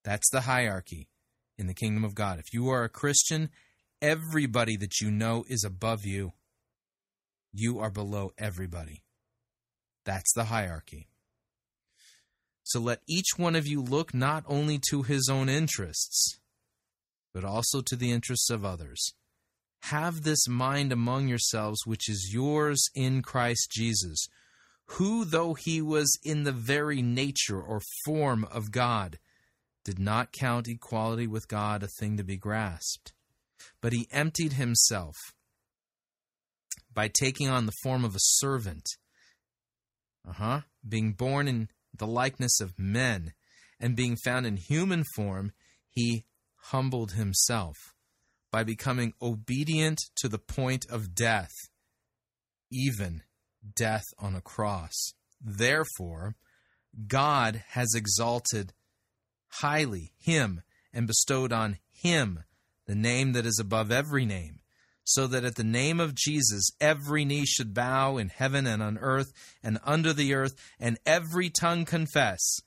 That's the hierarchy in the kingdom of God. If you are a Christian, everybody that you know is above you. You are below everybody. That's the hierarchy. So let each one of you look not only to his own interests, but also to the interests of others. Have this mind among yourselves, which is yours in Christ Jesus, who, though he was in the very nature or form of God, did not count equality with God a thing to be grasped, but he emptied himself by taking on the form of a servant. Uh huh. Being born in the likeness of men and being found in human form, he humbled himself by becoming obedient to the point of death, even death on a cross. Therefore, God has exalted highly him and bestowed on him the name that is above every name, so that at the name of Jesus every knee should bow in heaven and on earth and under the earth, and every tongue confess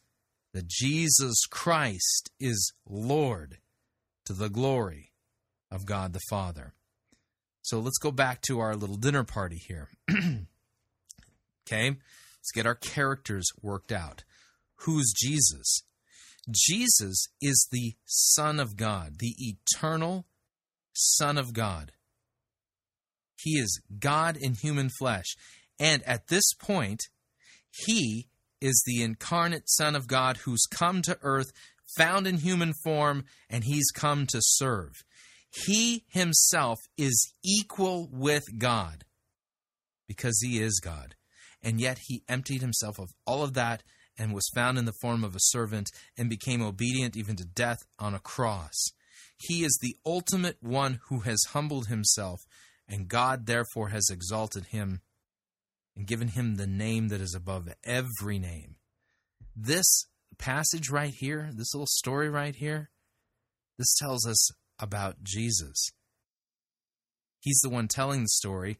that Jesus Christ is Lord to the glory of God the Father. So let's go back to our little dinner party here. okay, let's get our characters worked out. Who's Jesus? Jesus is the Son of God, the eternal Son of God. He is God in human flesh. And at this point, he is the incarnate Son of God who's come to earth, found in human form, and he's come to serve. He himself is equal with God because he is God. And yet he emptied himself of all of that and was found in the form of a servant and became obedient even to death on a cross. He is the ultimate one who has humbled himself, and God therefore has exalted him and given him the name that is above every name. This passage right here, this little story right here, this tells us about Jesus. He's the one telling the story,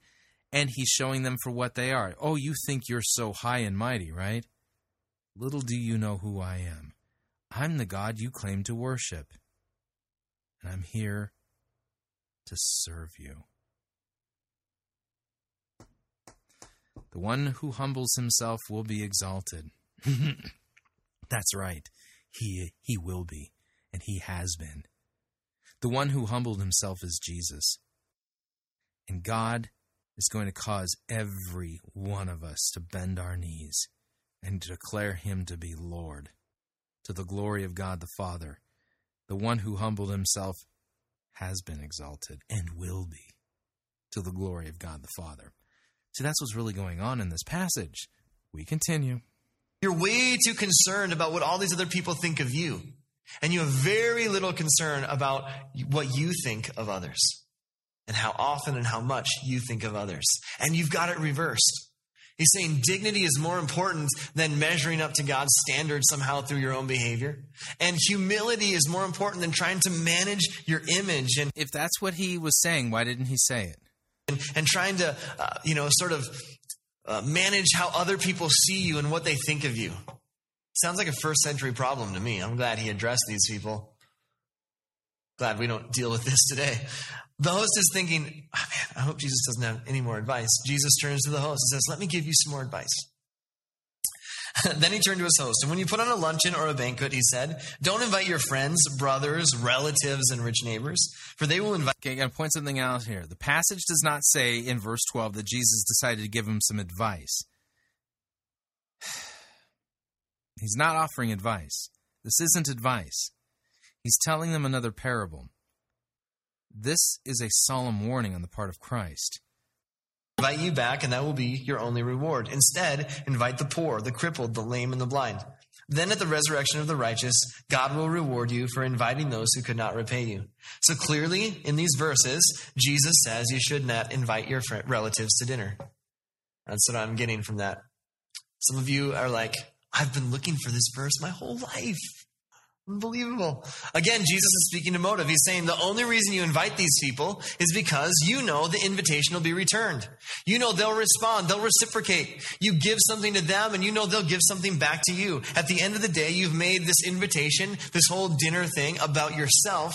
and he's showing them for what they are. Oh, you think you're so high and mighty, right? Little do you know who I am. I'm the God you claim to worship, and I'm here to serve you. The one who humbles himself will be exalted. That's right. He, he will be, and he has been. The one who humbled himself is Jesus. And God is going to cause every one of us to bend our knees and declare him to be Lord, to the glory of God the Father. The one who humbled himself has been exalted and will be to the glory of God the Father. See, that's what's really going on in this passage. We continue. You're way too concerned about what all these other people think of you. And you have very little concern about what you think of others and how often and how much you think of others. And you've got it reversed. He's saying dignity is more important than measuring up to God's standards somehow through your own behavior. And humility is more important than trying to manage your image. And if that's what he was saying, why didn't he say it? And, and trying to, uh, you know, sort of uh, manage how other people see you and what they think of you. Sounds like a first century problem to me. I'm glad he addressed these people. Glad we don't deal with this today. The host is thinking, oh man, I hope Jesus doesn't have any more advice. Jesus turns to the host and says, Let me give you some more advice. then he turned to his host, and when you put on a luncheon or a banquet, he said, Don't invite your friends, brothers, relatives, and rich neighbors, for they will invite. Okay, I gotta point something out here. The passage does not say in verse 12 that Jesus decided to give him some advice. He's not offering advice. This isn't advice. He's telling them another parable. This is a solemn warning on the part of Christ. Invite you back, and that will be your only reward. Instead, invite the poor, the crippled, the lame, and the blind. Then at the resurrection of the righteous, God will reward you for inviting those who could not repay you. So clearly, in these verses, Jesus says you should not invite your relatives to dinner. That's what I'm getting from that. Some of you are like, I've been looking for this verse my whole life. Unbelievable. Again, Jesus is speaking to motive. He's saying the only reason you invite these people is because you know the invitation will be returned. You know they'll respond, they'll reciprocate. You give something to them and you know they'll give something back to you. At the end of the day, you've made this invitation, this whole dinner thing about yourself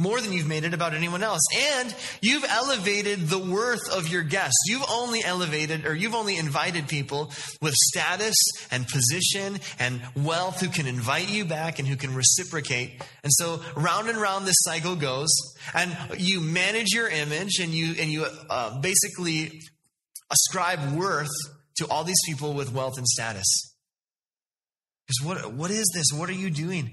more than you've made it about anyone else. And you've elevated the worth of your guests. You've only elevated or you've only invited people with status and position and wealth who can invite you back and who can reciprocate. And so round and round this cycle goes and you manage your image and you, and you uh, basically ascribe worth to all these people with wealth and status. Because what, what is this? What are you doing?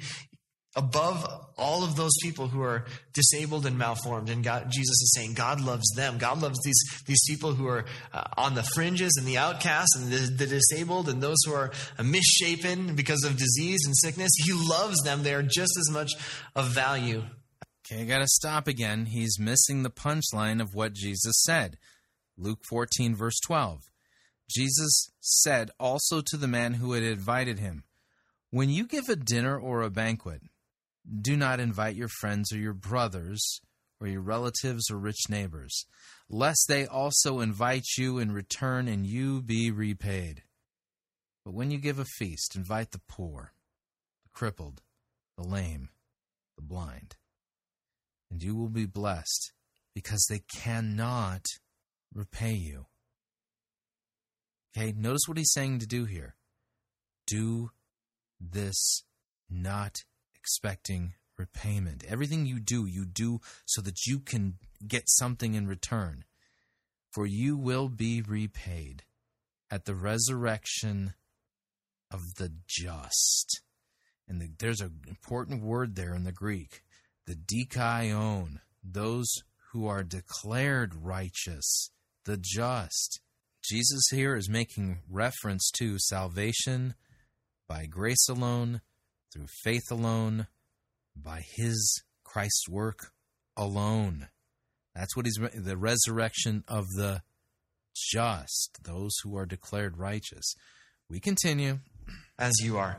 Above all of those people who are disabled and malformed. And God, Jesus is saying God loves them. God loves these, these people who are uh, on the fringes and the outcasts and the, the disabled and those who are misshapen because of disease and sickness. He loves them. They are just as much of value. Okay, I got to stop again. He's missing the punchline of what Jesus said. Luke 14, verse 12. Jesus said also to the man who had invited him, When you give a dinner or a banquet, do not invite your friends or your brothers or your relatives or rich neighbors, lest they also invite you in return and you be repaid. But when you give a feast, invite the poor, the crippled, the lame, the blind, and you will be blessed because they cannot repay you. Okay, notice what he's saying to do here. Do this not expecting repayment. Everything you do, you do so that you can get something in return. For you will be repaid at the resurrection of the just. And the, there's an important word there in the Greek, the dikaion, those who are declared righteous, the just. Jesus here is making reference to salvation by grace alone, through faith alone, by his Christ's work alone. That's what he's the resurrection of the just, those who are declared righteous. We continue. As you are.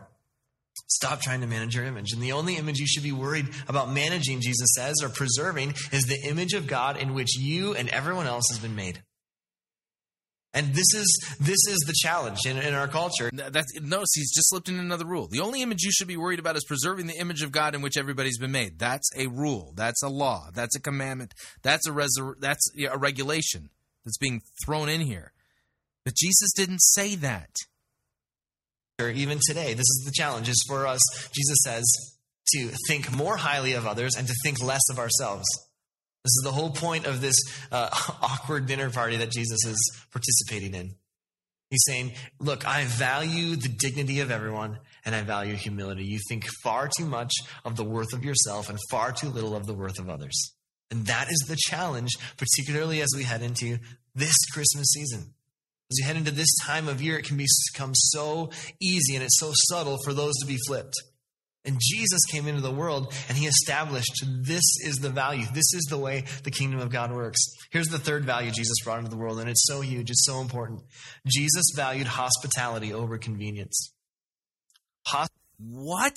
Stop trying to manage your image. And the only image you should be worried about managing, Jesus says, or preserving, is the image of God in which you and everyone else has been made. And this is this is the challenge in, in our culture. That's, notice he's just slipped in another rule. The only image you should be worried about is preserving the image of God in which everybody's been made. That's a rule. That's a law. That's a commandment. That's a resur- that's a regulation that's being thrown in here. But Jesus didn't say that. Even today, this is the challenge. Is for us. Jesus says to think more highly of others and to think less of ourselves. This is the whole point of this uh, awkward dinner party that Jesus is participating in. He's saying, Look, I value the dignity of everyone and I value humility. You think far too much of the worth of yourself and far too little of the worth of others. And that is the challenge, particularly as we head into this Christmas season. As we head into this time of year, it can become so easy and it's so subtle for those to be flipped. And Jesus came into the world and he established this is the value. This is the way the kingdom of God works. Here's the third value Jesus brought into the world, and it's so huge, it's so important. Jesus valued hospitality over convenience. Hos- what?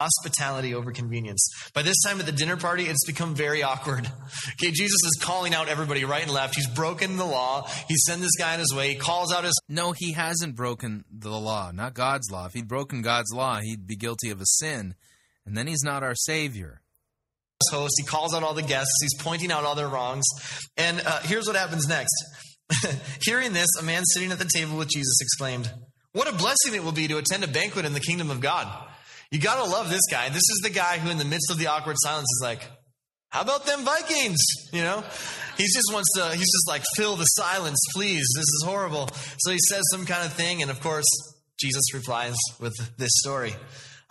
Hospitality over convenience. By this time at the dinner party, it's become very awkward. Okay, Jesus is calling out everybody right and left. He's broken the law. He sent this guy on his way. He calls out his. No, he hasn't broken the law, not God's law. If he'd broken God's law, he'd be guilty of a sin, and then he's not our Savior. Host. He calls out all the guests. He's pointing out all their wrongs. And uh, here's what happens next. Hearing this, a man sitting at the table with Jesus exclaimed, What a blessing it will be to attend a banquet in the kingdom of God. You gotta love this guy. This is the guy who, in the midst of the awkward silence, is like, How about them Vikings? You know? He just wants to, he's just like, Fill the silence, please. This is horrible. So he says some kind of thing, and of course, Jesus replies with this story.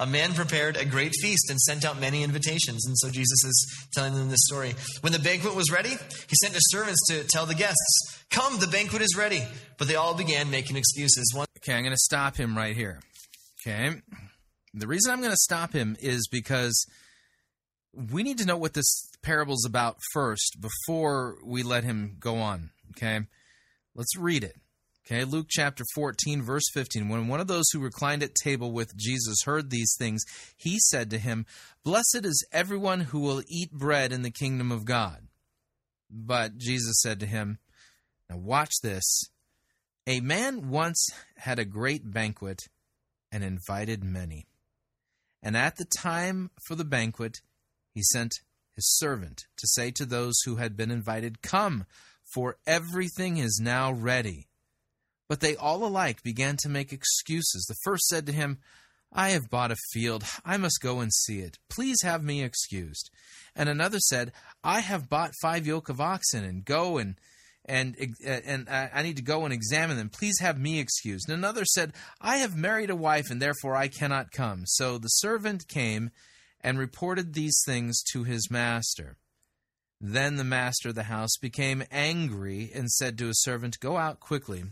A man prepared a great feast and sent out many invitations. And so Jesus is telling them this story. When the banquet was ready, he sent his servants to tell the guests, Come, the banquet is ready. But they all began making excuses. One- Okay, I'm going to stop him right here. Okay. The reason I'm going to stop him is because we need to know what this parable's about first before we let him go on. Okay. Let's read it. Okay, Luke chapter 14, verse 15. When one of those who reclined at table with Jesus heard these things, he said to him, Blessed is everyone who will eat bread in the kingdom of God. But Jesus said to him, Now watch this. A man once had a great banquet and invited many. And at the time for the banquet, he sent his servant to say to those who had been invited, Come, for everything is now ready. But they all alike began to make excuses. The first said to him, I have bought a field. I must go and see it. Please have me excused. And another said, I have bought five yoke of oxen and go and and and I need to go and examine them. Please have me excused. And another said, I have married a wife and therefore I cannot come. So the servant came and reported these things to his master. Then the master of the house became angry and said to his servant, Go out quickly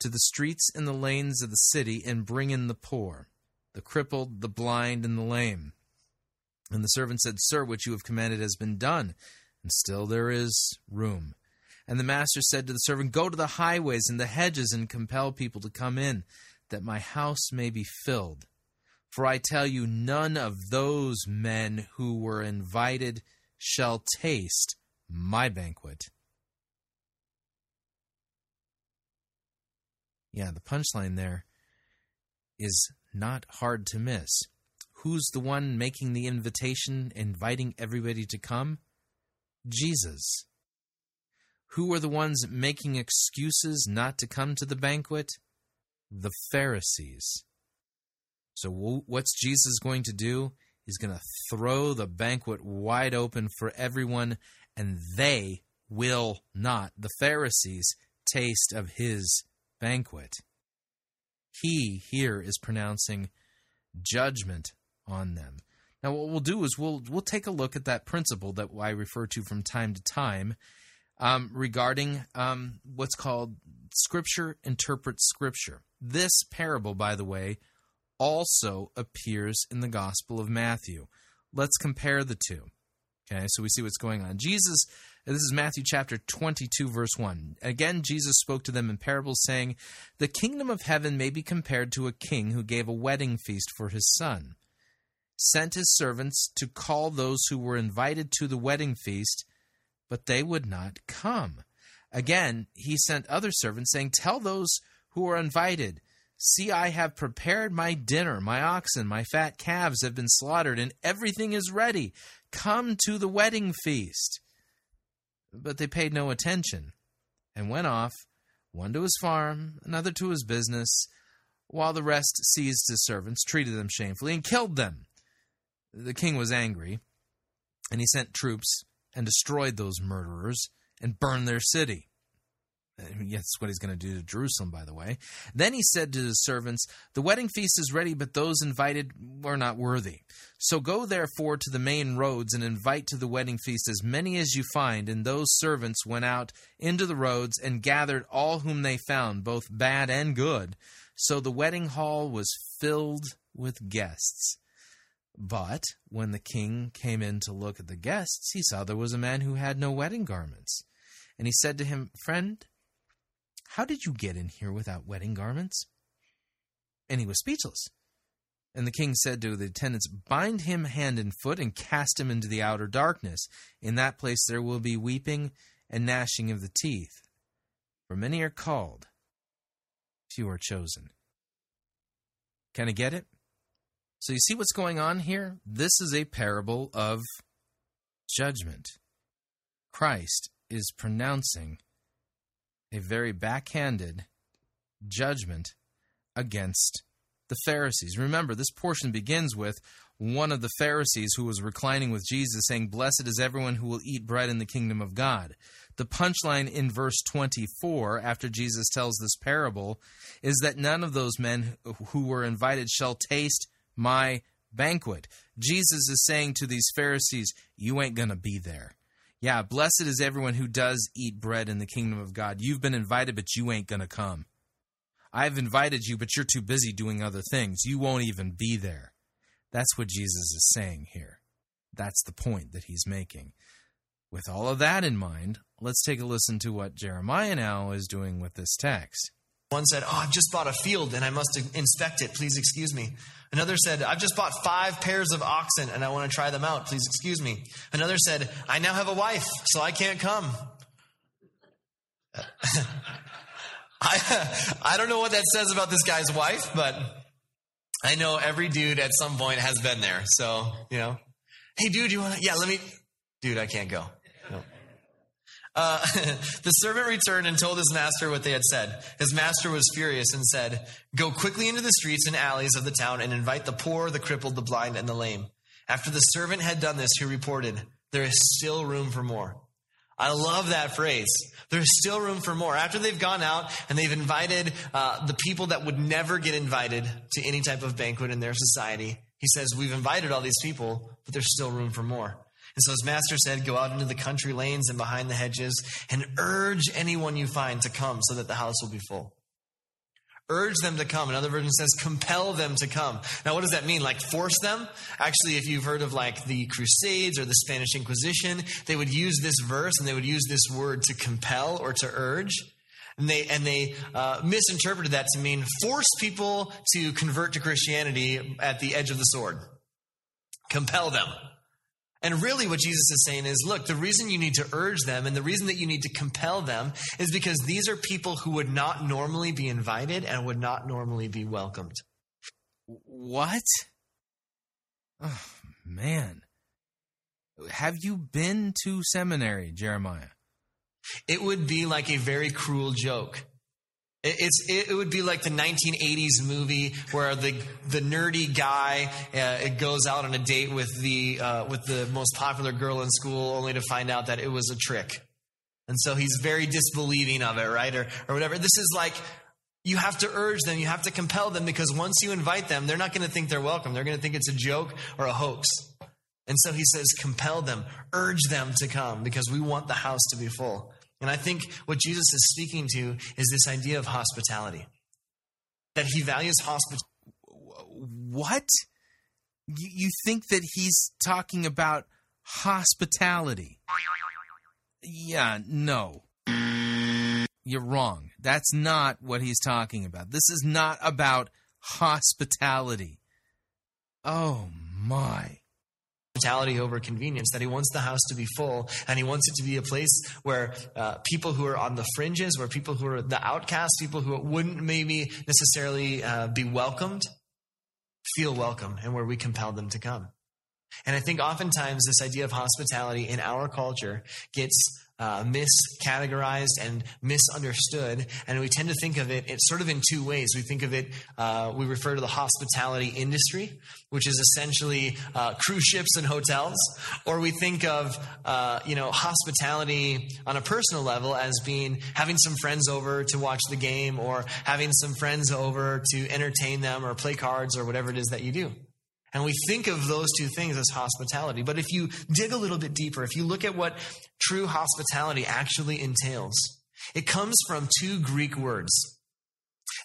to the streets and the lanes of the city and bring in the poor, the crippled, the blind, and the lame. And the servant said, Sir, what you have commanded has been done, and still there is room. And the master said to the servant, Go to the highways and the hedges and compel people to come in, that my house may be filled. For I tell you, none of those men who were invited shall taste my banquet. Yeah, the punchline there is not hard to miss. Who's the one making the invitation, inviting everybody to come? Jesus. Who are the ones making excuses not to come to the banquet? The Pharisees. So, what's Jesus going to do? He's going to throw the banquet wide open for everyone, and they will not, the Pharisees, taste of his banquet. He here is pronouncing judgment on them. Now, what we'll do is we'll we'll take a look at that principle that I refer to from time to time um, regarding um, what's called Scripture interprets Scripture. This parable, by the way, also appears in the Gospel of Matthew. Let's compare the two. Okay, so we see what's going on. Jesus, this is Matthew chapter 22, verse 1. Again, Jesus spoke to them in parables, saying, The kingdom of heaven may be compared to a king who gave a wedding feast for his son, sent his servants to call those who were invited to the wedding feast, but they would not come. Again, he sent other servants, saying, Tell those who are invited, See, I have prepared my dinner. My oxen, my fat calves have been slaughtered, and everything is ready. Come to the wedding feast. But they paid no attention and went off, one to his farm, another to his business, while the rest seized his servants, treated them shamefully, and killed them. The king was angry, and he sent troops and destroyed those murderers and burned their city. That's what he's going to do to Jerusalem, by the way. Then he said to his servants, The wedding feast is ready, but those invited were not worthy. So go therefore to the main roads and invite to the wedding feast as many as you find. And those servants went out into the roads and gathered all whom they found, both bad and good. So the wedding hall was filled with guests. But when the king came in to look at the guests, he saw there was a man who had no wedding garments. And he said to him, Friend, how did you get in here without wedding garments? And he was speechless. And the king said to the attendants, Bind him hand and foot and cast him into the outer darkness. In that place there will be weeping and gnashing of the teeth. For many are called, few are chosen. Can I get it? So you see what's going on here? This is a parable of judgment. Christ is pronouncing a very backhanded judgment against the Pharisees. Remember, this portion begins with one of the Pharisees who was reclining with Jesus saying, Blessed is everyone who will eat bread in the kingdom of God. The punchline in verse 24, after Jesus tells this parable, is that none of those men who were invited shall taste my banquet. Jesus is saying to these Pharisees, You ain't going to be there. Yeah, blessed is everyone who does eat bread in the kingdom of God. You've been invited, but you ain't going to come. I've invited you, but you're too busy doing other things. You won't even be there. That's what Jesus is saying here. That's the point that he's making. With all of that in mind, let's take a listen to what Jeremiah now is doing with this text. One said, Oh, I've just bought a field and I must inspect it. Please excuse me. Another said, I've just bought five pairs of oxen and I want to try them out. Please excuse me. Another said, I now have a wife, so I can't come. I, I don't know what that says about this guy's wife, but I know every dude at some point has been there. So, you know, hey, dude, you want to? Yeah, let me. Dude, I can't go. Uh, the servant returned and told his master what they had said. His master was furious and said, Go quickly into the streets and alleys of the town and invite the poor, the crippled, the blind, and the lame. After the servant had done this, he reported, There is still room for more. I love that phrase. There's still room for more. After they've gone out and they've invited uh, the people that would never get invited to any type of banquet in their society, he says, We've invited all these people, but there's still room for more. And so his master said, Go out into the country lanes and behind the hedges and urge anyone you find to come so that the house will be full. Urge them to come. Another version says, compel them to come. Now, what does that mean? Like force them? Actually, if you've heard of like the Crusades or the Spanish Inquisition, they would use this verse and they would use this word to compel or to urge. And they, and they uh, misinterpreted that to mean force people to convert to Christianity at the edge of the sword. Compel them. And really, what Jesus is saying is look, the reason you need to urge them and the reason that you need to compel them is because these are people who would not normally be invited and would not normally be welcomed. What? Oh, man. Have you been to seminary, Jeremiah? It would be like a very cruel joke. It's it would be like the 1980s movie where the the nerdy guy uh, goes out on a date with the uh, with the most popular girl in school, only to find out that it was a trick, and so he's very disbelieving of it, right, or or whatever. This is like you have to urge them, you have to compel them, because once you invite them, they're not going to think they're welcome. They're going to think it's a joke or a hoax. And so he says, compel them, urge them to come, because we want the house to be full. And I think what Jesus is speaking to is this idea of hospitality. That he values hospitality. What? You think that he's talking about hospitality? Yeah, no. You're wrong. That's not what he's talking about. This is not about hospitality. Oh my hospitality over convenience, that he wants the house to be full and he wants it to be a place where uh, people who are on the fringes, where people who are the outcasts, people who wouldn't maybe necessarily uh, be welcomed, feel welcome and where we compel them to come. And I think oftentimes this idea of hospitality in our culture gets uh, miscategorized and misunderstood. And we tend to think of it it's sort of in two ways. We think of it, uh, we refer to the hospitality industry, which is essentially uh, cruise ships and hotels, or we think of, uh, you know, hospitality on a personal level as being having some friends over to watch the game or having some friends over to entertain them or play cards or whatever it is that you do. And we think of those two things as hospitality. But if you dig a little bit deeper, if you look at what true hospitality actually entails, it comes from two Greek words.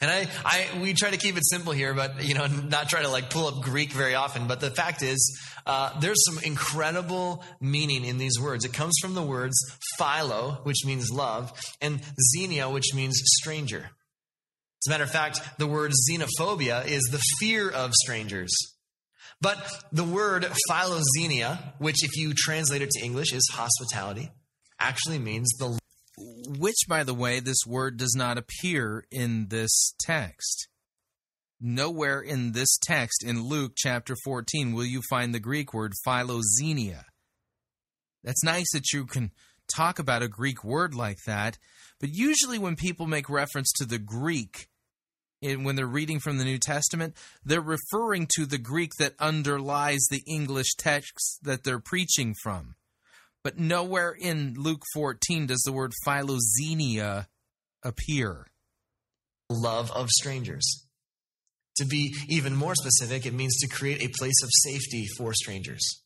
And I, I, we try to keep it simple here, but you know, not try to like pull up Greek very often. But the fact is, uh, there's some incredible meaning in these words. It comes from the words philo, which means love, and xenia, which means stranger. As a matter of fact, the word xenophobia is the fear of strangers. But the word philoxenia, which if you translate it to English is hospitality, actually means the which, by the way, this word does not appear in this text. Nowhere in this text in Luke chapter 14 will you find the Greek word philoxenia. That's nice that you can talk about a Greek word like that, but usually when people make reference to the Greek, in, when they're reading from the New Testament, they're referring to the Greek that underlies the English text that they're preaching from. But nowhere in Luke 14 does the word philoxenia appear. Love of strangers. To be even more specific, it means to create a place of safety for strangers.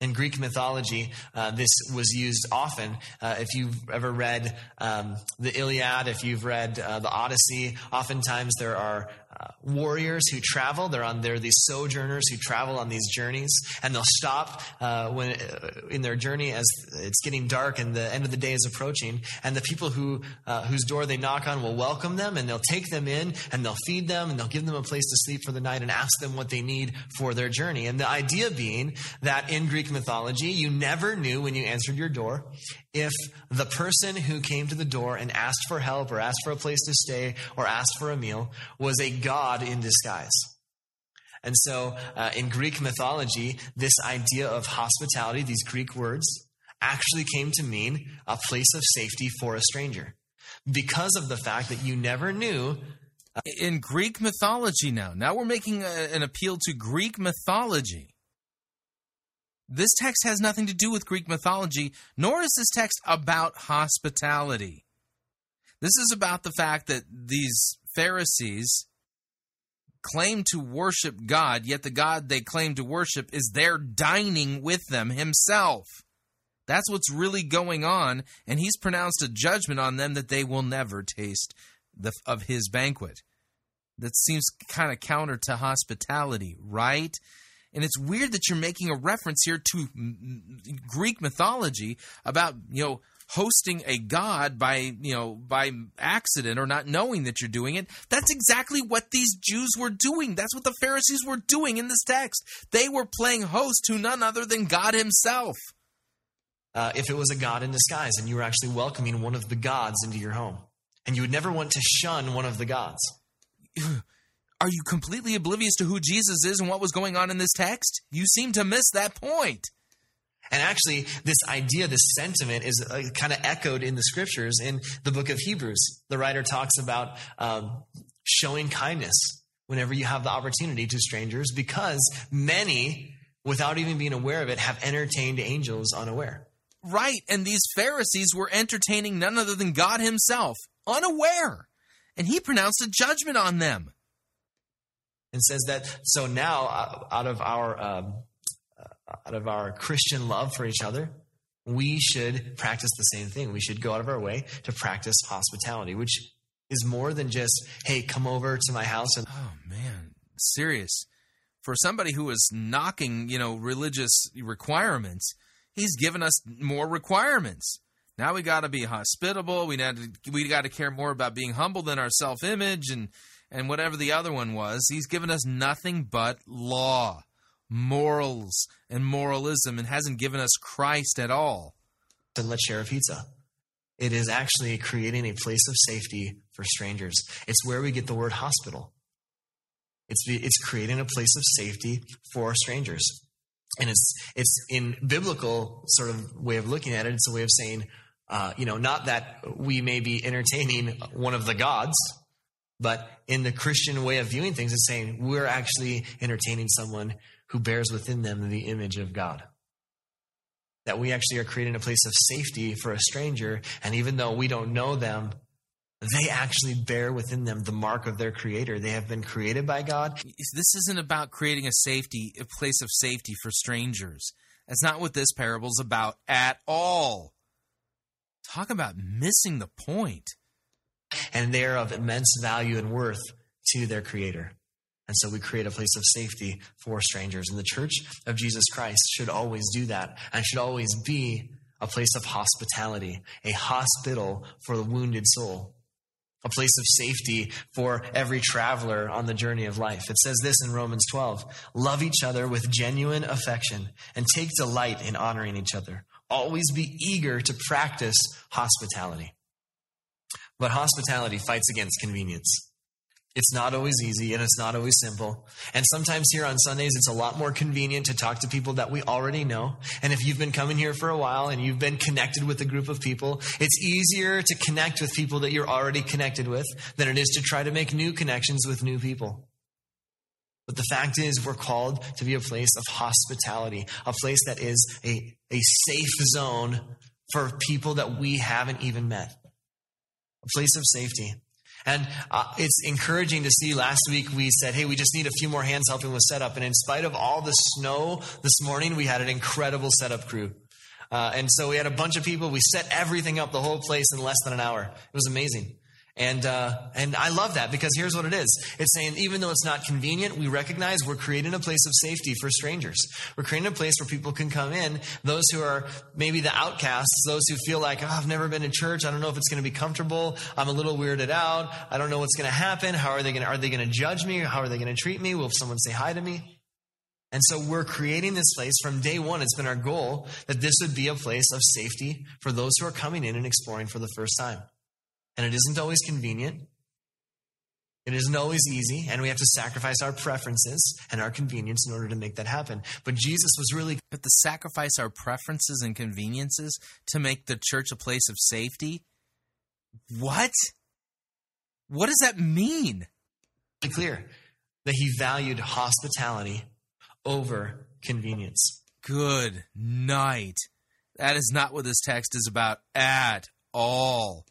In Greek mythology, uh, this was used often. Uh, if you've ever read um, the Iliad, if you've read uh, the Odyssey, oftentimes there are uh, warriors who travel. They're on there, these sojourners who travel on these journeys, and they'll stop uh, when uh, in their journey as it's getting dark and the end of the day is approaching. And the people who uh, whose door they knock on will welcome them, and they'll take them in, and they'll feed them, and they'll give them a place to sleep for the night, and ask them what they need for their journey. And the idea being that in Greek mythology, you never knew when you answered your door if the person who came to the door and asked for help or asked for a place to stay or asked for a meal was a god in disguise. And so, uh, in Greek mythology, this idea of hospitality, these Greek words, actually came to mean a place of safety for a stranger because of the fact that you never knew. Uh, in Greek mythology, now, now we're making a, an appeal to Greek mythology. This text has nothing to do with Greek mythology, nor is this text about hospitality. This is about the fact that these Pharisees claim to worship God, yet the God they claim to worship is there dining with them himself. That's what's really going on, and he's pronounced a judgment on them that they will never taste the, of his banquet. That seems kind of counter to hospitality, right? And it's weird that you're making a reference here to Greek mythology about, you know, hosting a god by, you know, by accident or not knowing that you're doing it. That's exactly what these Jews were doing. That's what the Pharisees were doing in this text. They were playing host to none other than God himself. Uh, if it was a god in disguise and you were actually welcoming one of the gods into your home, and you would never want to shun one of the gods. Are you completely oblivious to who Jesus is and what was going on in this text? You seem to miss that point. And actually, this idea, this sentiment is uh, kind of echoed in the scriptures in the book of Hebrews. The writer talks about um, showing kindness whenever you have the opportunity to strangers because many, without even being aware of it, have entertained angels unaware. Right. And these Pharisees were entertaining none other than God Himself, unaware. And He pronounced a judgment on them and says that so now uh, out of our um, out of our Christian love for each other, we should practice the same thing. We should go out of our way to practice hospitality, which is more than just hey, come over to my house and oh man, serious. For somebody who is knocking, you know, religious requirements, he's given us more requirements. Now we got to be hospitable. We got to we got to care more about being humble than our self image and and whatever the other one was, he's given us nothing but law, morals, and moralism, and hasn't given us Christ at all. And let's share a pizza. It is actually creating a place of safety for strangers. It's where we get the word hospital. It's, it's creating a place of safety for strangers. And it's, it's in biblical sort of way of looking at it, it's a way of saying, uh, you know, not that we may be entertaining one of the gods, but in the Christian way of viewing things, it's saying we're actually entertaining someone who bears within them the image of God. That we actually are creating a place of safety for a stranger, and even though we don't know them, they actually bear within them the mark of their creator. They have been created by God. This isn't about creating a safety, a place of safety for strangers. That's not what this parable's about at all. Talk about missing the point. and they are of immense value and worth to their Creator. And so we create a place of safety for strangers. And the church of Jesus Christ should always do that and should always be a place of hospitality, a hospital for the wounded soul, a place of safety for every traveler on the journey of life. It says this in Romans 12 Love each other with genuine affection and take delight in honoring each other. Always be eager to practice hospitality. But hospitality fights against convenience. It's not always easy and it's not always simple. And sometimes here on Sundays, it's a lot more convenient to talk to people that we already know. And if you've been coming here for a while and you've been connected with a group of people, it's easier to connect with people that you're already connected with than it is to try to make new connections with new people. But the fact is, we're called to be a place of hospitality, a place that is a, a safe zone for people that we haven't even met, a place of safety. And uh, it's encouraging to see. Last week we said, hey, we just need a few more hands helping with setup. And in spite of all the snow this morning, we had an incredible setup crew. Uh, and so we had a bunch of people. We set everything up, the whole place, in less than an hour. It was amazing. And, uh, and I love that because here's what it is. It's saying even though it's not convenient, we recognize we're creating a place of safety for strangers. We're creating a place where people can come in, those who are maybe the outcasts, those who feel like, oh, I've never been to church. I don't know if it's going to be comfortable. I'm a little weirded out. I don't know what's going to happen. How are they going to, are they going to judge me? How are they going to treat me? Will someone say hi to me? And so we're creating this place from day one. It's been our goal that this would be a place of safety for those who are coming in and exploring for the first time. And it isn't always convenient. It isn't always easy, and we have to sacrifice our preferences and our convenience in order to make that happen. But Jesus was really. But to sacrifice our preferences and conveniences to make the church a place of safety? What? What does that mean? Be Clear that he valued hospitality over convenience. Good night. That is not what this text is about at all.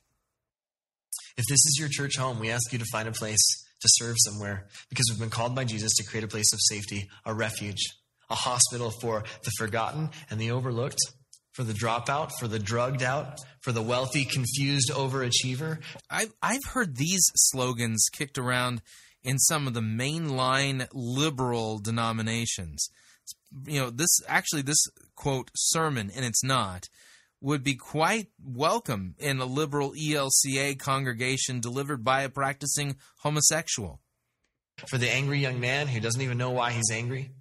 If this is your church home, we ask you to find a place to serve somewhere because we've been called by Jesus to create a place of safety, a refuge, a hospital for the forgotten and the overlooked, for the dropout, for the drugged out, for the wealthy, confused overachiever. I've, I've heard these slogans kicked around in some of the mainline liberal denominations. You know, this actually, this quote sermon, and it's not, would be quite welcome in a liberal ELCA congregation delivered by a practicing homosexual. For the angry young man who doesn't even know why he's angry.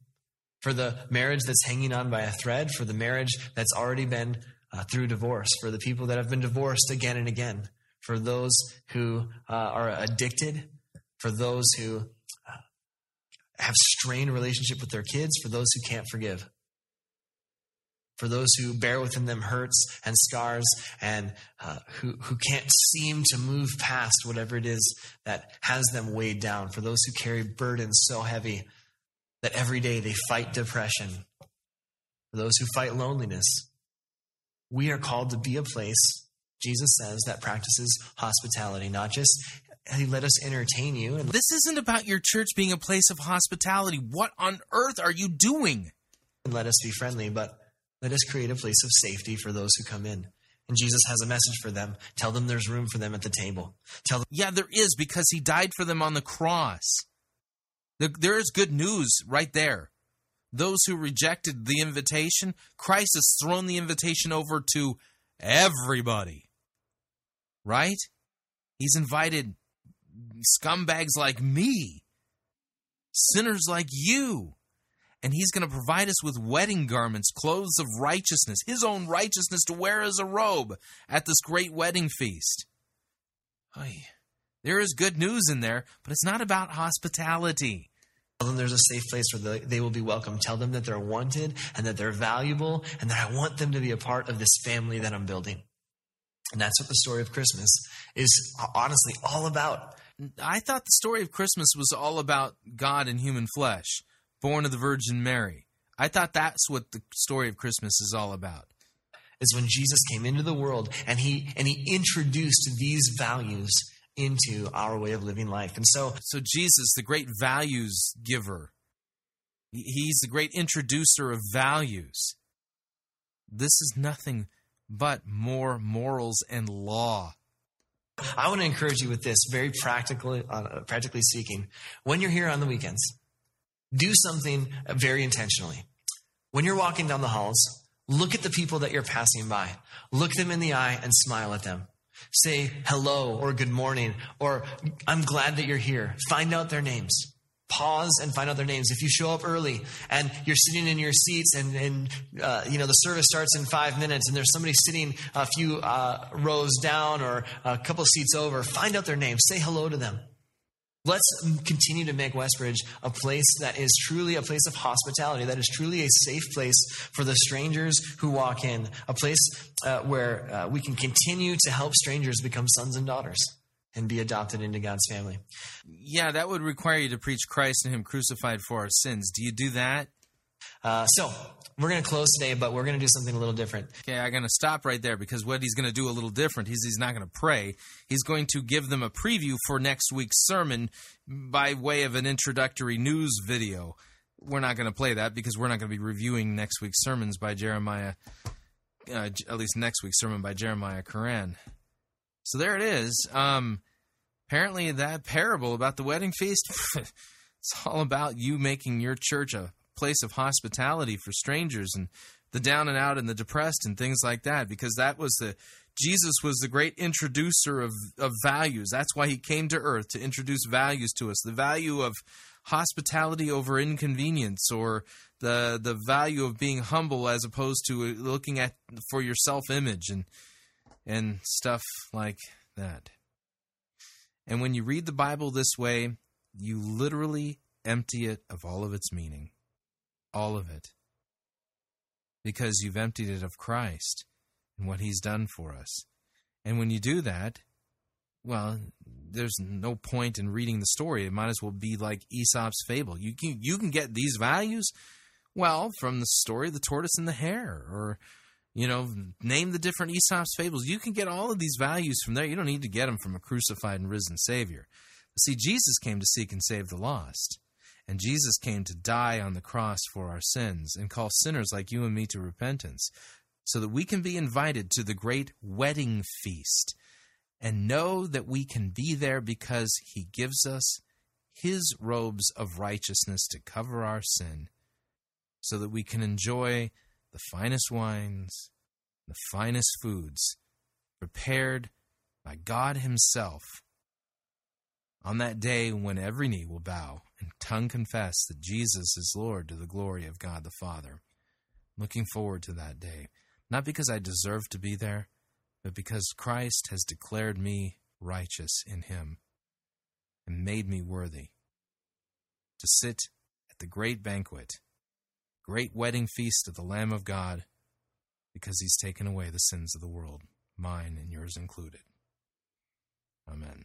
For the marriage that's hanging on by a thread. For the marriage that's already been uh, through divorce. For the people that have been divorced again and again. For those who uh, are addicted. For those who uh, have strained relationship with their kids. For those who can't forgive for those who bear within them hurts and scars and uh, who, who can't seem to move past whatever it is that has them weighed down, for those who carry burdens so heavy that every day they fight depression, for those who fight loneliness. We are called to be a place, Jesus says, that practices hospitality, not just he let us entertain you. And this isn't about your church being a place of hospitality. What on earth are you doing? Let us be friendly, but let us create a place of safety for those who come in. And Jesus has a message for them. Tell them there's room for them at the table. Tell them. Yeah, there is because he died for them on the cross. There is good news right there. Those who rejected the invitation, Christ has thrown the invitation over to everybody. Right? He's invited scumbags like me, sinners like you, and he's going to provide us with wedding garments, clothes of righteousness, his own righteousness to wear as a robe at this great wedding feast. Oy. There is good news in there, but it's not about hospitality. Tell them there's a safe place where they will be welcome. Tell them that they're wanted and that they're valuable and that I want them to be a part of this family that I'm building. And that's what the story of Christmas is honestly all about. I thought the story of Christmas was all about God in human flesh born of the Virgin Mary. I thought that's what the story of Christmas is all about. Is when Jesus came into the world and he and he introduced these values into our way of living life. And so so Jesus, the great values giver. He's the great introducer of values. This is nothing but more morals and law. I want to encourage you with this, very practically, uh, practically speaking. When you're here on the weekends, do something very intentionally. When you're walking down the halls, look at the people that you're passing by. Look them in the eye and smile at them. Say hello or good morning or I'm glad that you're here. Find out their names. Pause and find out their names. If you show up early and you're sitting in your seats and, and uh, you know the service starts in five minutes and there's somebody sitting a few uh, rows down or a couple seats over, find out their names. Say hello to them. Let's continue to make Westbridge a place that is truly a place of hospitality, that is truly a safe place for the strangers who walk in, a place uh, where uh, we can continue to help strangers become sons and daughters and be adopted into God's family. Yeah, that would require you to preach Christ and Him crucified for our sins. Do you do that? Uh, so, we're going to close today, but we're going to do something a little different. Okay, I'm going to stop right there because what he's going to do a little different. He's, he's not going to pray. He's going to give them a preview for next week's sermon by way of an introductory news video. We're not going to play that because we're not going to be reviewing next week's sermons by Jeremiah, uh, at least next week's sermon by Jeremiah Koran. So there it is. Um, apparently, that parable about the wedding feast, it's all about you making your church a place of hospitality for strangers and the down and out and the depressed and things like that because that was the Jesus was the great introducer of, of values. That's why he came to earth to introduce values to us. The value of hospitality over inconvenience or the the value of being humble as opposed to looking at for your self-image and and stuff like that. And when you read the Bible this way, you literally empty it of all of its meaning all of it. Because you've emptied it of Christ and what He's done for us. And when you do that, well, there's no point in reading the story. It might as well be like Aesop's fable. You can you can get these values, well, from the story of the tortoise and the hare, or you know, name the different Aesop's fables. You can get all of these values from there. You don't need to get them from a crucified and risen Savior. See, Jesus came to seek and save the lost. And Jesus came to die on the cross for our sins and call sinners like you and me to repentance so that we can be invited to the great wedding feast and know that we can be there because he gives us his robes of righteousness to cover our sin so that we can enjoy the finest wines, the finest foods prepared by God himself on that day when every knee will bow and tongue confess that Jesus is Lord to the glory of God the Father. Looking forward to that day, not because I deserve to be there, but because Christ has declared me righteous in Him and made me worthy to sit at the great banquet, great wedding feast of the Lamb of God, because He's taken away the sins of the world, mine and yours included. Amen.